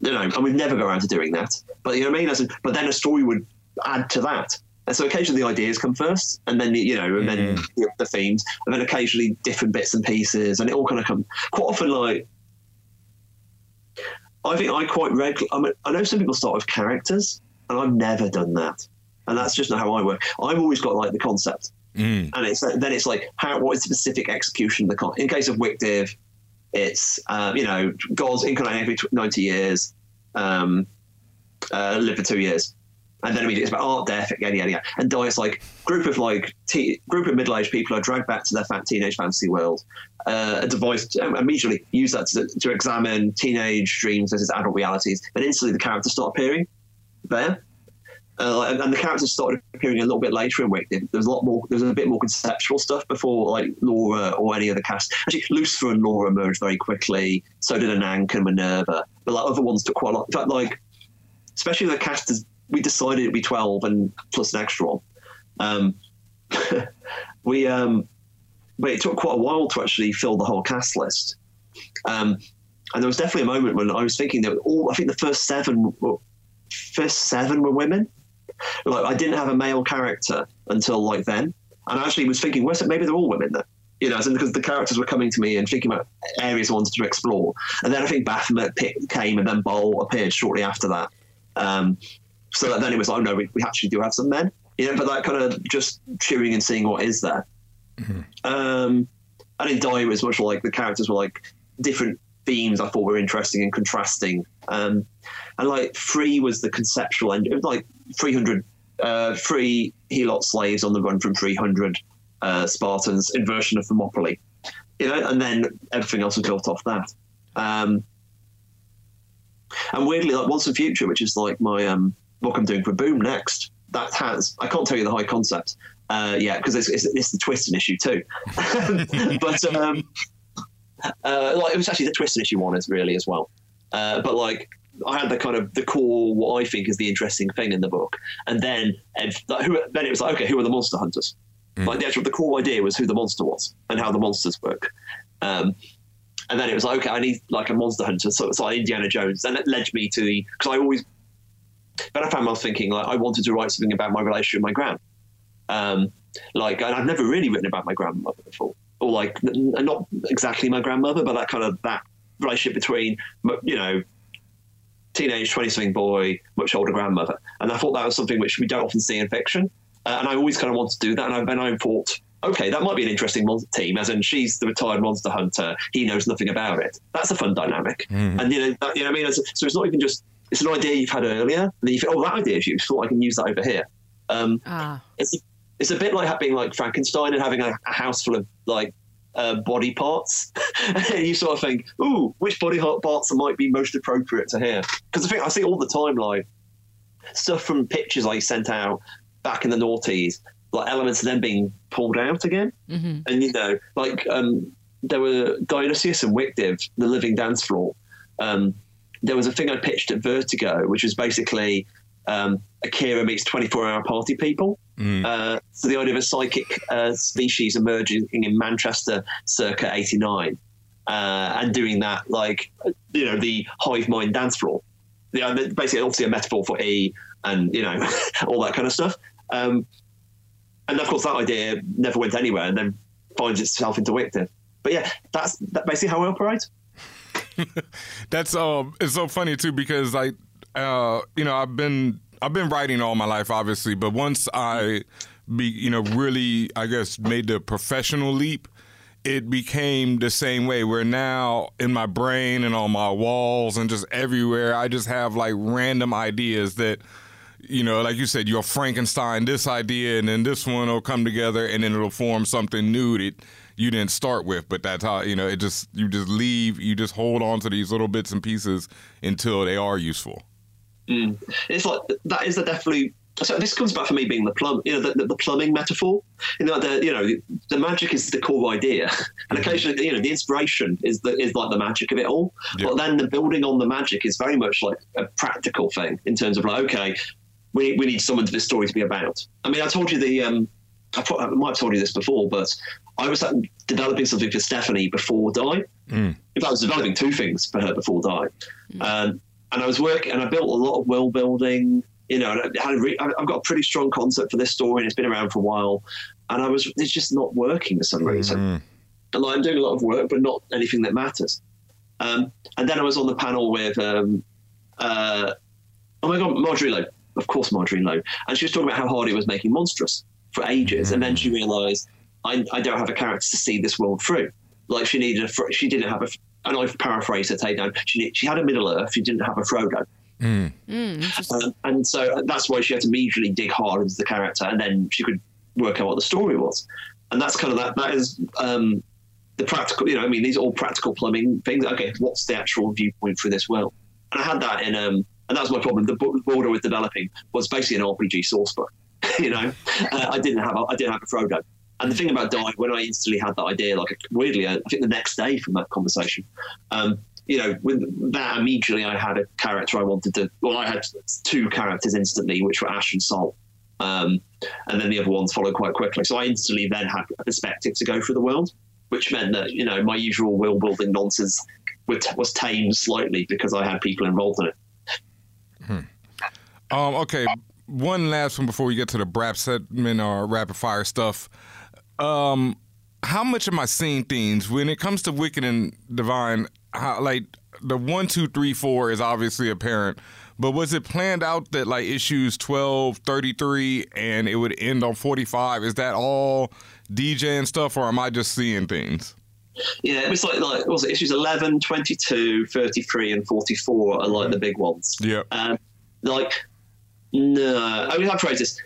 Speaker 14: you know, and we'd never go around to doing that. But you know what I mean? As but then a story would add to that. And so occasionally the ideas come first, and then you know, and then the, the themes, and then occasionally different bits and pieces, and it all kind of come. Quite often, like I think I quite regularly. I, mean, I know some people start with characters, and I've never done that, and that's just not how I work. I've always got like the concept, and it's then it's like how what is the specific execution of the con- in case of Wicdiv, it's um, you know God's incarnating every ninety years, um, uh, live for two years, and then immediately it's about art, death, yada yada yada, and. It's like group of like te- group of middle aged people are dragged back to their fat teenage fantasy world. Uh, a device to, immediately use that to, to examine teenage dreams versus adult realities, But instantly the characters start appearing there. Uh, and, and the characters started appearing a little bit later in Wick. There was a lot more. There was a bit more conceptual stuff before, like Laura or any other cast. Actually, Lucifer and Laura emerged very quickly. So did Ananke and Minerva. But like other ones took quite a lot. In fact, like especially the cast, is, we decided it'd be twelve and plus an extra one. Um, we um, but it took quite a while to actually fill the whole cast list. Um, and there was definitely a moment when I was thinking that all I think the first seven were, first seven were women. Like I didn't have a male character until like then, and I actually was thinking, it? Maybe they're all women then. You know, because the characters were coming to me and thinking about areas I wanted to explore. And then I think Baphomet came, and then Baal appeared shortly after that. Um, so that then it was like, oh, no, we, we actually do have some men. You know, but that kind of just chewing and seeing what is there. Um, and in Die, it was much like the characters were like different themes I thought were interesting and contrasting. Um, and like Three was the conceptual end, it was like 300 uh, free Helot slaves on the run from 300 uh, Spartans, inversion of Thermopylae. You know, and then everything else was built off that. Um, and weirdly, like Once and Future, which is like my um, book I'm doing for Boom next, that has I can't tell you the high concept uh, yet because it's, it's, it's the Twisted issue too. but um, uh, like it was actually the Twisted issue one is really as well. Uh, but like I had the kind of the core what I think is the interesting thing in the book, and then and like, who, then it was like okay, who are the monster hunters? Like the actual the core idea was who the monster was and how the monsters work. Um, and then it was like, okay, I need like a monster hunter, so it's like Indiana Jones. and it led me to the because I always then I found myself thinking like I wanted to write something about my relationship with my gran. Um, like and I've never really written about my grandmother before, or like n- not exactly my grandmother, but that kind of that relationship between you know teenage twenty something boy, much older grandmother, and I thought that was something which we don't often see in fiction. uh, and I always kind of wanted to do that. And I, then I thought, okay, that might be an interesting mon- team. As in, she's the retired monster hunter. He knows nothing about it. That's a fun dynamic.
Speaker 1: Mm-hmm.
Speaker 14: And you know, that, you know, what I mean, so it's not even just it's an idea you've had earlier. And then you think, oh, that idea is useful. I can use that over here. Um,
Speaker 15: Ah.
Speaker 14: it's it's a bit like being like Frankenstein and having a, a house full of like uh, body parts. and you sort of think, ooh, which body parts might be most appropriate to here? Because I think I see all the time like stuff from pictures I sent out back in the noughties, like elements of them being pulled out again.
Speaker 15: Mm-hmm.
Speaker 14: And you know, like um, there were Dionysus and WicDiv, the living dance floor. Um, there was a thing I pitched at Vertigo, which was basically um, Akira meets 24 hour party people. Uh, so the idea of a psychic uh, species emerging in Manchester circa 89 uh, and doing that like, you know, the hive mind dance floor. Yeah, basically, obviously a metaphor for E and, you know, all that kind of stuff. Um, and of course, that idea never went anywhere and then finds itself into WicDiv. But yeah, that's that basically how I operate.
Speaker 1: That's um, it's so funny too because like, uh, you know, I've been I've been writing all my life, obviously, but once I be, you know, really, I guess, made the professional leap, it became the same way. Where now in my brain and on my walls and just everywhere, I just have like random ideas that. You know, like you said, you'll Frankenstein this idea, and then this one will come together, and then it'll form something new that you didn't start with. But that's how you know it. Just you just leave, you just hold on to these little bits and pieces until they are useful.
Speaker 14: Mm. It's like that is the definitely. So this comes back for me being the plum, you know, the, the, the plumbing metaphor. You know, the you know the magic is the core idea, and occasionally you know the inspiration is the is like the magic of it all. But then the building on the magic is very much like a practical thing in terms of like okay, we we need someone for this story to be about. I mean, I told you the um, I, pro- I might have told you this before, but I was developing something for Stephanie before Die. In fact, I was developing two things for her before Die. Um, and I was working, and I built a lot of world building. You know, and I had a re- I- I've got a pretty strong concept for this story, and it's been around for a while. And I was, it's just not working for some reason. And like, I'm doing a lot of work, but not anything that matters. Um, and then I was on the panel with, um, uh, oh my god, Marjorie Liu, of course, Marjorie Liu, and she was talking about how hard it was making Monstress for ages, and then she realised I, I don't have a character to see this world through. Like she needed a, she didn't have a, and I've paraphrased her takedown. She she had a Middle Earth, she didn't have a Frodo.
Speaker 15: Mm, interesting.
Speaker 14: Um, and so that's why she had to immediately dig hard into the character, and then she could work out what the story was. And that's kind of that. That is um, the practical. You know, I mean, these are all practical plumbing things. Okay, what's the actual viewpoint for this world? And I had that in, um, and that was my problem. The bo- board I was developing was basically an RPG source book. you know, uh, I didn't have a, I didn't have a Frodo. And the thing about Die, when I instantly had that idea, like weirdly, I think the next day from that conversation, um, you know, with that immediately I had a character I wanted to. Well, I had two characters instantly, which were Ash and Salt, um, and then the other ones followed quite quickly. So I instantly then had a perspective to go through the world, which meant that you know my usual world building nonsense was, tamed slightly because I had people involved in it.
Speaker 1: Um, okay, one last one before we get to the brap segment or rapid fire stuff. Um, how much am I seeing things when it comes to Wicked and Divine? How, like the one, two, three, four is obviously apparent, but was it planned out that like issues 12, 33, and it would end on 45? Is that all DJ and stuff, or am I just seeing things?
Speaker 14: Yeah, it was like like was it issues 11, 22, 33, and 44 are like the big ones.
Speaker 1: Yeah.
Speaker 14: Um, like, no, I mean, I've this.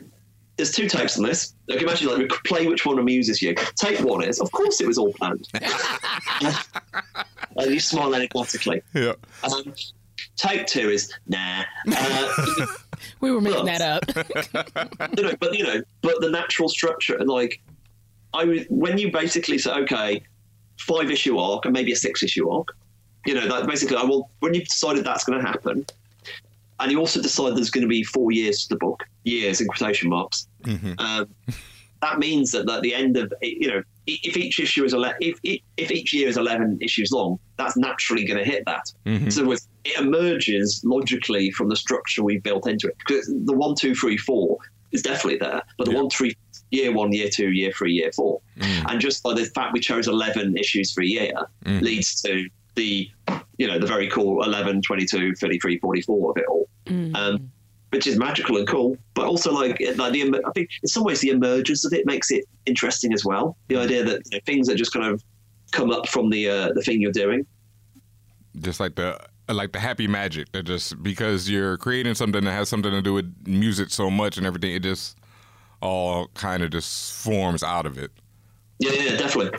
Speaker 14: There's two takes on this. Like, imagine like play which one amuses you. Take one is, of course, it was all planned. and you smile enigmatically.
Speaker 1: Yeah.
Speaker 14: Um, take two is nah. Uh,
Speaker 15: we were making
Speaker 14: but-
Speaker 15: that up.
Speaker 14: you know, but you know, but the natural structure and like, I when you basically say, okay, five issue arc and maybe a six issue arc, you know, that basically, I will when you've decided that's going to happen, and you also decide there's going to be four years to the book, years in quotation marks. Um, that means that at the end of you know, if each issue is ele- if if each year is eleven issues long, that's naturally going to hit that.
Speaker 1: Mhm.
Speaker 14: So it emerges logically from the structure we've built into it. Because the one, two, three, four is definitely there, but the one, three, year one, year two, year three, year four, and just by the fact we chose eleven issues for a year
Speaker 1: Mm.
Speaker 14: leads to the you know the very cool 11, 22, 33, 44 of it all. Um, which is magical and cool. But also, like, like the I think in some ways the emergence of it makes it interesting as well. The idea that you know, things that just kind of come up from the uh, the thing you're doing.
Speaker 1: just like the like the happy magic that just because you're creating something that has something to do with music so much and everything, it just all kind of just forms out of it.
Speaker 14: Yeah, yeah, definitely.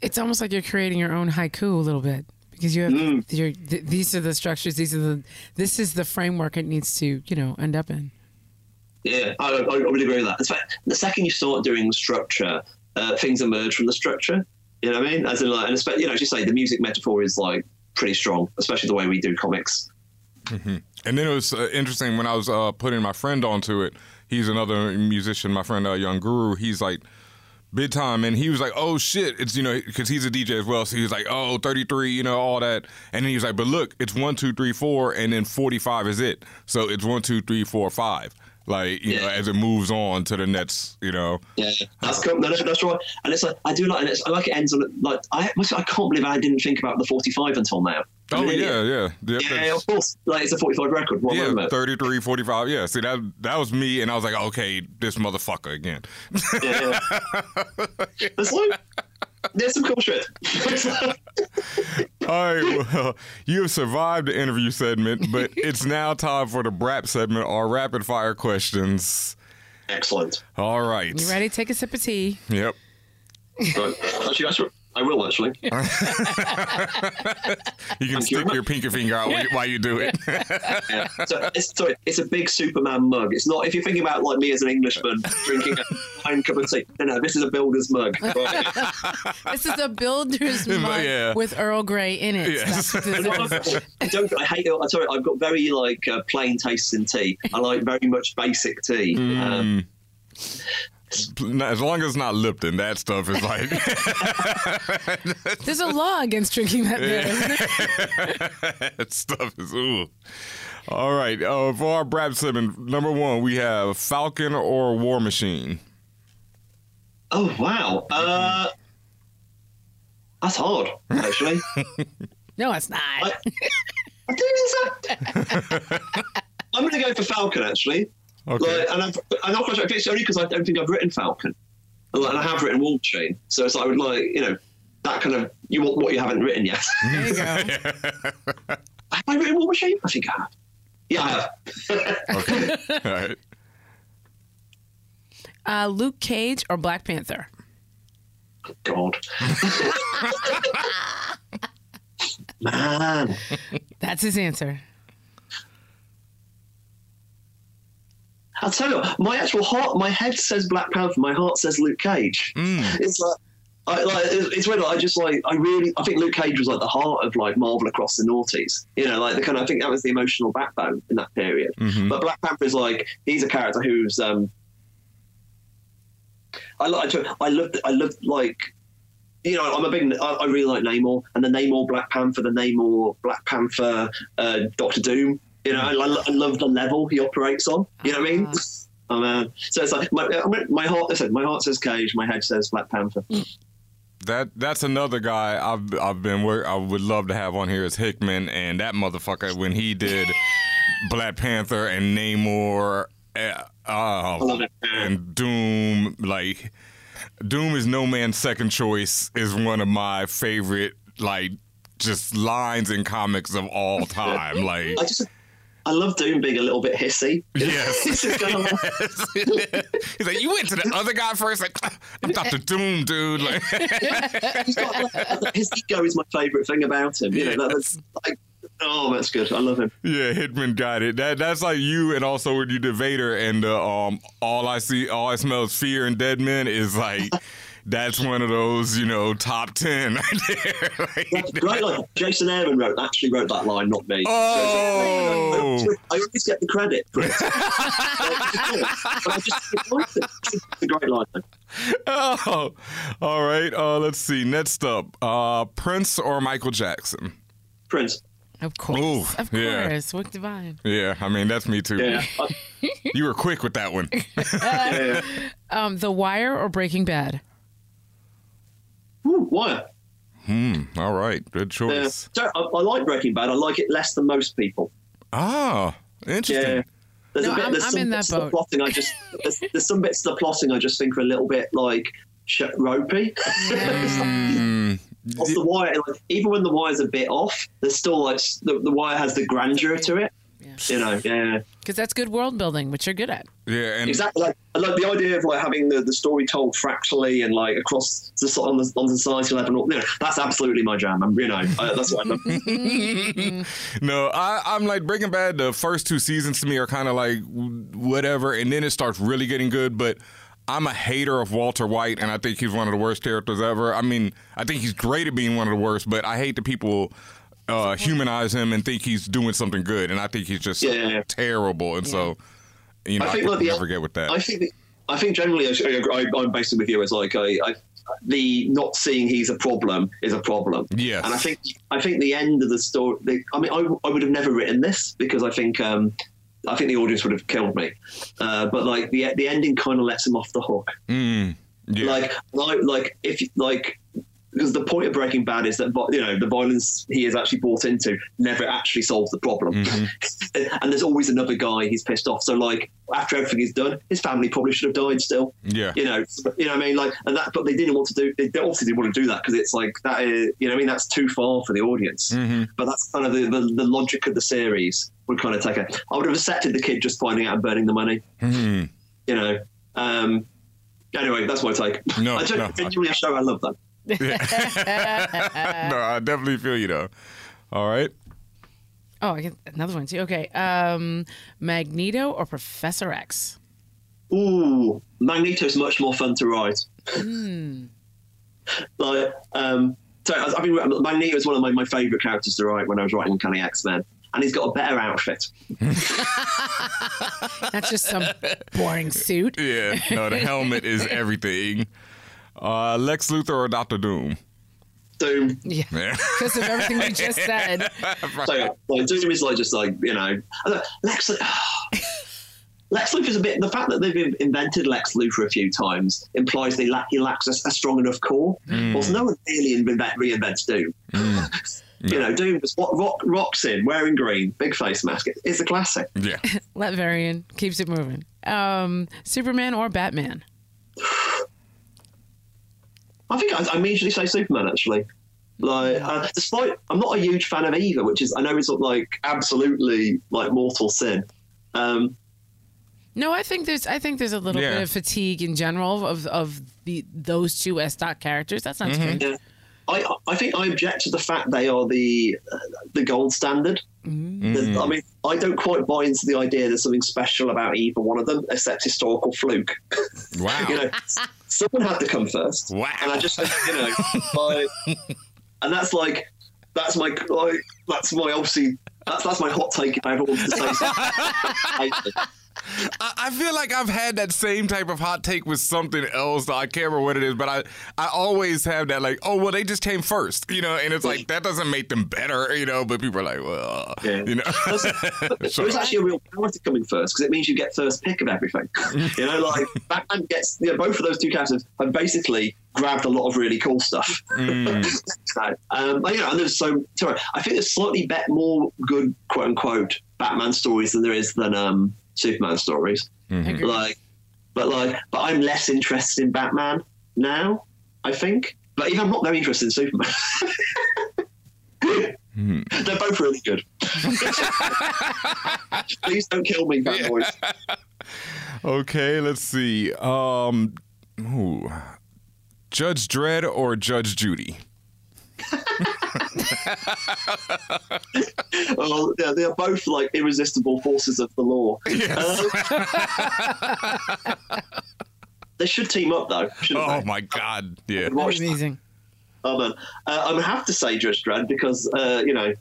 Speaker 15: It's almost like you're creating your own haiku a little bit because you have
Speaker 14: Mm.
Speaker 15: your th- these are the structures, these are the this is the framework it needs to you know end up in.
Speaker 14: Yeah, I, I, I would agree with that. In fact, the second you start doing structure, uh, things emerge from the structure. You know what I mean? As in, like, and especially, you know, as you say, the music metaphor is like pretty strong, especially the way we do comics.
Speaker 1: hmm And then it was uh, interesting when I was uh, putting my friend onto it. He's another musician, my friend uh, Young Guru. He's like big time, and he was like, "Oh shit!" It's you know because he's a DJ as well. So he was like, "Oh, 33, you know, all that." And then he was like, "But look, it's one, two, three, four, and then 45 is it. So it's one, two, three, four, five. Like you know, as it moves on to the next, you know.
Speaker 14: Yeah, that's cool. No, no, that's right. And it's like I do like, and it's I like it ends on like I I can't believe I didn't think about the forty-five until now.
Speaker 1: Oh
Speaker 14: Really?
Speaker 1: yeah, yeah, Yep,
Speaker 14: yeah, of course. Like it's a forty-five record. What
Speaker 1: yeah,
Speaker 14: number?
Speaker 1: 33, 45. Yeah, see that that was me, and I was like, okay, this motherfucker again.
Speaker 14: Yeah, It's like there's some cool shit.
Speaker 1: All right, well, you have survived the interview segment, but it's now time for the BRAP segment, our rapid fire questions.
Speaker 14: Excellent.
Speaker 1: All right.
Speaker 15: You ready? Take a sip of tea.
Speaker 1: Yep.
Speaker 14: Right. Actually, that's what- I will actually.
Speaker 1: You can stick your pinky finger out while you- while you do it.
Speaker 14: Yeah. So it's sorry, it's a big Superman mug. It's not if you're thinking about like me as an Englishman drinking a fine cup of tea. No, no, this is a builder's mug. Right.
Speaker 15: this is a builder's mug
Speaker 14: Yeah.
Speaker 15: with Earl Grey in it.
Speaker 14: Yes.
Speaker 15: That's what this is.
Speaker 14: I don't. I hate it. I'm sorry. I've got very like uh, plain tastes in tea. I like very much basic tea. Um,
Speaker 1: Mm. As long as it's not Lipton, that stuff is like.
Speaker 15: There's a law against drinking that beer. isn't there?
Speaker 1: that stuff is ooh. All right. Uh, for our BRAP segment, number one, we have Falcon or War Machine.
Speaker 14: oh wow. Uh, that's hard actually.
Speaker 15: No, it's not.
Speaker 14: I think so. I'm going to go for Falcon actually.
Speaker 1: Okay.
Speaker 14: Like, and I've, I'm not quite sure. If it's only because I don't think I've written Falcon, and, like, and I have written Wall Machine. So it's like I would like you know that kind of you want what you haven't written yet.
Speaker 15: There you go.
Speaker 14: have I written War Machine? I think I have. Yeah, I have.
Speaker 1: okay. All right.
Speaker 15: Uh, Luke Cage or Black Panther?
Speaker 14: God. Man.
Speaker 15: That's his answer.
Speaker 14: I'll tell you, what, my actual heart, my head says Black Panther, my heart says Luke Cage. It's like, I, like it's weird. I just like, I really, I think Luke Cage was like the heart of like Marvel across the noughties. You know, like the kind of, I think that was the emotional backbone in that period.
Speaker 1: Mhm.
Speaker 14: But Black Panther is like, he's a character who's, um, I like, I loved, I loved like, you know, I'm a big, I, I really like Namor and the Namor Black Panther, the Namor Black Panther, uh, Doctor Doom. You know, I, lo- I love the level he operates on. You know what I mean? Oh man! So it's like my, my heart. I said my heart says Cage, my head says Black Panther.
Speaker 1: That that's another guy I've I've been wor- I would love to have on here is Hickman and that motherfucker when he did Black Panther and Namor uh, uh, and Doom like Doom is no man's second choice is one of my favorite like just lines in comics of all time like
Speaker 14: I just I love Doom being a little bit hissy.
Speaker 1: Yes.
Speaker 14: It's just kind of like-
Speaker 1: He's like, you went to the other guy first. Like, I'm Doctor Doom, dude. Like,
Speaker 14: He's got, like, his ego is my favorite thing about him. You know, that, that's like, oh, that's good. I love him.
Speaker 1: Yeah, Hickman got it. That that's like you, and also when you did Vader, and uh, um, all I see, all I smell is fear and dead men. Is like that's one of those, you know, top ten right there. Like,
Speaker 14: Great line. Jason Aaron wrote actually wrote that line, not me.
Speaker 1: Oh.
Speaker 14: I always get the credit for it. but I just. It's a great line.
Speaker 1: oh, all right. Uh, let's see. Next up, uh, Prince or Michael Jackson.
Speaker 14: Prince.
Speaker 15: Of course.
Speaker 1: Ooh,
Speaker 15: Of
Speaker 1: yeah.
Speaker 15: course. What divine.
Speaker 1: Yeah, I mean that's me too.
Speaker 14: Yeah.
Speaker 1: you were quick with that one.
Speaker 15: Um, the Wire or Breaking Bad?
Speaker 14: Ooh, why?
Speaker 1: Hmm. All right. Good
Speaker 14: Yeah.
Speaker 1: choice.
Speaker 14: So I, I like Breaking Bad. I like it less than most people.
Speaker 1: Ah, interesting.
Speaker 14: Yeah. There's
Speaker 15: No,
Speaker 14: a bit.
Speaker 15: I'm-
Speaker 14: there's
Speaker 15: I'm
Speaker 14: some
Speaker 15: in that
Speaker 14: bits of the plotting. I just there's, there's some bits of the plotting I just think are a little bit like sh- ropey. What's the wire? Like, even when the wire's a bit off, there's still like the, the wire has the grandeur to it. You know, yeah.
Speaker 15: Because that's good world building, which you're good at.
Speaker 1: Yeah, and
Speaker 14: exactly. Like, like the idea of like having the, the story told fractally and like across the so- on the on the society level. You know, that's absolutely my jam. I'm, you know, uh, that's what I love.
Speaker 1: no, I, I'm like Breaking Bad. The first two seasons to me are kind of like whatever, and then it starts really getting good. But I'm a hater of Walter White, and I think he's one of the worst characters ever. I mean, I think he's great at being one of the worst, but I hate the people uh, humanize him and think he's doing something good, and I think he's just
Speaker 14: Yeah, yeah, yeah.
Speaker 1: terrible. And so, you know, I,
Speaker 14: I think
Speaker 1: think
Speaker 14: like
Speaker 1: never get with that.
Speaker 14: I think the, I think generally I, I, I'm basically with you. It's like I, I the not seeing he's a problem is a problem.
Speaker 1: Yeah,
Speaker 14: And I think I think the end of the story. The, I mean, I, I would have never written this because I think um, I think the audience would have killed me. Uh, but like the the ending kind of lets him off the hook.
Speaker 1: Mm, yeah.
Speaker 14: Like like like if like. Because the point of Breaking Bad is that you know the violence he is actually brought into never actually solves the problem,
Speaker 1: Mm-hmm.
Speaker 14: and there's always another guy he's pissed off. So like after everything is done, his family probably should have died still.
Speaker 1: Yeah.
Speaker 14: You know, you know what I mean? Like, and that, but they didn't want to do. They obviously didn't want to do that because it's like that. Is, you know, what I mean, that's too far for the audience.
Speaker 1: Mm-hmm.
Speaker 14: But that's kind of the, the the logic of the series would kind of take it. I would have accepted the kid just finding out and burning the money.
Speaker 1: Mhm.
Speaker 14: You know. Um, anyway, that's my take.
Speaker 1: No,
Speaker 14: I don't
Speaker 1: no, I-
Speaker 14: genuinely a show I love that.
Speaker 1: no, I definitely feel you though. All right.
Speaker 15: Oh, I get another one too. Okay. Um, Magneto or Professor X?
Speaker 14: Ooh, Magneto's much more fun to write.
Speaker 15: Hmm.
Speaker 14: Like, um, so I, I mean, Magneto is one of my, my favorite characters to write when I was writing kind of X Men, and he's got a better outfit.
Speaker 15: That's just some boring suit.
Speaker 1: Yeah. No, the helmet is everything. Uh, Lex Luthor or Doctor Doom?
Speaker 14: Doom.
Speaker 15: Yeah.
Speaker 1: Yeah.
Speaker 15: Because of everything we just said.
Speaker 14: So, like, Doom is like just like you know, Lex. Lex Luthor's a bit. The fact that they've invented Lex Luthor a few times implies they lack he lacks a, a strong enough core.
Speaker 1: Mm.
Speaker 14: Well, no one really invent, reinvents Doom. You know, Doom was what rock, rocks in wearing green, big face mask. It's a classic.
Speaker 1: Yeah.
Speaker 15: Latverian keeps it moving. Um, Superman or Batman?
Speaker 14: I think I, I immediately say Superman actually. Like, uh, despite I'm not a huge fan of either, which is I know it's not like absolutely like mortal sin. Um,
Speaker 15: No, I think there's I think there's a little
Speaker 14: Yeah.
Speaker 15: bit of fatigue in general of of the those two S dot characters. That's not strange.
Speaker 14: yeah. I I think I object to the fact they are the uh, the gold standard. There's- I mean, I don't quite buy into the idea there's something special about either one of them, except historical fluke.
Speaker 1: Wow.
Speaker 14: you know, someone had to come first.
Speaker 1: Wow.
Speaker 14: And I just you know, like, and that's like, that's my, like, that's my obviously, that's that's my hot take if I ever wanted to say something.
Speaker 1: I, I feel like I've had that same type of hot take with something else. I can't remember what it is, but I, I always have that like, oh well, they just came first, you know, and it's like that doesn't make them better, you know. But people are like, well, you know.
Speaker 14: There is actually a real power to coming first because it means you get first pick of everything. you know, like Batman gets, you know, both of those two characters have basically grabbed a lot of really cool stuff. so, um, you know, and there's so sorry. I think there's slightly bet more good quote unquote Batman stories than there is than um, Superman stories.
Speaker 1: Mhm.
Speaker 14: Like, but like, but I'm less interested in Batman now. I think, but even I'm not very interested in Superman. They're both really good. Please don't kill me, fanboys.
Speaker 1: Okay, let's see. Um, ooh. Judge Dredd or Judge Judy?
Speaker 14: Well, yeah, they are both like irresistible forces of the law. Uh, they should team up though. shouldn't
Speaker 1: Oh
Speaker 14: they?
Speaker 1: my God! Yeah.
Speaker 14: Watch that.
Speaker 15: Amazing.
Speaker 14: Oh man, uh, I'm gonna have to say Judge Dredd because uh, you know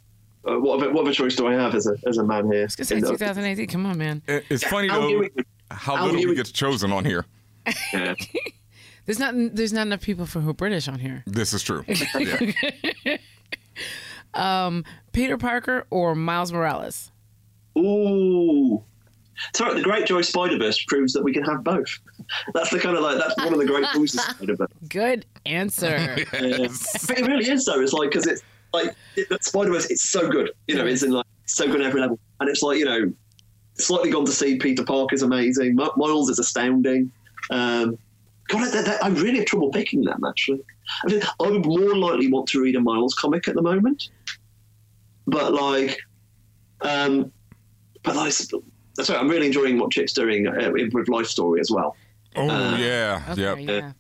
Speaker 14: uh, what, other, what other choice do I have as a as a man here?
Speaker 15: It's say 2018. Come on, man.
Speaker 1: It- It's funny
Speaker 14: How
Speaker 1: though
Speaker 14: you-
Speaker 1: how
Speaker 14: how
Speaker 1: little
Speaker 14: you-
Speaker 1: we gets chosen on here.
Speaker 14: Yeah.
Speaker 15: There's not there's not enough people for who are British on here.
Speaker 1: This is true. Yeah.
Speaker 15: Um, Peter Parker or Miles Morales?
Speaker 14: Ooh. Sorry, the Great Joy Spider Verse proves that we can have both. That's the kind of like that's one of the great joys of Spider Verse.
Speaker 15: Good answer.
Speaker 14: But it really is though. It's like because it's like Spider Verse. It's so good. You know, it's in like so good on every level, and it's like you know, slightly gone to see Peter Parker's amazing. Miles is astounding. Um, God, I, I really have trouble picking them actually. I, mean, I would more likely want to read a Miles comic at the moment, but like, um, but like, sorry, I'm really enjoying what Chip's doing uh, with Life Story as well.
Speaker 1: Oh
Speaker 14: Uh,
Speaker 1: yeah, yep.
Speaker 14: yeah.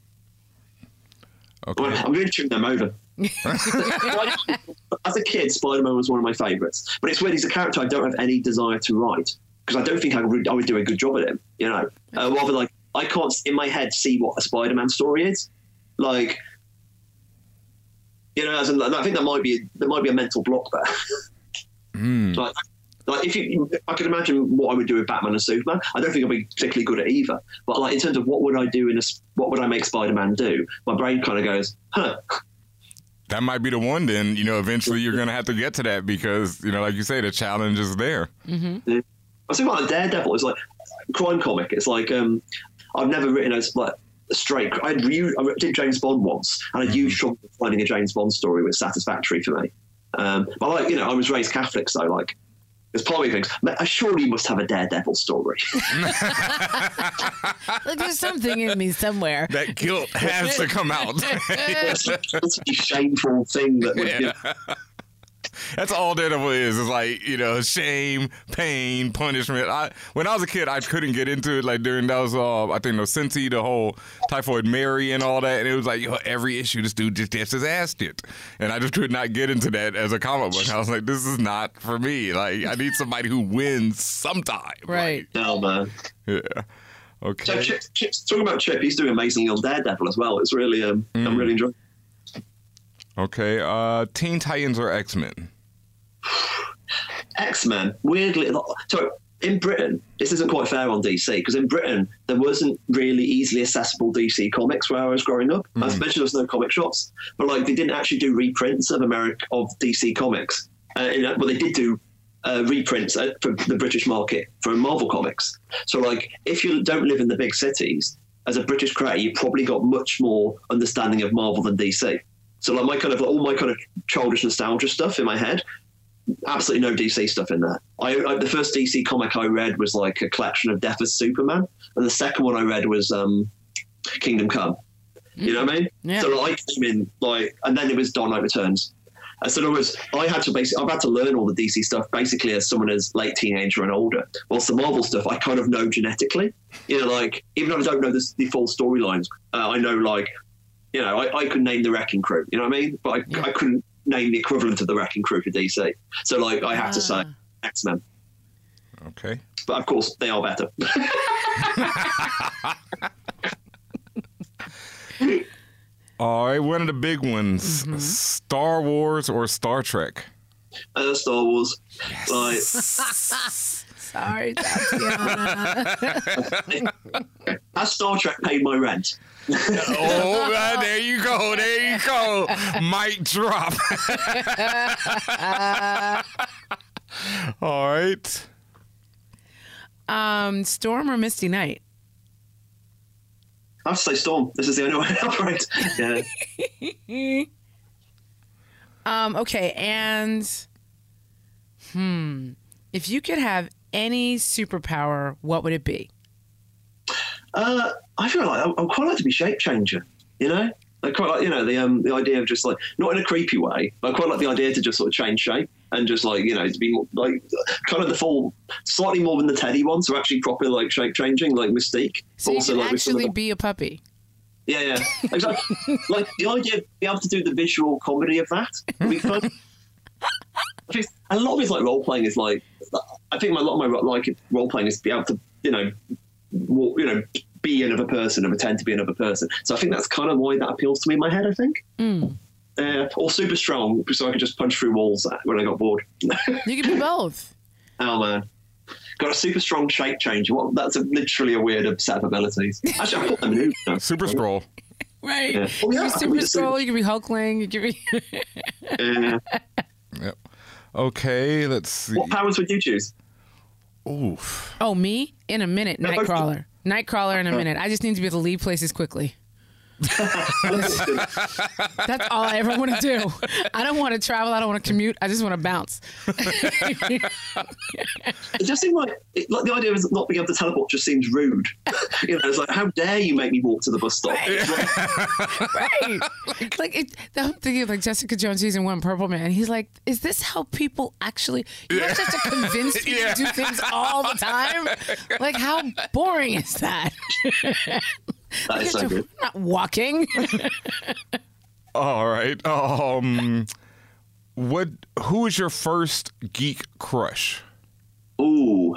Speaker 1: Okay.
Speaker 14: Well, I'm going to tuning them over. As a kid, Spider Man was one of my favourites. But it's weird, he's a character I don't have any desire to write because I don't think I would, I would do a good job at him. You know, uh, rather like I can't in my head see what a Spider Man story is. Like, you know, as in, I think there might be there might be a mental block there.
Speaker 1: Hmm.
Speaker 14: like, like if you, I could imagine what I would do with Batman and Superman. I don't think I'd be particularly good at either. But like in terms of what would I do in a, s- what would I make Spider Man do? My brain kind of goes, huh.
Speaker 1: That might be the one. Then you know, eventually you're gonna have to get to that because you know, like you say, the challenge is there.
Speaker 14: Yeah. I think like Daredevil is like crime comic. It's like um, I've never written as like a straight. I re- I did James Bond once, and I used trouble finding a James Bond story was satisfactory for me. Um, but like you know, I was raised Catholic, so like. There's part of me thinks, I surely must have a Daredevil story.
Speaker 15: Like there's something in me somewhere.
Speaker 1: That guilt has to come out.
Speaker 14: It's a shameful thing that would
Speaker 1: Yeah. That's all Daredevil is. Is like you know, shame, pain, punishment. I when I was a kid, I couldn't get into it. Like during those, uh, I think Nocenti, the whole Typhoid Mary and all that, and it was like yo, every issue this dude just gets his ass kicked, and I just could not get into that as a comic book. I was like, this is not for me. Like I need somebody who wins sometime.
Speaker 15: Right.
Speaker 14: No man.
Speaker 1: Yeah.
Speaker 14: So
Speaker 1: Okay.
Speaker 14: Chip, talking about Chip. He's doing amazingly on Daredevil as well. It's really, um, I'm really enjoying.
Speaker 1: Okay. Uh, Teen Titans or X Men?
Speaker 14: X Men, weirdly, so in Britain, this isn't quite fair on DC because in Britain there wasn't really easily accessible DC comics where I was growing up. As mentioned, there was no comic shops, but like they didn't actually do reprints of America of DC comics. Uh, you know, well, they did do uh, reprints uh, for the British market for Marvel comics. So like, if you don't live in the big cities, as a British creator, you probably got much more understanding of Marvel than DC. So like my kind of all my kind of childish nostalgia stuff in my head absolutely no DC stuff in there. I, I the first DC comic I read was like a collection of Death as Superman, and the second one I read was um, Kingdom Come. You know what I mean?
Speaker 15: Yeah.
Speaker 14: So like, I came in like, and then it was Dark Knight Returns. And so in other words, I had to basically, I've had to learn all the DC stuff basically as someone as late teenager and older. Whilst the Marvel stuff, I kind of know genetically. You know, like even though I don't know the, the full storylines, uh, I know like, you know, I, I could name the Wrecking Crew. You know what I mean? But I, I couldn't name the equivalent of the Wrecking Crew for DC. So like, I have to say X Men.
Speaker 1: Okay.
Speaker 14: But of course, they are better.
Speaker 1: All right. One of the big ones:
Speaker 14: Mm-hmm.
Speaker 1: Star Wars or Star Trek?
Speaker 14: uh, Star Wars. Like,
Speaker 15: Sorry, Tatiana.
Speaker 14: has Star Trek paid my rent?
Speaker 1: Oh, uh, there you go. There you go. Mic drop. All right.
Speaker 15: um, Storm or Misty Knight?
Speaker 14: I have to say Storm. This is the only way I operate. Yeah.
Speaker 15: Um, okay, and hmm, if you could have any superpower, what would it be?
Speaker 14: Uh, I feel like I, I quite like to be shape changer. You know, I quite like you know the um the idea of just like not in a creepy way. But I quite like the idea to just sort of change shape and just like you know to be more, like kind of the full slightly more than the Teddy one. So actually proper like shape changing like Mystique.
Speaker 15: So
Speaker 14: also
Speaker 15: you
Speaker 14: like some of
Speaker 15: actually be a puppy.
Speaker 14: Yeah, yeah, exactly. like the idea of being able to do the visual comedy of that would be fun. A lot of his like role playing is like, I think a lot of my like role playing is to be able to, you know, walk, you know, be another person and pretend to be another person. So I think that's kind of why that appeals to me in my head. I think.
Speaker 15: Mm.
Speaker 14: Uh, or super strong, so I could just punch through walls when I got bored.
Speaker 15: You could be both.
Speaker 14: oh man. Got a super strong shape change. What? That's a, literally a weird set of abilities. Actually, I put them in. now.
Speaker 1: Super Skrull.
Speaker 15: Right.
Speaker 14: Yeah.
Speaker 15: You
Speaker 14: Oh, yeah,
Speaker 15: could
Speaker 14: I
Speaker 15: be Super Skrull, you could be Hulkling, you could be.
Speaker 14: Uh,
Speaker 1: Yep. Okay. Let's see.
Speaker 14: what powers would you choose?
Speaker 1: Oof.
Speaker 15: oh, me? In a minute, Nightcrawler. Nightcrawler in a minute. I just need to be able to leave places quickly. That's all I ever want to do. I don't want to travel. I don't want to commute. I just want to bounce.
Speaker 14: It just seemed like it, like the idea of not being able to teleport just seems rude. you know, it's like how dare you make me walk to the bus stop?
Speaker 15: right. Like it, I'm thinking of like Jessica Jones season one, Purple Man. He's like, is this how people actually? You have to convince me to do things all the time. Like how boring is that?
Speaker 14: That is so
Speaker 15: You're
Speaker 14: good.
Speaker 15: Not walking.
Speaker 1: All right. Um, what? Who is your first geek crush?
Speaker 14: Ooh.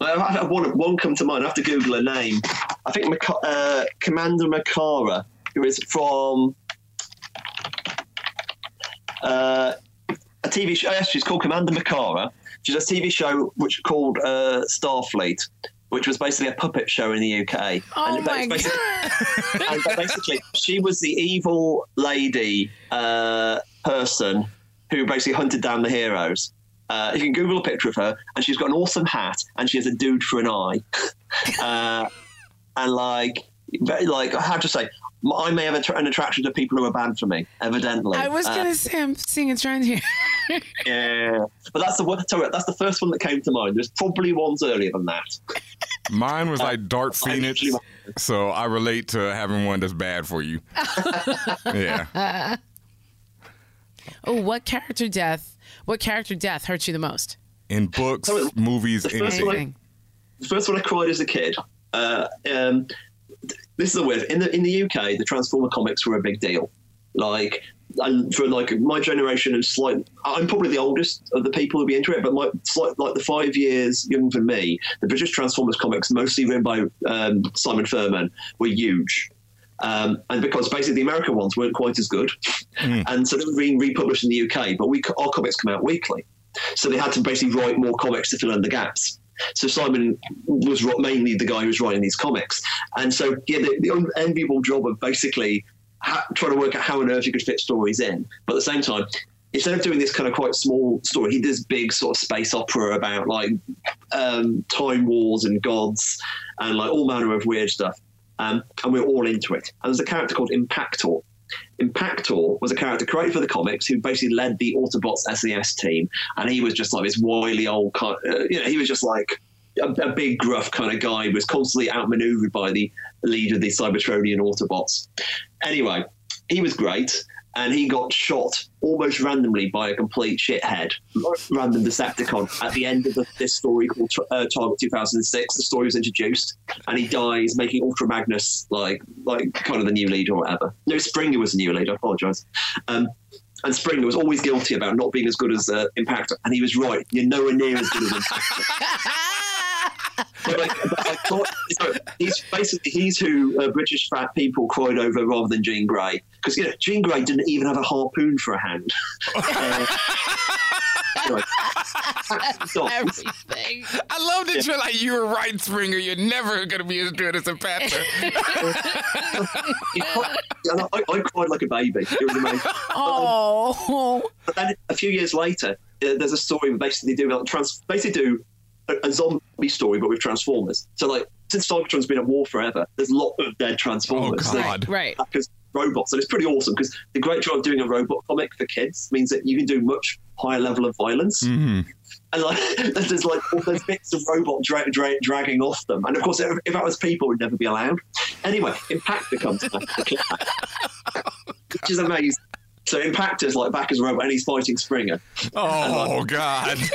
Speaker 14: I I have one, one come to mind. I have to Google a name. I think Maka- uh, Commander Makara, who is from uh, a TV show. Yes, she's called Commander Makara. She's a TV show which called uh, Starfleet, which was basically a puppet show in the UK.
Speaker 15: Oh
Speaker 14: and
Speaker 15: my
Speaker 14: basically, and basically, she was the evil lady uh, person who basically hunted down the heroes. Uh, you can Google a picture of her, and she's got an awesome hat, and she has a dude for an eye, uh, and like, like how to say, I may have an attraction to people who are bad for me. Evidently,
Speaker 15: I was
Speaker 14: Uh,
Speaker 15: gonna say I'm seeing a trend here.
Speaker 14: yeah, but that's the one. Sorry, that's the first one that came to mind. There's probably ones earlier than that.
Speaker 1: Mine was like Dark Phoenix, so I relate to having one that's bad for you. yeah.
Speaker 15: oh, what character death? What character death hurts you the most?
Speaker 1: In books, movies,
Speaker 14: the first
Speaker 1: anything.
Speaker 14: one, the first one I cried as a kid. Uh, um, this is a weird. In the in the UK, the Transformer comics were a big deal. Like, and for like my generation and slight, I'm probably the oldest of the people who be into it. But my slight, like the five years younger than me, the British Transformers comics, mostly written by um, Simon Furman, were huge. Um, and because basically the American ones weren't quite as good, and so they were being republished in the UK, but we our comics come out weekly, so they had to basically write more comics to fill in the gaps. So Simon was mainly the guy who was writing these comics, and so yeah, the, the unenviable job of basically trying to work out how on earth you could fit stories in, but at the same time. Instead of doing this kind of quite small story, he does big sort of space opera about like um, time wars and gods and like all manner of weird stuff. Um, and we we're all into it. And there's a character called Impactor. Impactor was a character created for the comics who basically led the Autobots SES team, and he was just like this wily old, uh, you know, he was just like a, a big gruff kind of guy. Was constantly outmaneuvered by the leader of the Cybertronian Autobots. Anyway, he was great, and he got shot almost randomly by a complete shithead, random Decepticon, at the end of the, this story called uh, Target 2006. The story was introduced, and he dies, making Ultra Magnus like like kind of the new leader or whatever. No, Springer was the new leader. I apologise. Um, and Springer was always guilty about not being as good as uh, Impactor, and he was right. You're nowhere near as good as Impactor. but like, but I thought, so he's basically he's who uh, British fat people cried over rather than Jean Grey because you know Jean Grey didn't even have a harpoon for a hand. Uh, anyway,
Speaker 4: Everything.
Speaker 1: I love that you're like, you're a right, Springer. You're never going to be as good as a Panther.
Speaker 14: He cried- and I, I cried like a baby. It was amazing.
Speaker 15: Oh,
Speaker 14: But then a few years later, uh, there's a story basically do like, trans- basically do a, a zombie story, but with Transformers. So like since Cybertron's been at war forever, there's a lot of dead Transformers.
Speaker 1: Oh, God.
Speaker 15: right.
Speaker 14: Because robots, and it's pretty awesome because the great job of doing a robot comic for kids means that you can do much higher level of violence.
Speaker 1: Mhm.
Speaker 14: And like, there's like all those bits of robot dra- dra- dragging off them. And of course, if, if that was people, it would never be allowed. Anyway, Impact comes back, which is amazing. So Impactor's like back as a robot, and he's fighting Springer.
Speaker 1: Oh, God.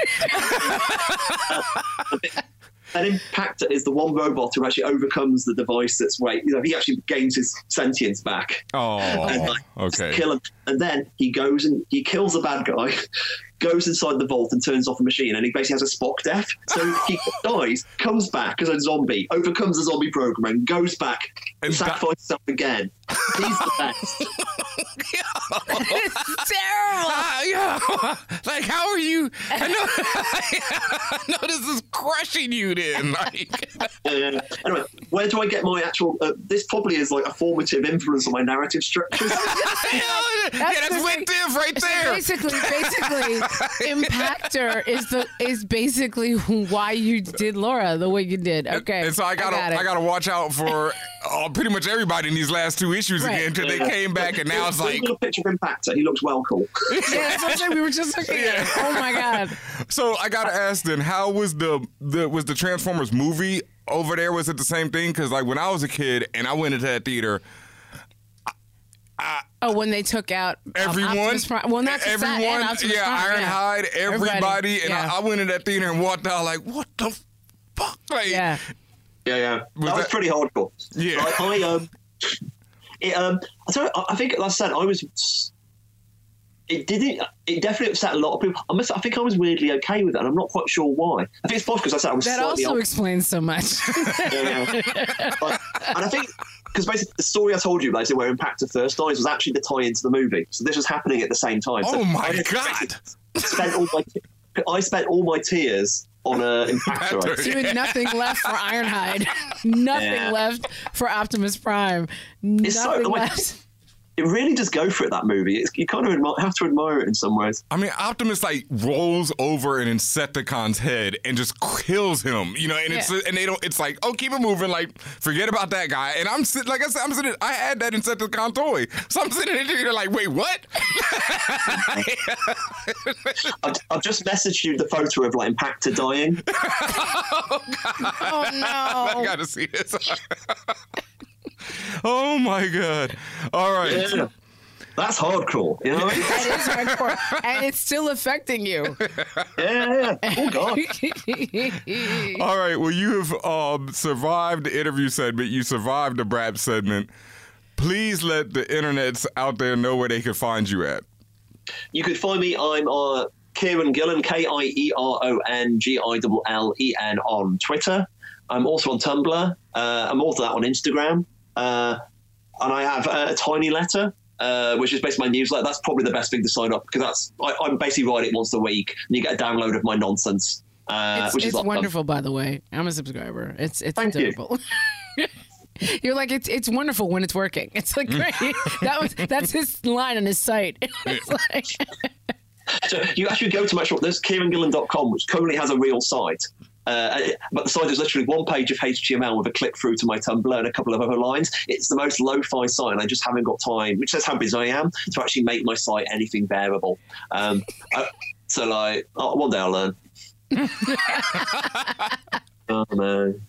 Speaker 14: And Impactor is the one robot who actually overcomes the device that's wait. You know, he actually gains his sentience back. Oh, and,
Speaker 1: Oh,
Speaker 14: like,
Speaker 1: okay.
Speaker 14: kill him. And then he goes and he kills a bad guy, goes inside the vault and turns off a machine, and he basically has a Spock death. So he dies, comes back as a zombie, overcomes the zombie program, and goes back and sacrifices himself again. He's the best.
Speaker 15: it's terrible.
Speaker 1: Ah, yeah. Like, how are you? I know, I know this is crushing you then. Like,
Speaker 14: Uh, anyway, where do I get my actual? Uh, this probably is like a formative influence on my narrative structures.
Speaker 15: That's
Speaker 1: yeah, that's
Speaker 15: the
Speaker 1: lit
Speaker 15: thing.
Speaker 1: right
Speaker 15: So
Speaker 1: there.
Speaker 15: basically, basically, impactor is the is basically why you did Laura the way you did. Okay,
Speaker 1: And so I gotta,
Speaker 15: got
Speaker 1: I, gotta watch out for uh, pretty much everybody in these last two issues
Speaker 15: Right.
Speaker 1: again until they came back, and now it's like,
Speaker 14: a picture of Impactor. He looks well cool.
Speaker 15: yeah, that's what We were just looking at. It. Oh my god.
Speaker 1: so I gotta ask then, how was the the was the Transformers movie over there? Was it the same thing? Because like when I was a kid and I went into that theater,
Speaker 15: Oh, when they took out um,
Speaker 1: everyone,
Speaker 15: Optimus Prime. Well, not just that, and
Speaker 1: everyone,
Speaker 15: Optimus
Speaker 1: yeah,
Speaker 15: Prime,
Speaker 1: Ironhide, everybody, and
Speaker 15: yeah.
Speaker 1: I, I went in that theater and walked out like, what the fuck? Like,
Speaker 15: yeah.
Speaker 14: Yeah, yeah. that, was pretty hardcore.
Speaker 1: Yeah.
Speaker 14: Like, I um, it um, I, tell you, I I think, like I said, I was. It didn't. It definitely upset a lot of people. I must. I think I was weirdly okay with it, and I'm not quite sure why. I think it's possible because I said I was
Speaker 15: That also
Speaker 14: old.
Speaker 15: explains so much.
Speaker 14: Yeah. Like, and I think because basically the story I told you, basically where Impactor first dies, was actually the tie into the movie. So this was happening at the same time. So
Speaker 1: Oh my
Speaker 14: I
Speaker 1: god!
Speaker 14: Spent all my, I spent all my tears on uh, Impactor. I
Speaker 15: So nothing left for Ironhide. nothing
Speaker 14: Yeah.
Speaker 15: left for Optimus Prime.
Speaker 14: It's so-
Speaker 15: Nothing
Speaker 14: like-
Speaker 15: left.
Speaker 14: It really does go for it. That movie, it's, you kind of admi- have to admire it in some ways.
Speaker 1: I mean, Optimus like rolls over an Insecticon's head and just kills him, you know. And it's and they don't. It's like, oh, keep it moving. Like, forget about that guy. And I'm sitting, like I said, I'm sitting. I had that Insecticon toy, so I'm sitting in there like, wait, what?
Speaker 14: I've, I've just messaged you the photo of like Impactor dying.
Speaker 15: Oh, oh no.
Speaker 1: I
Speaker 15: no!
Speaker 1: gotta see this. oh my god! All right.
Speaker 14: Yeah. That's hardcore, you know. What I mean?
Speaker 15: That is hardcore, and it's still affecting you.
Speaker 14: yeah, yeah. Oh god.
Speaker 1: All right. Well, you have um, survived the interview segment. You survived the Brap segment. Please let the internets out there know where they can find you at.
Speaker 14: You could find me. I'm uh, Kieron Gillen, K I E R O N G I L L E N on Twitter. I'm also on Tumblr. Uh, I'm also that on Instagram. Uh, and I have a, tiny letter, uh, which is basically my newsletter. That's probably the best thing to sign up because that's I, I basically write it once a week, and you get a download of my nonsense, uh,
Speaker 15: It's,
Speaker 14: which is
Speaker 15: it's
Speaker 14: a lot of fun.
Speaker 15: wonderful, by the way. I'm a subscriber. It's it's
Speaker 14: Thank You.
Speaker 15: You're like it's it's wonderful when it's working. It's like great. that was that's his line on his site. It's like,
Speaker 14: So you actually go to my shop. There's KieronGillen.com, which currently has a real site. Uh, but the site is literally one page of HTML with a click through to my Tumblr and a couple of other lines. It's the most lo-fi site, and I just haven't got time, which says how busy I am, to actually make my site anything bearable. Um, uh, so, like, oh, one day I'll learn. oh man.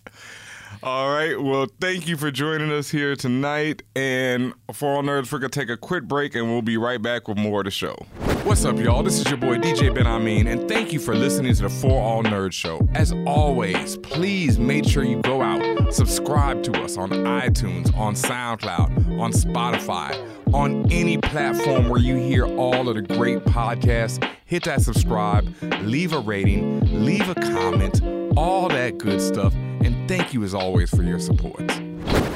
Speaker 1: All right. Well, thank you for joining us here tonight. And for all nerds, we're going to take a quick break and we'll be right back with more of the show. What's up, y'all? This is your boy DJ BenHameen, and thank you for listening to the For All Nerds Show. As always, please make sure you go out, subscribe to us on iTunes, on SoundCloud, on Spotify, on any platform where you hear all of the great podcasts. Hit that subscribe, leave a rating, leave a comment, all that good stuff. And thank you as always for your support.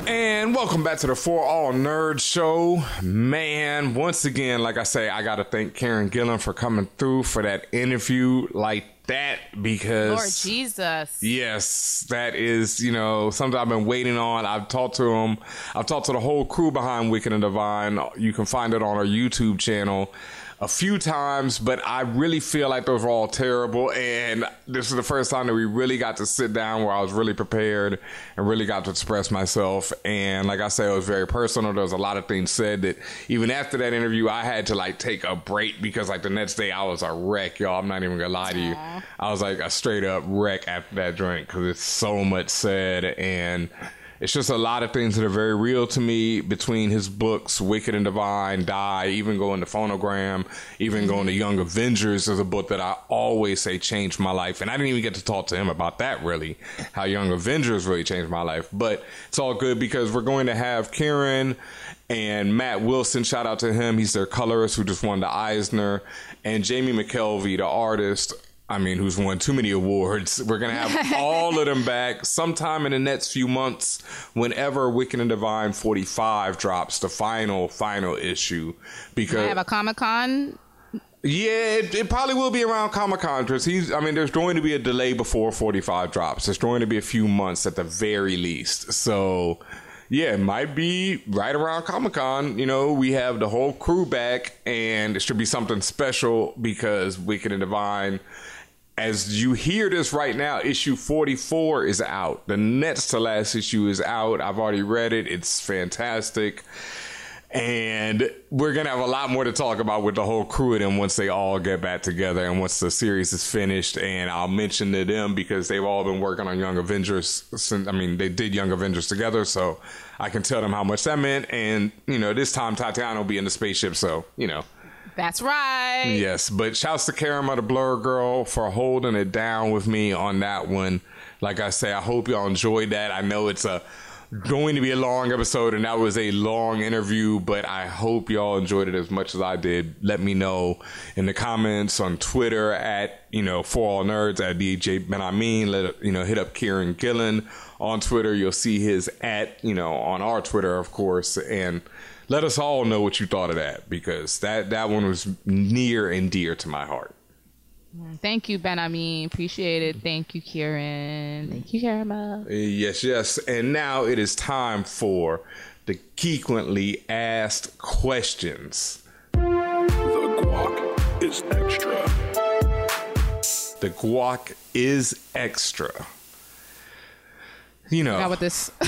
Speaker 1: And welcome back to the For All Nerds Show. Man, once again, like I say, I got to thank Kieron Gillen for coming through for that interview like that because.
Speaker 4: Lord Jesus.
Speaker 1: Yes, that is, you know, something I've been waiting on. I've talked to him. I've talked to the whole crew behind Wicked and Divine. You can find it on our YouTube channel a few times, but I really feel like those were all terrible. And this is the first time that we really got to sit down where I was really prepared and really got to express myself. And like I said, it was very personal. There was a lot of things said that even after that interview, I had to like take a break because like the next day I was a wreck, y'all. I'm not even gonna lie to you. I was like a straight up wreck after that drink because it's so much said and it's just a lot of things that are very real to me between his books, Wicked and Divine, Die, even going to Phonogram, even mm-hmm. going to Young Avengers is a book that I always say changed my life. And I didn't even get to talk to him about that really, how Young Avengers really changed my life. But it's all good because we're going to have Kieron and Matt Wilson, shout out to him. He's their colorist who just won the Eisner, and Jamie McKelvie, the artist. I mean, who's won too many awards. We're gonna have all of them back sometime in the next few months, whenever Wicked and Divine 45 drops, the final, final issue. Because I
Speaker 4: have a Comic Con.
Speaker 1: yeah, it, it probably will be around Comic Con because he's. I mean, there's going to be a delay before 45 drops. There's going to be a few months at the very least. So, yeah, it might be right around Comic Con. You know, we have the whole crew back, and it should be something special because Wicked and Divine. As you hear this right now, issue 44 is out. The next to last issue is out. I've already read it. It's fantastic. And we're going to have a lot more to talk about with the whole crew of them once they all get back together and once the series is finished. And I'll mention to them because they've all been working on Young Avengers. Since, I mean, they did Young Avengers together. So I can tell them how much that meant. And, you know, this time Tatiana will be in the spaceship. So, you know.
Speaker 4: That's right.
Speaker 1: Yes, but shouts to Karama, the Blerd Gurl, for holding it down with me on that one. Like I say, I hope y'all enjoyed that. I know it's a going to be a long episode and that was a long interview, but I hope y'all enjoyed it as much as I did. Let me know in the comments on Twitter at, you know, for all nerds at DJ BenHameen, let you know, hit up Kieron Gillen on Twitter. You'll see his at, you know, on our Twitter, of course, and let us all know what you thought of that because that that one was near and dear to my heart.
Speaker 4: Thank you, Ben. I mean, appreciate it. Thank you, Kieron. Thank you, Karama.
Speaker 1: Yes, yes. And now it is time for the Geekquently Asked Questions.
Speaker 16: The guac is extra.
Speaker 1: The guac is extra. You know.
Speaker 4: Got with this.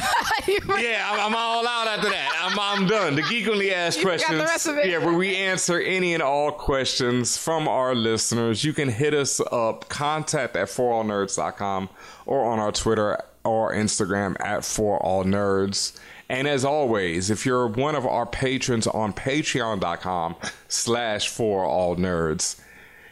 Speaker 1: yeah, I'm, I'm, all out after that. I'm, I'm done. The Geekly Asked
Speaker 4: You got the
Speaker 1: Questions.
Speaker 4: rest of it.
Speaker 1: Yeah, where we answer any and all questions from our listeners. You can hit us up, contact at forallnerds.com or on our Twitter or Instagram at forallnerds. And as always, if you're one of our patrons on patreon.com slash forallnerds,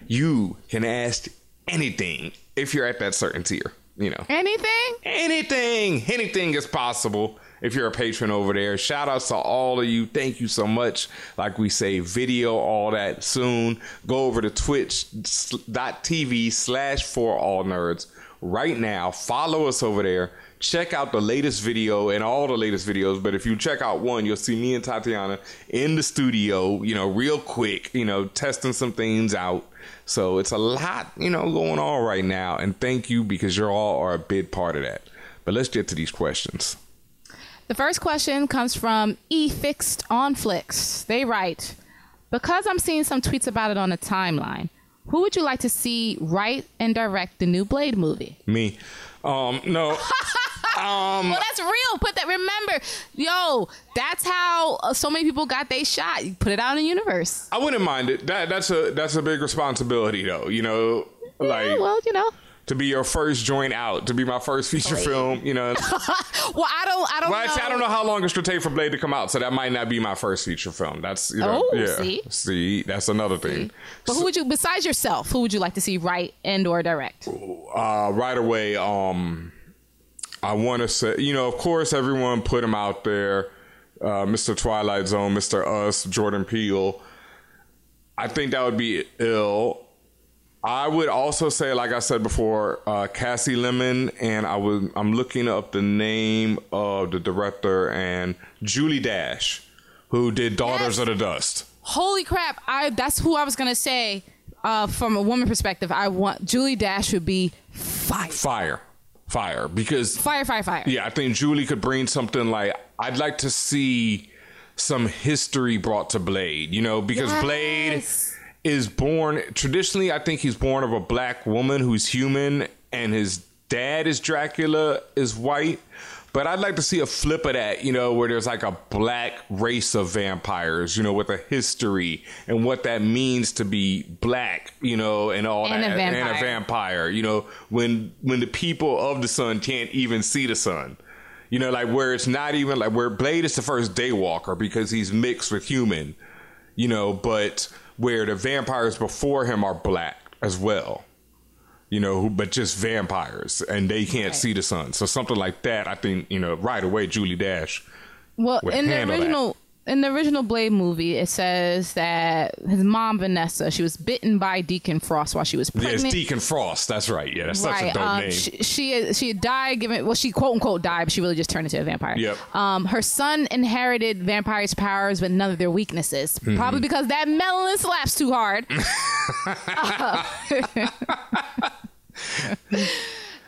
Speaker 1: you can ask anything if you're at that certain tier. You know,
Speaker 4: anything,
Speaker 1: anything, anything is possible if you're a patron over there. Shout outs to all of you. Thank you so much. Like we say, video, all that soon. Go over to twitch.tv slash for all nerds right now. Follow us over there. Check out the latest video and all the latest videos. But if you check out one, you'll see me and Tatiana in the studio, you know, real quick, you know, testing some things out. So it's a lot, you know, going on right now. And thank you because you're all are a big part of that. But let's get to these questions.
Speaker 4: The first question comes from E Fixed on Flicks. They write, because I'm seeing some tweets about it on the timeline. Who would you like to see write and direct the new Blade movie?
Speaker 1: Me. Um, no. um,
Speaker 4: well, that's real. Put that. Remember, yo, that's how uh, so many people got they shot. You put it out in the universe.
Speaker 1: I wouldn't mind it. That that's a that's a big responsibility though. You know, like
Speaker 4: Yeah, well, you know.
Speaker 1: to be your first joint out, to be my first feature film. You know,
Speaker 4: well, I don't. I don't.
Speaker 1: well,
Speaker 4: know.
Speaker 1: I don't know how long it's gonna take for Blade to come out, so that might not be my first feature film. That's you know,
Speaker 4: Oh,
Speaker 1: yeah.
Speaker 4: see?
Speaker 1: see, that's another thing.
Speaker 4: But who would you, besides yourself, who would you like to see write and or direct?
Speaker 1: uh, right away, um, I want to say, you know, of course, everyone put him out there. Uh, Mr. Twilight Zone, Mr. Us, Jordan Peele. I think that would be ill. I would also say, like I said before, uh, Kasi Lemmons, and I was I'm looking up the name of the director and Julie Dash, who did Daughters of the Dust.
Speaker 4: Holy crap! I that's who I was gonna say. Uh, from a woman perspective, I want Julie Dash would be fire,
Speaker 1: Fire, fire, because
Speaker 4: fire, fire, fire.
Speaker 1: Yeah, I think Julie could bring something like I'd like to see some history brought to Blade, you know, because Blade is born traditionally I think he's born of a black woman who's human and his dad is Dracula is white. But I'd like to see a flip of that, you know, where there's like a black race of vampires, you know, with a history and what that means to be black, you know, and all
Speaker 4: And a
Speaker 1: that, and a
Speaker 4: vampire,
Speaker 1: you know, when when the people of the sun can't even see the sun. You know, like where it's not even like where Blade is the first daywalker because he's mixed with human, you know, but where the vampires before him are black as well. You know, who- but just vampires and they can't see the sun. So something like that, I think, you know, right away Julie Dash.
Speaker 4: Well, in the
Speaker 1: handle that.
Speaker 4: original in the original Blade movie, it says that his mom Vanessa, she was bitten by Deacon Frost while she was pregnant.
Speaker 1: it's Deacon Frost. That's right. Yeah, that's such a dope
Speaker 4: um,
Speaker 1: name.
Speaker 4: She, she she died given well she quote unquote died but she really just turned into a vampire.
Speaker 1: Yep.
Speaker 4: Um, her son inherited vampires' powers but none of their weaknesses.
Speaker 1: Mhm.
Speaker 4: Probably because that melanin slaps too hard.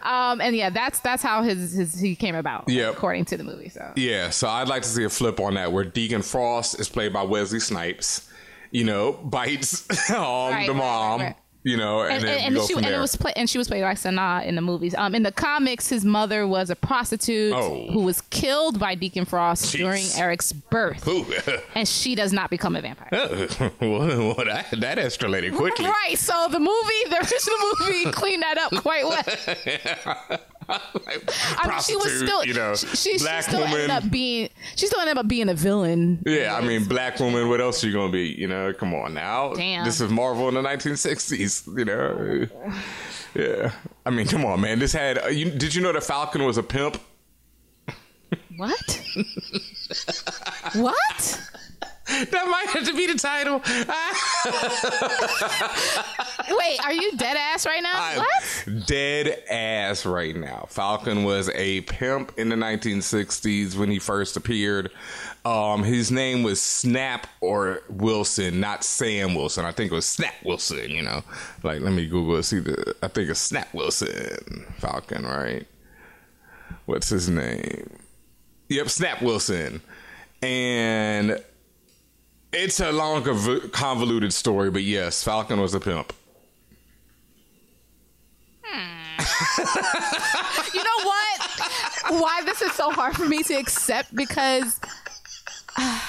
Speaker 4: Um, and yeah, that's that's how his, his he came about.
Speaker 1: Yep.
Speaker 4: according to the movie. So
Speaker 1: Yeah, so I'd like to see a flip on that where Deacon Frost is played by Wesley Snipes. You know, bites um,
Speaker 4: Right,
Speaker 1: the mom.
Speaker 4: right, right.
Speaker 1: You know, and,
Speaker 4: and, and, and she and it was play, and she was played by Sanaa in the movies. Um, in the comics, his mother was a prostitute
Speaker 1: Oh.
Speaker 4: who was killed by Deacon Frost
Speaker 1: Jeez.
Speaker 4: during Eric's birth, and she does not become a vampire.
Speaker 1: well, that, that escalated quickly.
Speaker 4: Right. So the movie, the original movie, cleaned that up quite well. I mean, she was still,
Speaker 1: you know,
Speaker 4: she, she
Speaker 1: black
Speaker 4: still ended
Speaker 1: woman.
Speaker 4: up being, she still ended up being a villain.
Speaker 1: Yeah, I mean, black woman. What else are you gonna be? You know, come on now.
Speaker 4: Damn.
Speaker 1: This is Marvel in the 1960s. You know. Yeah. I mean, come on, man. This had. Uh, you, did you know the Falcon was a pimp?
Speaker 4: What? what?
Speaker 1: That might have to be the title.
Speaker 4: Wait, are you dead ass right now?
Speaker 1: I'm
Speaker 4: what?
Speaker 1: dead ass right now. Falcon was a pimp in the 1960s when he first appeared. Um, his name was Snap or Wilson, not Sam Wilson. I think it was Snap Wilson. You know, like let me Google it. See the. I think it's Snap Wilson Falcon, right? What's his name? Yep, Snap Wilson, and it's a long, convoluted story. But yes, Falcon was a pimp. Hmm.
Speaker 4: You know what? Why this is so hard for me to accept because uh,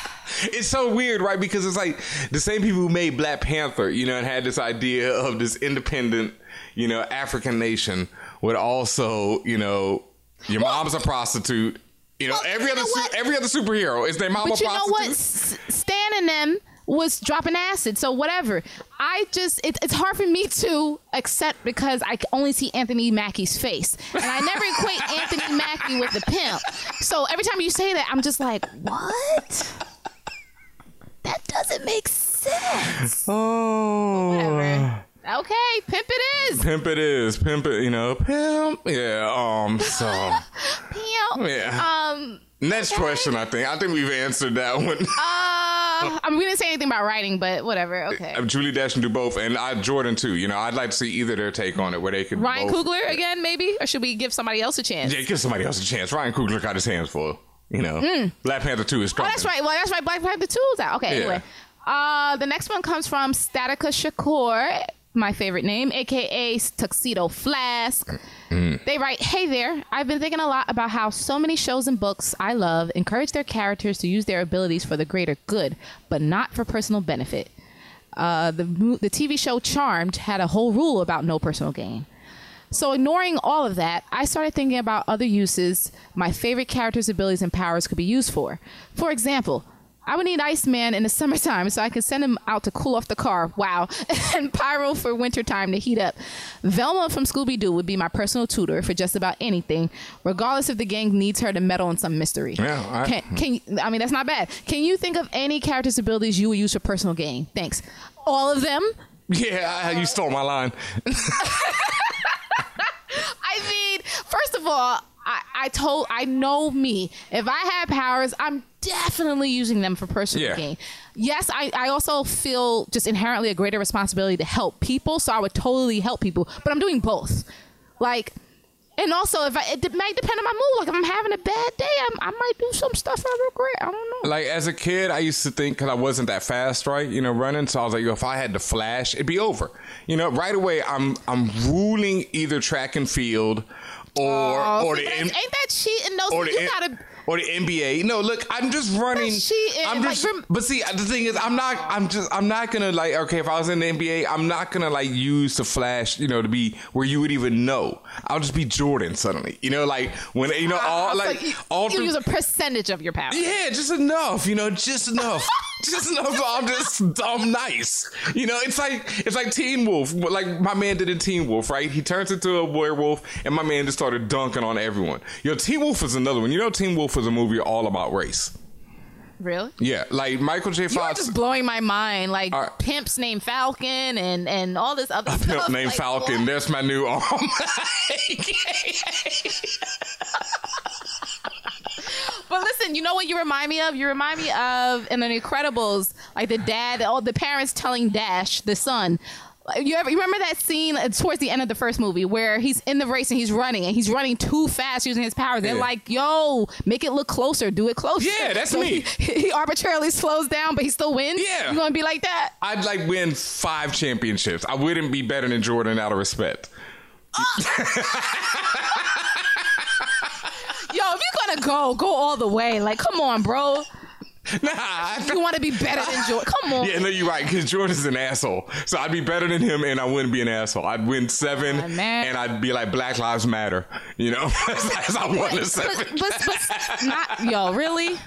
Speaker 1: It's so weird, right? Because it's like the same people who made Black Panther, you know, and had this idea of this independent, you know, African nation would also, you know, your mom's a prostitute. You know, every other su- every other superhero is their mom
Speaker 4: But
Speaker 1: a
Speaker 4: you know what? S- Stan and them was dropping acid, so whatever. I just it, it's hard for me to accept because I only see Anthony Mackie's face, and I never equate Anthony Mackie with the pimp. So every time you say that, I'm just like, what? That doesn't make sense.
Speaker 1: Oh.
Speaker 4: Whatever. Okay, pimp it is.
Speaker 1: Pimp it is. Pimp it, you know, pimp. Yeah, um, so.
Speaker 4: Pimp.
Speaker 1: Yeah.
Speaker 4: Um.
Speaker 1: Next question, I think. I think we've answered that one.
Speaker 4: Uh, I mean, we didn't say anything about writing, but whatever. Okay.
Speaker 1: Uh, Julie Dash can do both, and I Jordan too. You know, I'd like to see either their take on it, where they could.
Speaker 4: Ryan
Speaker 1: both-
Speaker 4: Coogler again, maybe, or should we give somebody else a chance?
Speaker 1: Yeah, give somebody else a chance. Ryan Coogler got his hands full. You know,
Speaker 4: Mm.
Speaker 1: Black Panther Two is
Speaker 4: Oh, that's right. Well, that's right. Black Panther Two is out. Okay.
Speaker 1: Yeah.
Speaker 4: Anyway, uh, the next one comes from Statica Shakur, my favorite name, aka Tuxedo Flask.
Speaker 1: Mm.
Speaker 4: They write, Hey there, I've been thinking a lot about how so many shows and books I love encourage their characters to use their abilities for the greater good, but not for personal benefit. Uh, the, the TV show Charmed had a whole rule about no personal gain. So, ignoring all of that, I started thinking about other uses my favorite characters' abilities and powers could be used for. For example, I would need Iceman in the summertime so I could send him out to cool off the car. Wow. and Pyro for wintertime to heat up. Velma from Scooby Doo would be my personal tutor for just about anything, regardless if the gang needs her to meddle in some mystery.
Speaker 1: Yeah, I-
Speaker 4: can, hmm. can you, I mean, that's not bad. Can you think of any character's abilities you would use for personal gain? Thanks. All of them?
Speaker 1: Yeah, I- you stole my line.
Speaker 4: I mean, first of all, I, I told I know me. If I had powers, I'm definitely using them for personal
Speaker 1: Yeah.
Speaker 4: gain. Yes, I, I also feel just inherently a greater responsibility to help people, so I would totally help people. But I'm doing both. Like and also if I it might depend on my mood. Like if I'm having a bad day, I, I might do some stuff I regret. I don't know.
Speaker 1: Like as a kid, I used to think because I wasn't that fast, right? You know, running. So I was like, if I had to flash, it'd be over. You know, right away, I'm I'm ruling either track and field or
Speaker 4: Oh,
Speaker 1: or
Speaker 4: see,
Speaker 1: the
Speaker 4: ain't that cheating though?
Speaker 1: or
Speaker 4: So you gotta
Speaker 1: or the NBA. No, look, I'm just running. I'm just.
Speaker 4: rem-
Speaker 1: but see, the thing is, I'm not. I'm just. I'm not gonna like. Okay, if I was in the NBA, I'm not gonna like use the flash. You know, to be where you would even know. I'll just be Jordan suddenly. You know, like when you know all
Speaker 4: Ah, so
Speaker 1: like
Speaker 4: you,
Speaker 1: all
Speaker 4: you
Speaker 1: through-
Speaker 4: use a percentage of your power.
Speaker 1: yeah, just enough, you know, just enough. just so I'm just I'm nice. You know, it's like it's like Teen Wolf. Like my man did in Teen Wolf, right? He turns into a werewolf and my man just started dunking on everyone. Yo, Teen Wolf is another one. You know Teen Wolf is a movie all about race.
Speaker 4: Really?
Speaker 1: Yeah, like Michael J.
Speaker 4: You are
Speaker 1: Fox
Speaker 4: just blowing my mind. Like
Speaker 1: right.
Speaker 4: pimps named Falcon and and all this other stuff.
Speaker 1: Pimp named
Speaker 4: Like,
Speaker 1: Falcon. That's my new oh arm.
Speaker 4: But listen, you know what you remind me of? You remind me of in The Incredibles, like the dad, all the parents telling Dash, the son, You ever you remember that scene uh, towards the end of the first movie where he's in the race and he's running and he's running too fast using his powers? They're
Speaker 1: Yeah.
Speaker 4: like, "Yo, make it look closer, do it closer."
Speaker 1: Yeah, that's
Speaker 4: So
Speaker 1: me.
Speaker 4: He, he arbitrarily slows down, but he still wins.
Speaker 1: Yeah.
Speaker 4: you gonna be like that?
Speaker 1: I'd like win five championships. I wouldn't be better than Jordan out of respect.
Speaker 4: Yo, if you're gonna go, go all the way. Like, come on, bro.
Speaker 1: Nah, if
Speaker 4: you want to be better than Jordan? Come on.
Speaker 1: Yeah, no, you're right. Because Jordan's an asshole, so I'd be better than him, and I wouldn't be an asshole. I'd win seven, and I'd be like Black Lives Matter. You know, as I won the seven.
Speaker 4: but, but not yo, really?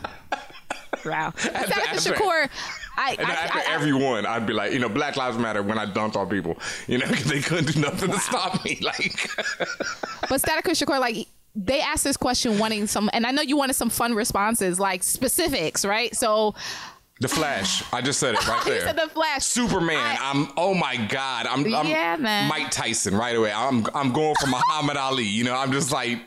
Speaker 4: Wow. Seneca
Speaker 1: after-
Speaker 4: Shakur, I,
Speaker 1: And
Speaker 4: I,
Speaker 1: after
Speaker 4: I, I
Speaker 1: every one, I'd be like, you know, Black Lives Matter when I dunked on people. You know, because they couldn't do nothing to stop me. Like,
Speaker 4: but Static Shakur, like they asked this question wanting some, and I know you wanted some fun responses, like specifics, right? So
Speaker 1: the Flash. I just said it right
Speaker 4: you
Speaker 1: there.
Speaker 4: said the Flash.
Speaker 1: Superman. I'm. Oh my God. I'm. I'm
Speaker 4: Yeah, man.
Speaker 1: Mike Tyson right away. I'm. I'm going for Muhammad Ali. You know. I'm just like.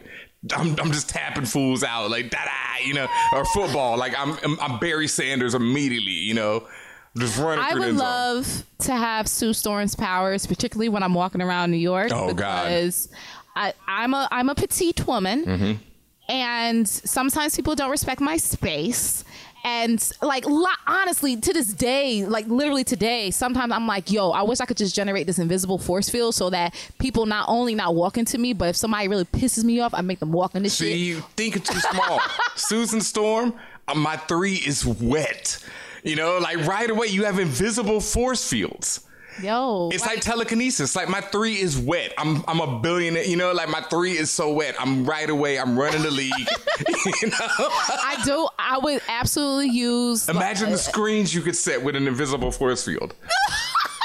Speaker 1: I'm, I'm just tapping fools out like da da. You know, or football. Like I'm. I'm, Barry Sanders immediately. You know, just running
Speaker 4: I
Speaker 1: through the
Speaker 4: would
Speaker 1: zone.
Speaker 4: love to have Sue Storm's powers, particularly when I'm walking around New York.
Speaker 1: Oh, God.
Speaker 4: I, I'm a I'm a petite woman.
Speaker 1: Mhm.
Speaker 4: and sometimes people don't respect my space and like lo- honestly to this day like literally today sometimes i'm like yo i wish i could just generate this invisible force field so that people not only not walk into me but if somebody really pisses me off i make them walk into
Speaker 1: See,
Speaker 4: shit
Speaker 1: you think it's too small. Susan Storm, uh, my three is wet. You know, like right away, you have invisible force fields.
Speaker 4: Yo
Speaker 1: It's like, telekinesis. Like my three is wet. I'm I'm a billionaire. You know, like my three is so wet. I'm right away. I'm running the league. you know.
Speaker 4: i do i would absolutely use
Speaker 1: Imagine the uh, screens you could set with an invisible force field.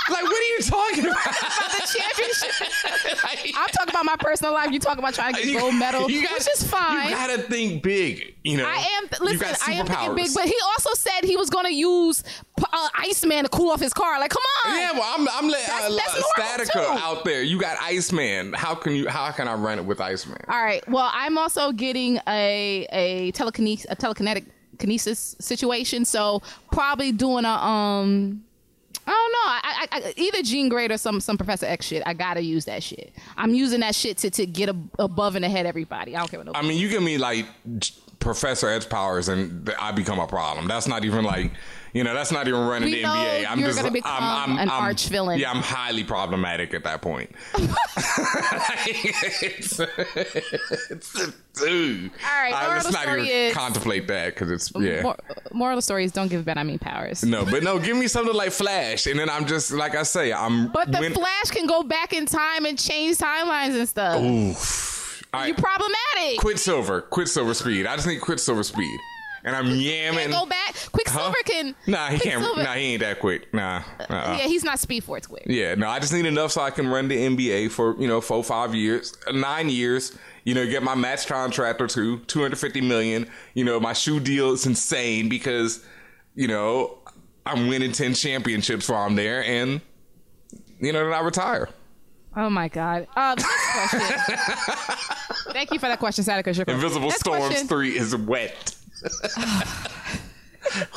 Speaker 1: like, what are you talking about?
Speaker 4: the championship i'm talking about my personal life you talking about trying to get gold medal
Speaker 1: You gotta-
Speaker 4: which is fine
Speaker 1: You gotta think big. You know,
Speaker 4: I am. Listen, I am thinking big, but he also said he was going to use uh, Iceman to cool off his car. Like, come on.
Speaker 1: Yeah, well, I'm I'm letting
Speaker 4: That's-
Speaker 1: uh,
Speaker 4: that's
Speaker 1: Statica
Speaker 4: too.
Speaker 1: out there. You got Iceman. How can you? How can I run it with Iceman?
Speaker 4: All right. Well, I'm also getting a a telekinesis a telekinetic kinesis situation. So probably doing a um. I don't know. I, I, I, either Jean Grey or some some Professor X shit. I gotta use that shit. I'm using that shit to, to get above and ahead everybody. I don't care what
Speaker 1: I mean, you give me like Professor X powers, and I become a problem. That's not even like, you know, that's not even running
Speaker 4: We
Speaker 1: the NBA. I'm just, I'm, I'm,
Speaker 4: an
Speaker 1: I'm,
Speaker 4: arch villain.
Speaker 1: Yeah, I'm highly problematic at that point. it's, it's, dude.
Speaker 4: All right,
Speaker 1: I, let's not even
Speaker 4: is-
Speaker 1: contemplate that because it's yeah.
Speaker 4: Mor- moral of the story is don't give BenHameen powers.
Speaker 1: No, but no, give me something like Flash, and then I'm just like I say, I'm.
Speaker 4: But the
Speaker 1: win-
Speaker 4: Flash can go back in time and change timelines and stuff.
Speaker 1: Oof. All
Speaker 4: You
Speaker 1: right,
Speaker 4: problematic.
Speaker 1: Quicksilver, Quicksilver speed. I just need Quicksilver speed, and I'm yamming.
Speaker 4: Can't go back. Quicksilver
Speaker 1: Huh?
Speaker 4: can.
Speaker 1: Nah, he can't. Nah, he ain't that quick. Nah. Uh-uh.
Speaker 4: Yeah, he's not Speed Force quick.
Speaker 1: Yeah, no, I just need enough so I can run the NBA for, you know, four, five years, uh, nine years, you know, get my match contract or two, 250 million. You know, my shoe deal is insane because, you know, I'm winning 10 championships while I'm there and, you know, then I retire.
Speaker 4: Oh my God. Next question. Thank you for that question, Sadaka Shakur.
Speaker 1: Invisible
Speaker 4: Next
Speaker 1: Storms
Speaker 4: question.
Speaker 1: 3 is wet.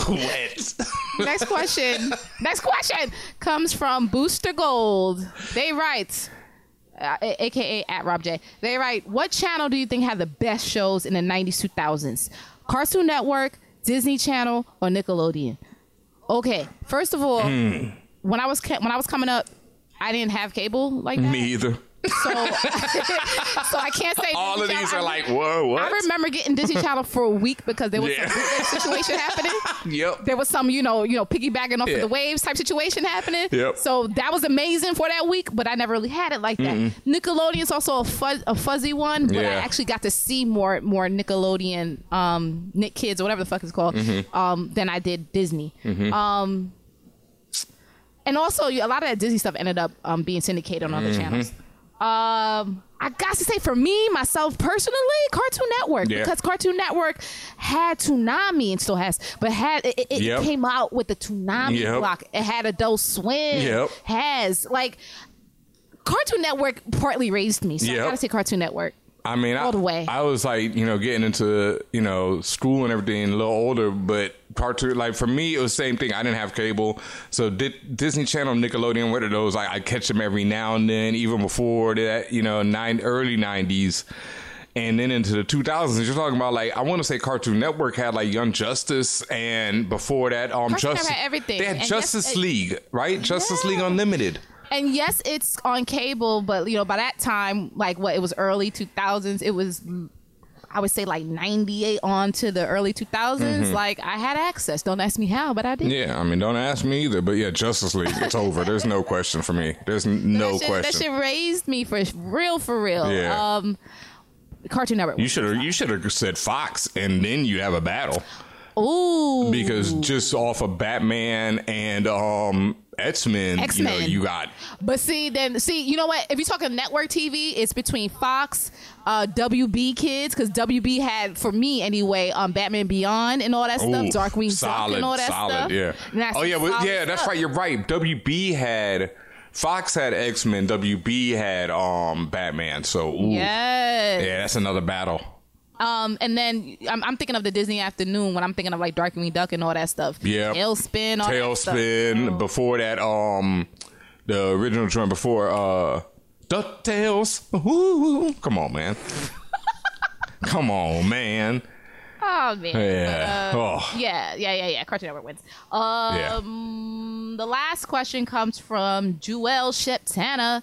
Speaker 1: wet.
Speaker 4: Next question. Next question comes from Booster Gold. They write, uh, aka at Rob J. They write, "What channel do you think had the best shows in the '90s, 2000s? Cartoon Network, Disney Channel, or Nickelodeon?" Okay, first of all,
Speaker 1: Hmm.
Speaker 4: when I was ca- when I was coming up, I didn't have cable like that.
Speaker 1: Me either.
Speaker 4: So, so I can't say
Speaker 1: All
Speaker 4: Disney
Speaker 1: of these
Speaker 4: Channel.
Speaker 1: are
Speaker 4: I-
Speaker 1: like, whoa, what?
Speaker 4: I remember getting Disney Channel for a week because there was
Speaker 1: Yeah.
Speaker 4: some situation happening.
Speaker 1: Yep.
Speaker 4: There was some, you know, you know, piggybacking off
Speaker 1: Yeah.
Speaker 4: of the waves type situation happening.
Speaker 1: Yep.
Speaker 4: So that was amazing for that week, but I never really had it like that.
Speaker 1: Mm-mm.
Speaker 4: Nickelodeon's also a, fuzz, a fuzzy one, but I actually got to see more more Nickelodeon, um, Nick Kids or whatever the fuck it's called,
Speaker 1: Mhm.
Speaker 4: um, than I did Disney.
Speaker 1: Mhm.
Speaker 4: Um, and also, a lot of that Disney stuff ended up um, being syndicated on other
Speaker 1: Mhm.
Speaker 4: channels. Um, I got to say, for me, myself personally, Cartoon Network
Speaker 1: Yeah.
Speaker 4: because Cartoon Network had Toonami and still has, but had it, it, it
Speaker 1: Yep.
Speaker 4: came out with the Toonami
Speaker 1: Yep.
Speaker 4: block. It had Adult Swim.
Speaker 1: Yep.
Speaker 4: Has like Cartoon Network partly raised me, so
Speaker 1: Yep.
Speaker 4: I gotta say Cartoon Network.
Speaker 1: I mean, I. I was like, you know, getting into you know school and everything, a little older, but cartoon like for me, it was the same thing. I didn't have cable, so Di- Disney Channel, Nickelodeon, what are those? I, I catch them every now and then, even before that, you know, nine early nineties. And then into the 2000s, you're talking about like I want to say Cartoon Network had like Young Justice, and before that, um,
Speaker 4: Cartoon
Speaker 1: Justice
Speaker 4: everything.
Speaker 1: They had
Speaker 4: And
Speaker 1: Justice
Speaker 4: it-
Speaker 1: League, right? Justice League Unlimited.
Speaker 4: And yes, it's on cable, but you know, by that time, like what it was early 2000s, it was I would say like 98 on to the early 2000s.
Speaker 1: Mhm.
Speaker 4: Like I had access. Don't ask me how, but I did.
Speaker 1: Yeah, I mean, don't ask me either, but yeah, Justice League, it's over. There's no question for me. There's no
Speaker 4: that shit,
Speaker 1: question.
Speaker 4: That shit raised me for real, for real.
Speaker 1: Yeah.
Speaker 4: Um, Cartoon Network.
Speaker 1: You should have you should have said Fox, and then you have a battle
Speaker 4: Ooh.
Speaker 1: because just off of Batman and um X Men, you know, you got
Speaker 4: But see, then see, you know what? If you're talking network TV, it's between Fox, uh, WB Kids, because WB had for me anyway, um, Batman Beyond and all that
Speaker 1: Ooh,
Speaker 4: stuff, Darkwing Duck
Speaker 1: solid,
Speaker 4: and all that
Speaker 1: solid,
Speaker 4: stuff.
Speaker 1: Yeah. Oh yeah, well, yeah, that's
Speaker 4: stuff.
Speaker 1: right. You're right. WB had Fox had X Men. WB had um Batman. So ooh.
Speaker 4: Yes.
Speaker 1: yeah, that's another battle.
Speaker 4: Um, and then I'm, I'm thinking of the Disney afternoon when I'm thinking of like Darkwing Duck and all that stuff.
Speaker 1: Yeah.
Speaker 4: Tailspin, all that stuff.
Speaker 1: Tailspin. Before that, um, the original joint before uh, Ducktales. Ooh, come on, man. come on, man.
Speaker 4: Oh man.
Speaker 1: Yeah.
Speaker 4: Uh,
Speaker 1: Oh.
Speaker 4: yeah, yeah, yeah, yeah. Cartoon Network wins. Um, the last question comes from Jewel Sheptana.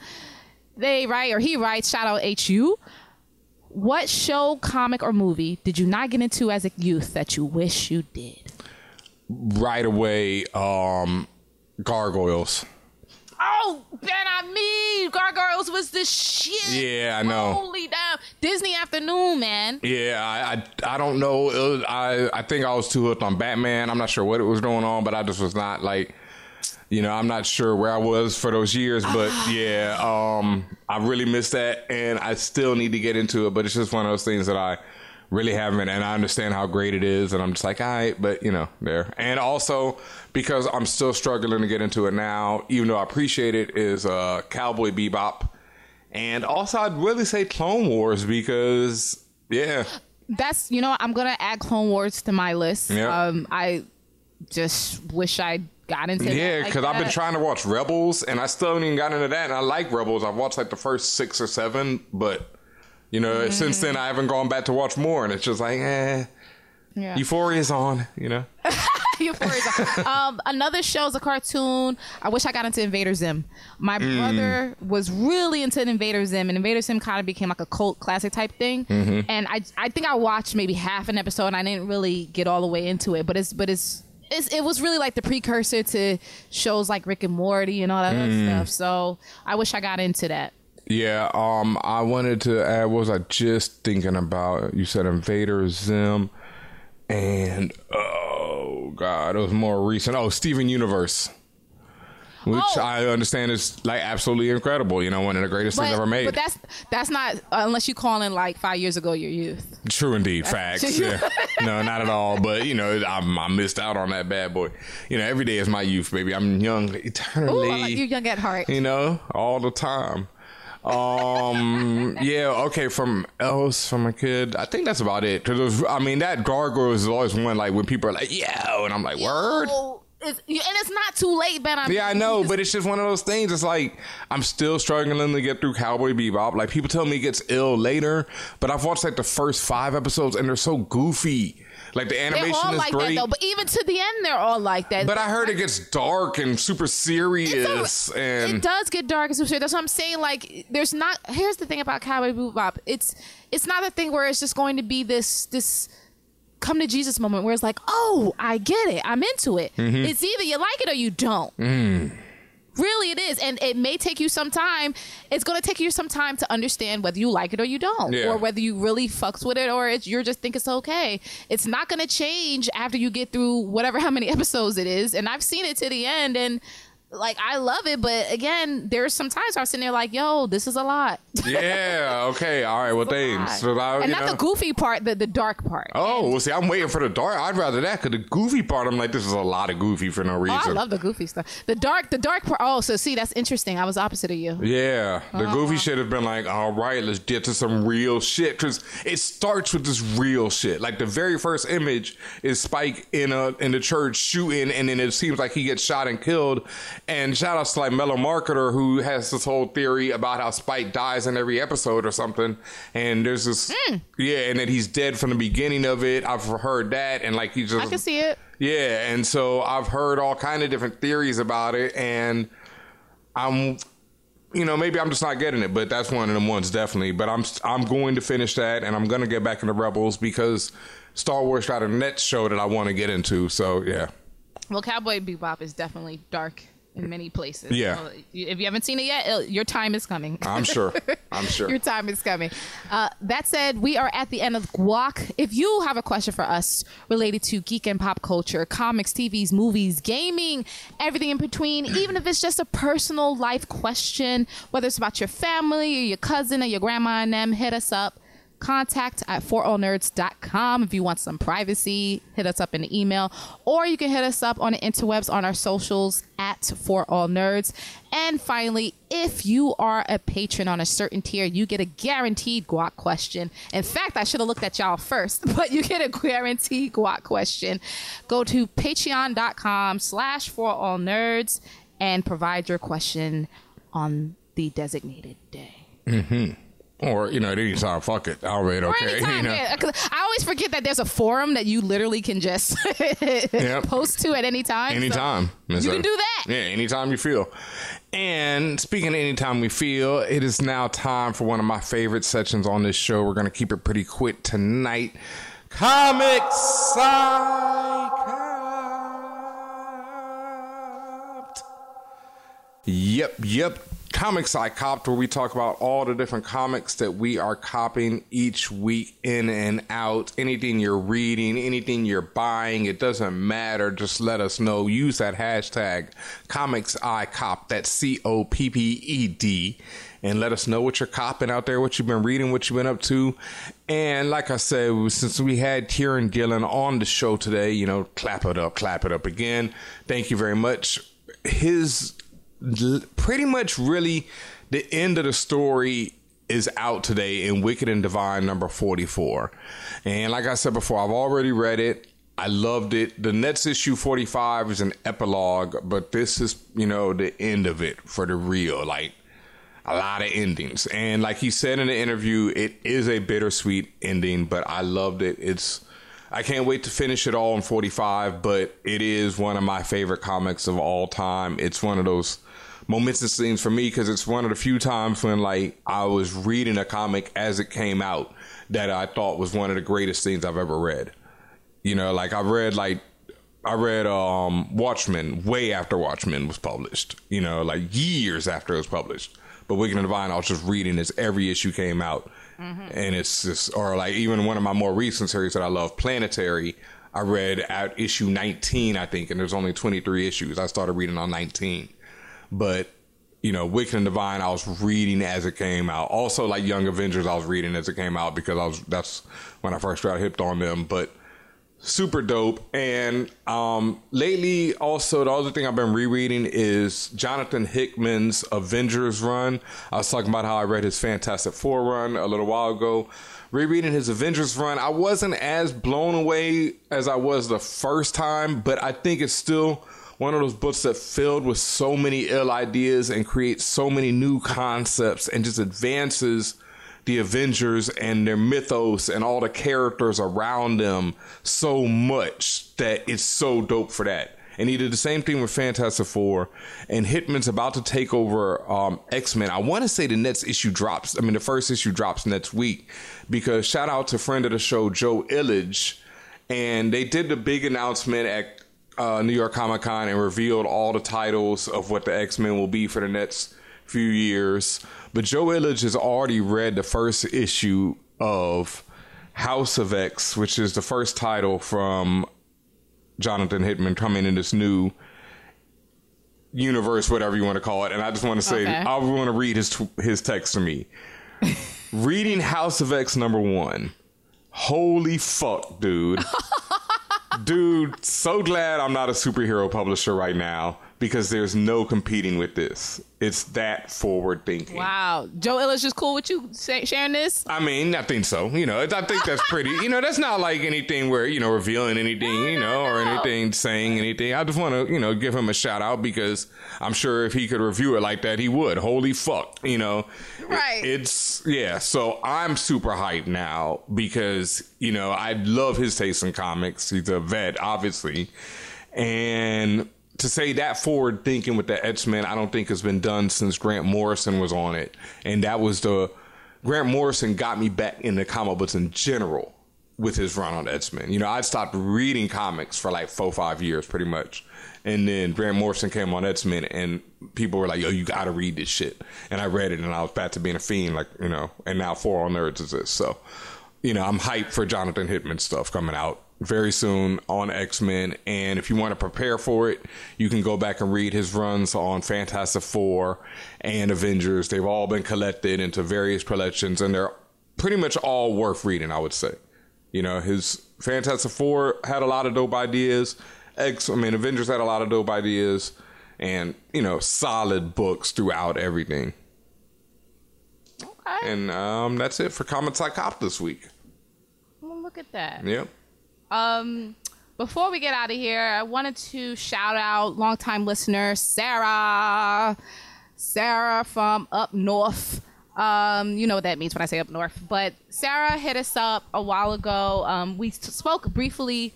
Speaker 4: They write or he writes, shout out HU. What show, comic, or movie did you not get into as a youth that you wish you did?
Speaker 1: Right away, um, gargoyles.
Speaker 4: Oh, Ben, I mean, Gargoyles was the shit.
Speaker 1: Yeah, I know.
Speaker 4: Holy damn. Disney Afternoon, man.
Speaker 1: Yeah, I, I I don't know. Was, I I think I was too hooked on Batman. I'm not sure what it was going on, but I just was not like, you know, I'm not sure where I was for those years. But yeah, um, I really missed that, and I still need to get into it. But it's just one of those things that I really haven't, and I understand how great it is, and I'm just like, all right, but you know, there. And also because I'm still struggling to get into it now, even though I appreciate it, is uh, Cowboy Bebop. And also, I'd really say Clone Wars because, yeah,
Speaker 4: That's, you know, I'm going to add Clone Wars to my list.
Speaker 1: Yeah.
Speaker 4: Um, I just wish I got into
Speaker 1: Yeah,
Speaker 4: like
Speaker 1: because I've been trying to watch Rebels, and I still haven't even gotten into that. And I like Rebels. I've watched like the first six or seven, but you know, since then I haven't gone back to watch more, and it's just like, eh,
Speaker 4: Yeah.
Speaker 1: Euphoria's on. You know,
Speaker 4: Euphoria's on. um, another show is a cartoon. I wish I got into Invader Zim. My
Speaker 1: Mm.
Speaker 4: brother was really into Invader Zim, and Invader Zim kind of became like a cult classic type thing.
Speaker 1: Mhm.
Speaker 4: And I, I think I watched maybe half an episode, and I didn't really get all the way into it. But it's, but it's. It's, it was really like the precursor to shows like Rick and Morty and all that other
Speaker 1: Mm.
Speaker 4: stuff. So I wish I got into that.
Speaker 1: yeah. Um, I wanted to add. What was I just thinking about? You said Invader Zim, and oh god, it was more recent. Oh, Steven Universe. Which
Speaker 4: Oh.
Speaker 1: I understand is like absolutely incredible. You know, one of the greatest things ever made.
Speaker 4: but that's that's not unless you call in like five years ago your youth.
Speaker 1: True indeed, facts. Yeah. no, not at all. But you know, I, I missed out on that bad boy. You know, every day is my youth, baby. I'm young eternally.
Speaker 4: Ooh, like you young at heart.
Speaker 1: You know, all the time. Um, yeah, okay. From else, from a kid, I think that's about it. Because I mean, that gargoyles is always one like when people are like, "Yeah," and I'm like, "Word."
Speaker 4: Oh, it's, and it's not too late, Ben. I'm,
Speaker 1: Yeah, I know, but it's just one of those things. It's like I'm still struggling to get through Cowboy Bebop. Like people tell me it gets ill later, but I've watched like the first five episodes and they're so goofy. Like the
Speaker 4: They're
Speaker 1: animation
Speaker 4: all
Speaker 1: is
Speaker 4: like
Speaker 1: great.
Speaker 4: that though. But even to the end, they're all like that.
Speaker 1: but I heard it gets dark and super serious, and
Speaker 4: it does get dark and super serious. That's what I'm saying. Like, there's not. Here's the thing about Cowboy Bebop. It's it's not a thing where it's just going to be this this come to Jesus moment where it's like, oh, I get it. I'm into it.
Speaker 1: Mhm.
Speaker 4: It's either you like it or you don't.
Speaker 1: Mm.
Speaker 4: Really, it is, and it may take you some time. It's going to take you some time to understand whether you like it or you don't,
Speaker 1: Yeah.
Speaker 4: or whether you really fucks with it, or it's, you're just think it's okay. It's not going to change after you get through whatever how many episodes it is. And I've seen it to the end, and like I love it, but again, there's some times where I'm sitting there like, yo, this is a lot.
Speaker 1: yeah. Okay. All right. Well, thanks. So I,
Speaker 4: and not
Speaker 1: know-
Speaker 4: the goofy part, the, the dark part.
Speaker 1: Oh, well, see, I'm waiting for the dark. I'd rather that because the goofy part, I'm like, this is a lot of goofy for no
Speaker 4: Oh,
Speaker 1: reason.
Speaker 4: I love the goofy stuff. The dark, the dark part. Oh, so see, that's interesting. I was opposite of you.
Speaker 1: Yeah, the
Speaker 4: Uh-huh.
Speaker 1: goofy shit has been like, all right, let's get to some real shit because it starts with this real shit. Like the very first image is Spike in a in the church shooting, and then it seems like he gets shot and killed. And shout out to like Mellow Marketer who has this whole theory about how Spike dies in every episode or something. And there's this,
Speaker 4: Hmm.
Speaker 1: yeah, and that he's dead from the beginning of it. I've heard that, and like he just
Speaker 4: I can see it.
Speaker 1: yeah, and so I've heard all kind of different theories about it, and I'm, you know, maybe I'm just not getting it, but that's one of them ones definitely. But I'm I'm going to finish that, and I'm going to get back into Rebels because Star Wars got a net show that I want to get into. So yeah,
Speaker 4: Well, Cowboy Bebop is definitely dark many places.
Speaker 1: Yeah.
Speaker 4: So, if you haven't seen it yet, your time is coming.
Speaker 1: I'm sure. I'm sure.
Speaker 4: Your time is coming. Uh, that said, we are at the end of Guac. If you have a question for us related to geek and pop culture, comics, TVs, movies, gaming, everything in between, even if it's just a personal life question, whether it's about your family or your cousin or your grandma and them, hit us up. Contact at forallnerds.com if you want some privacy. Hit us up in the email, or you can hit us up on the interwebs on our socials at For All Nerds. And finally, if you are a patron on a certain tier, you get a guaranteed guac question. In fact, I should have looked at y'all first, but you get a guaranteed guac question. Go to patreon.com slash for all nerds and provide your question on the designated day.
Speaker 1: hmm Or you know, at any time, fuck it, I'll read okay.
Speaker 4: anytime,
Speaker 1: you know?
Speaker 4: yeah, I always forget that there's a forum that you literally can just
Speaker 1: Yep.
Speaker 4: post to at any time. so
Speaker 1: Anytime.
Speaker 4: you
Speaker 1: So-
Speaker 4: can do that.
Speaker 1: Yeah, anytime you feel. And speaking of anytime we feel, it is now time for one of my favorite sections on this show. We're going to keep it pretty quick tonight. Comic Psychopt. Yep, yep. Comics I copped, where we talk about all the different comics that we are copying each week in and out. Anything you're reading, anything you're buying, it doesn't matter. Just let us know. Use that hashtag Comics I Cop. That's C O P P E D. And let us know what you're copping out there, what you've been reading, what you've been up to. And like I said, since we had Kieron Gillen on the show today, you know, clap it up, clap it up again. Thank you very much. His pretty much really the end of the story is out today in Wicked and Divine number 44. And like I said before, I've already read it. I loved it. The next issue 45 is an epilogue, but this is, you know, the end of it for the real. Like a lot of endings. And like he said in the interview, it is a bittersweet ending, but I loved it. It's I can't wait to finish it all in 45, but it is one of my favorite comics of all time. It's one of those momentous things for me because it's one of the few times when like I was reading a comic as it came out that I thought was one of the greatest things I've ever read. You know, like I read like I read um Watchmen way after Watchmen was published. You know, like years after it was published. But Wicked and Divine, I was just reading as every issue came out, and it's just or like even one of my more recent series that I love, Planetary. I read at issue 19, I think, and there's only 23 issues. I started reading on 19, but you know, Wicked and Divine, I was reading as it came out. Also, like Young Avengers, I was reading as it came out because I was that's when I first got hipped on them. But super dope. And um, lately, also the other thing I've been rereading is Jonathan Hickman's Avengers run. I was talking about how I read his Fantastic Four run a little while ago. Rereading his Avengers run, I wasn't as blown away as I was the first time, but I think it's still one of those books that filled with so many ill ideas and creates so many new concepts and just advances the Avengers and their mythos and all the characters around them so much that it's so dope for that. And he did the same thing with Fantastic Four. And Hickman's about to take over um, X Men. I want to say the next issue drops. I mean, the first issue drops next week because shout out to friend of the show, Joe Illidge. And they did the big announcement at uh, New York Comic Con and revealed all the titles of what the X Men will be for the next few years. But Joe Illidge has already read the first issue of House of X, which is the first title from Jonathan Hickman coming in this new universe, whatever you want to call it. And I just want to say,
Speaker 4: Okay.
Speaker 1: I want to read his his text to me. Reading House of X number one. Holy fuck, dude. dude, so glad I'm not a superhero publisher right now because there's no competing with this. It's that forward thinking.
Speaker 4: Wow, Joe Illis just cool with you sharing this.
Speaker 1: I mean, I think so. You know, I think that's pretty. You know, that's not like anything where you know revealing anything, you know, or anything saying anything. I just want to you know give him a shout out because I'm sure if he could review it like that, he would. Holy fuck, you know.
Speaker 4: Right.
Speaker 1: It's yeah. So I'm super hyped now because you know I love his taste in comics. He's a vet, obviously, and to say that forward thinking with the X Men, I don't think has been done since Grant Morrison was on it, and that was the Grant Morrison got me back into comic books in general with his run on X Men. You know, I'd stopped reading comics for like four, five years, pretty much. And then Grant Morrison came on X Men, and people were like, "Yo, you got to read this shit." And I read it, and I was back to being a fiend, like you know. And now For All Nerds is this, so you know, I'm hyped for Jonathan Hickman stuff coming out very soon on X Men. And if you want to prepare for it, you can go back and read his runs on Fantastic Four and Avengers. They've all been collected into various collections, and they're pretty much all worth reading, I would say. You know, his Fantastic Four had a lot of dope ideas. X, I mean, Avengers had a lot of dope ideas, and you know, solid books throughout everything.
Speaker 4: Okay.
Speaker 1: And um, that's it for Comics I Copped this week.
Speaker 4: Well, look at that.
Speaker 1: Yep.
Speaker 4: Um, before we get out of here, I wanted to shout out longtime listener Sarah. Sarah from up north. Um, you know what that means when I say up north. But Sarah hit us up a while ago. Um, we spoke briefly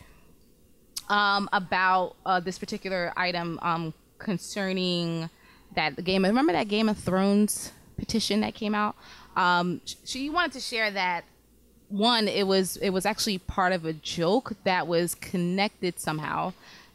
Speaker 4: um, about uh, this particular item um, concerning that game. Remember that Game of Thrones petition that came out? Um, sh- she wanted to share that one it was it was actually part of a joke that was connected somehow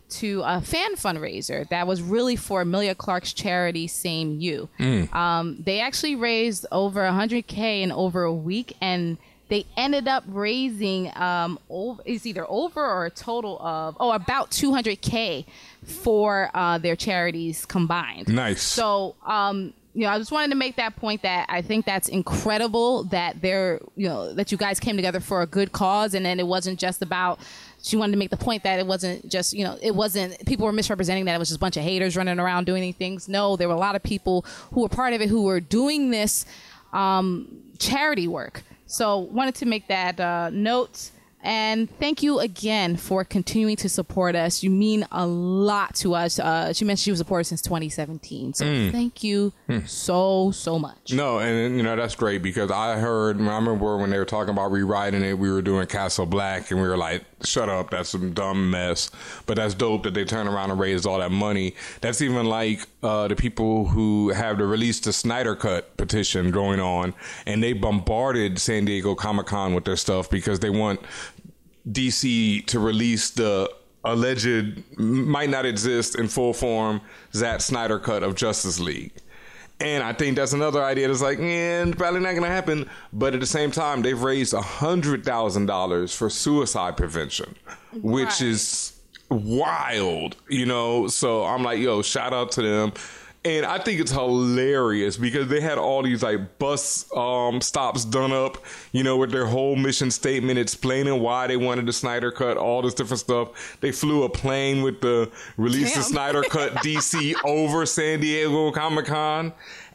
Speaker 4: to a fan fundraiser that was really for Emilia Clarke's charity SameYou.
Speaker 17: Mm.
Speaker 4: Um, they actually raised over 100k in over a week, and they ended up raising um, over, it's either over or a total of oh about 200k for uh, their charities combined.
Speaker 1: Nice.
Speaker 4: So, um, you know, I just wanted to make that point that I think that's incredible that they're, you know, that you guys came together for a good cause, and then it wasn't just about. She wanted to make the point that it wasn't just, you know, it wasn't people were misrepresenting that it was just a bunch of haters running around doing things. No, there were a lot of people who were part of it who were doing this um, charity work. So wanted to make that uh, note. And thank you again for continuing to support us. You mean a lot to us. Uh, she mentioned she was supported since 2017. So
Speaker 1: Mm.
Speaker 4: thank you
Speaker 1: Hmm.
Speaker 4: so, so much.
Speaker 1: No, and you know that's great because I heard. I remember when they were talking about rewriting it, we were doing Castle Black, and we were like, "Shut up, that's some dumb mess." But that's dope that they turn around and raise all that money. That's even like uh, the people who have the release the Snyder Cut petition going on, and they bombarded San Diego Comic Con with their stuff because they want DC to release the alleged might not exist in full form Zack Snyder cut of Justice League. And I think that's another idea that's like, eh, probably not going to happen. But at the same time, they've raised $100,000 for suicide prevention, which is wild, you know? So I'm like, yo, shout out to them. And I think it's hilarious because they had all these like bus um, stops done up, you know, with their whole mission statement explaining why they wanted the Snyder Cut, all this different stuff. They flew a plane with the release the Snyder Cut DC over San Diego Comic Con,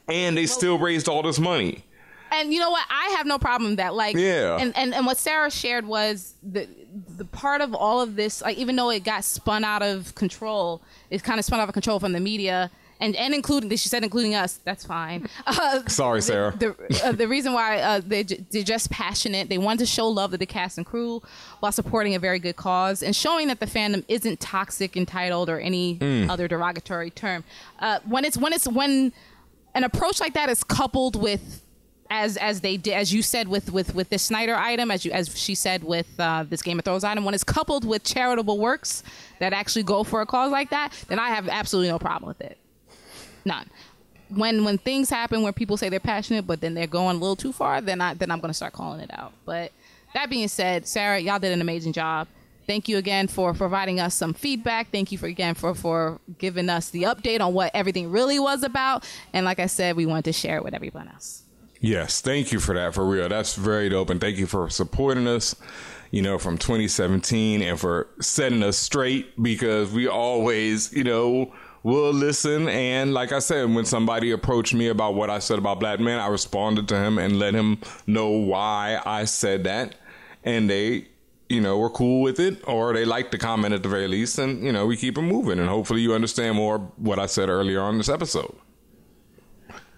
Speaker 1: and they still raised all this money.
Speaker 4: And you know what? I have no problem with that. Like,
Speaker 1: Yeah.
Speaker 4: And, and and what Sarah shared was the the part of all of this. Like, even though it got spun out of control, it kind of spun out of control from the media. And, and including she said including us that's fine uh,
Speaker 1: Sorry, Sarah.
Speaker 4: the, uh, the reason why uh, they they're just passionate they wanted to show love to the cast and crew while supporting a very good cause and showing that the fandom isn't toxic entitled or any
Speaker 17: Mm.
Speaker 4: other derogatory term uh, when it's when it's when an approach like that is coupled with as as they did as you said with with with this Snyder item as you as she said with uh, this Game of Thrones item when it's coupled with charitable works that actually go for a cause like that then I have absolutely no problem with it none when when things happen where people say they're passionate but then they're going a little too far then I then I'm gonna start calling it out but that being said Sarah y'all did an amazing job Thank you again for providing us some feedback. Thank you for again for for giving us the update on what everything really was about. And like I said, we wanted to share it with everyone else.
Speaker 1: Yes, thank you for that, for real. That's very dope. And thank you for supporting us, you know, from 2017 and for setting us straight because we always, you know, will listen. And like I said, when somebody approached me about what I said about black men, I responded to him and let him know why I said that. And they, you know, were cool with it or they liked the comment at the very least. And, you know, we keep it moving. And hopefully you understand more what I said earlier on this episode.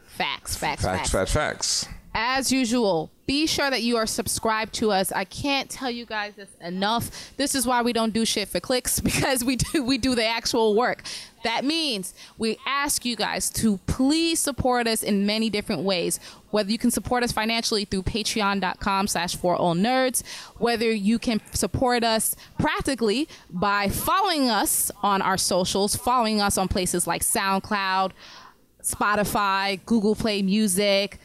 Speaker 4: Facts, facts,
Speaker 1: Facts,
Speaker 4: facts.
Speaker 1: facts, facts.
Speaker 4: As usual, be sure that you are subscribed to us. I can't tell you guys this enough. This is why we don't do shit for clicks because we do we do the actual work. That means we ask you guys to please support us in many different ways. Whether you can support us financially through patreon.com slash for all nerds, whether you can support us practically by following us on our socials, following us on places like SoundCloud, Spotify, Google Play Music,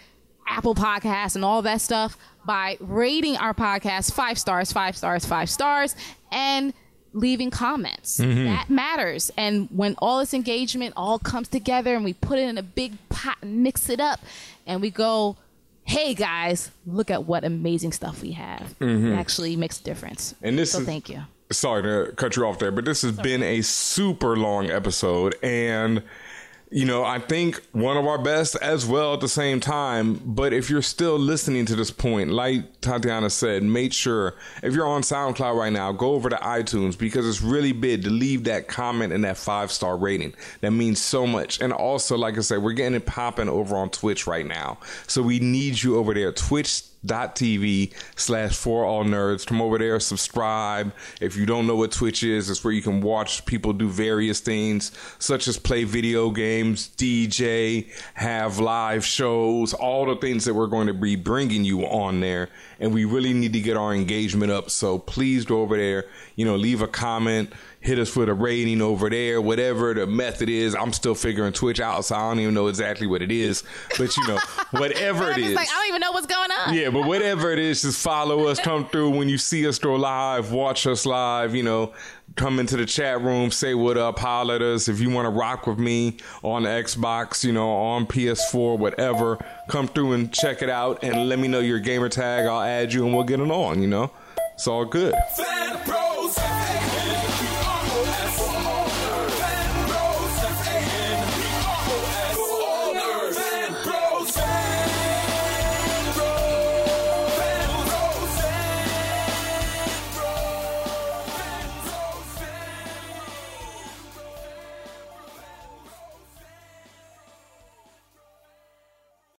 Speaker 4: Apple Podcasts, and all that stuff by rating our podcast five stars, five stars, five stars, and leaving comments.
Speaker 17: Mhm.
Speaker 4: That matters. And when all this engagement all comes together and we put it in a big pot and mix it up and we go, hey guys, look at what amazing stuff we have.
Speaker 1: Mhm.
Speaker 4: It actually makes a difference.
Speaker 1: And this
Speaker 4: so
Speaker 1: is
Speaker 4: thank you.
Speaker 1: Sorry to cut you off there, but this has been a super long episode and you know, I think one of our best as well at the same time. But if you're still listening to this point, like Tatiana said, make sure if you're on SoundCloud right now, go over to iTunes because it's really big to leave that comment and that five star rating. That means so much. And also, like I said, we're getting it popping over on Twitch right now. So we need you over there. Twitch twitch.tv slash for all nerds. Come over there subscribe. If you don't know what twitch is it's where you can watch people do various things such as play video games dj have live shows all the things that we're going to be bringing you on there. And we really need to get our engagement up. So please go over there you know leave a comment hit us with a rating over there, whatever the method is. I'm still figuring Twitch out, so I don't even know exactly what it is. But you know, whatever
Speaker 4: It's like I don't even know what's going on.
Speaker 1: Yeah, but whatever it is, just follow us, come through when you see us go live, watch us live, you know, come into the chat room, say what up, holler at us. If you want to rock with me on the Xbox, you know, on PS4, whatever, come through and check it out and let me know your gamer tag. I'll add you and we'll get it on, you know? It's all good.
Speaker 16: Fan Bros.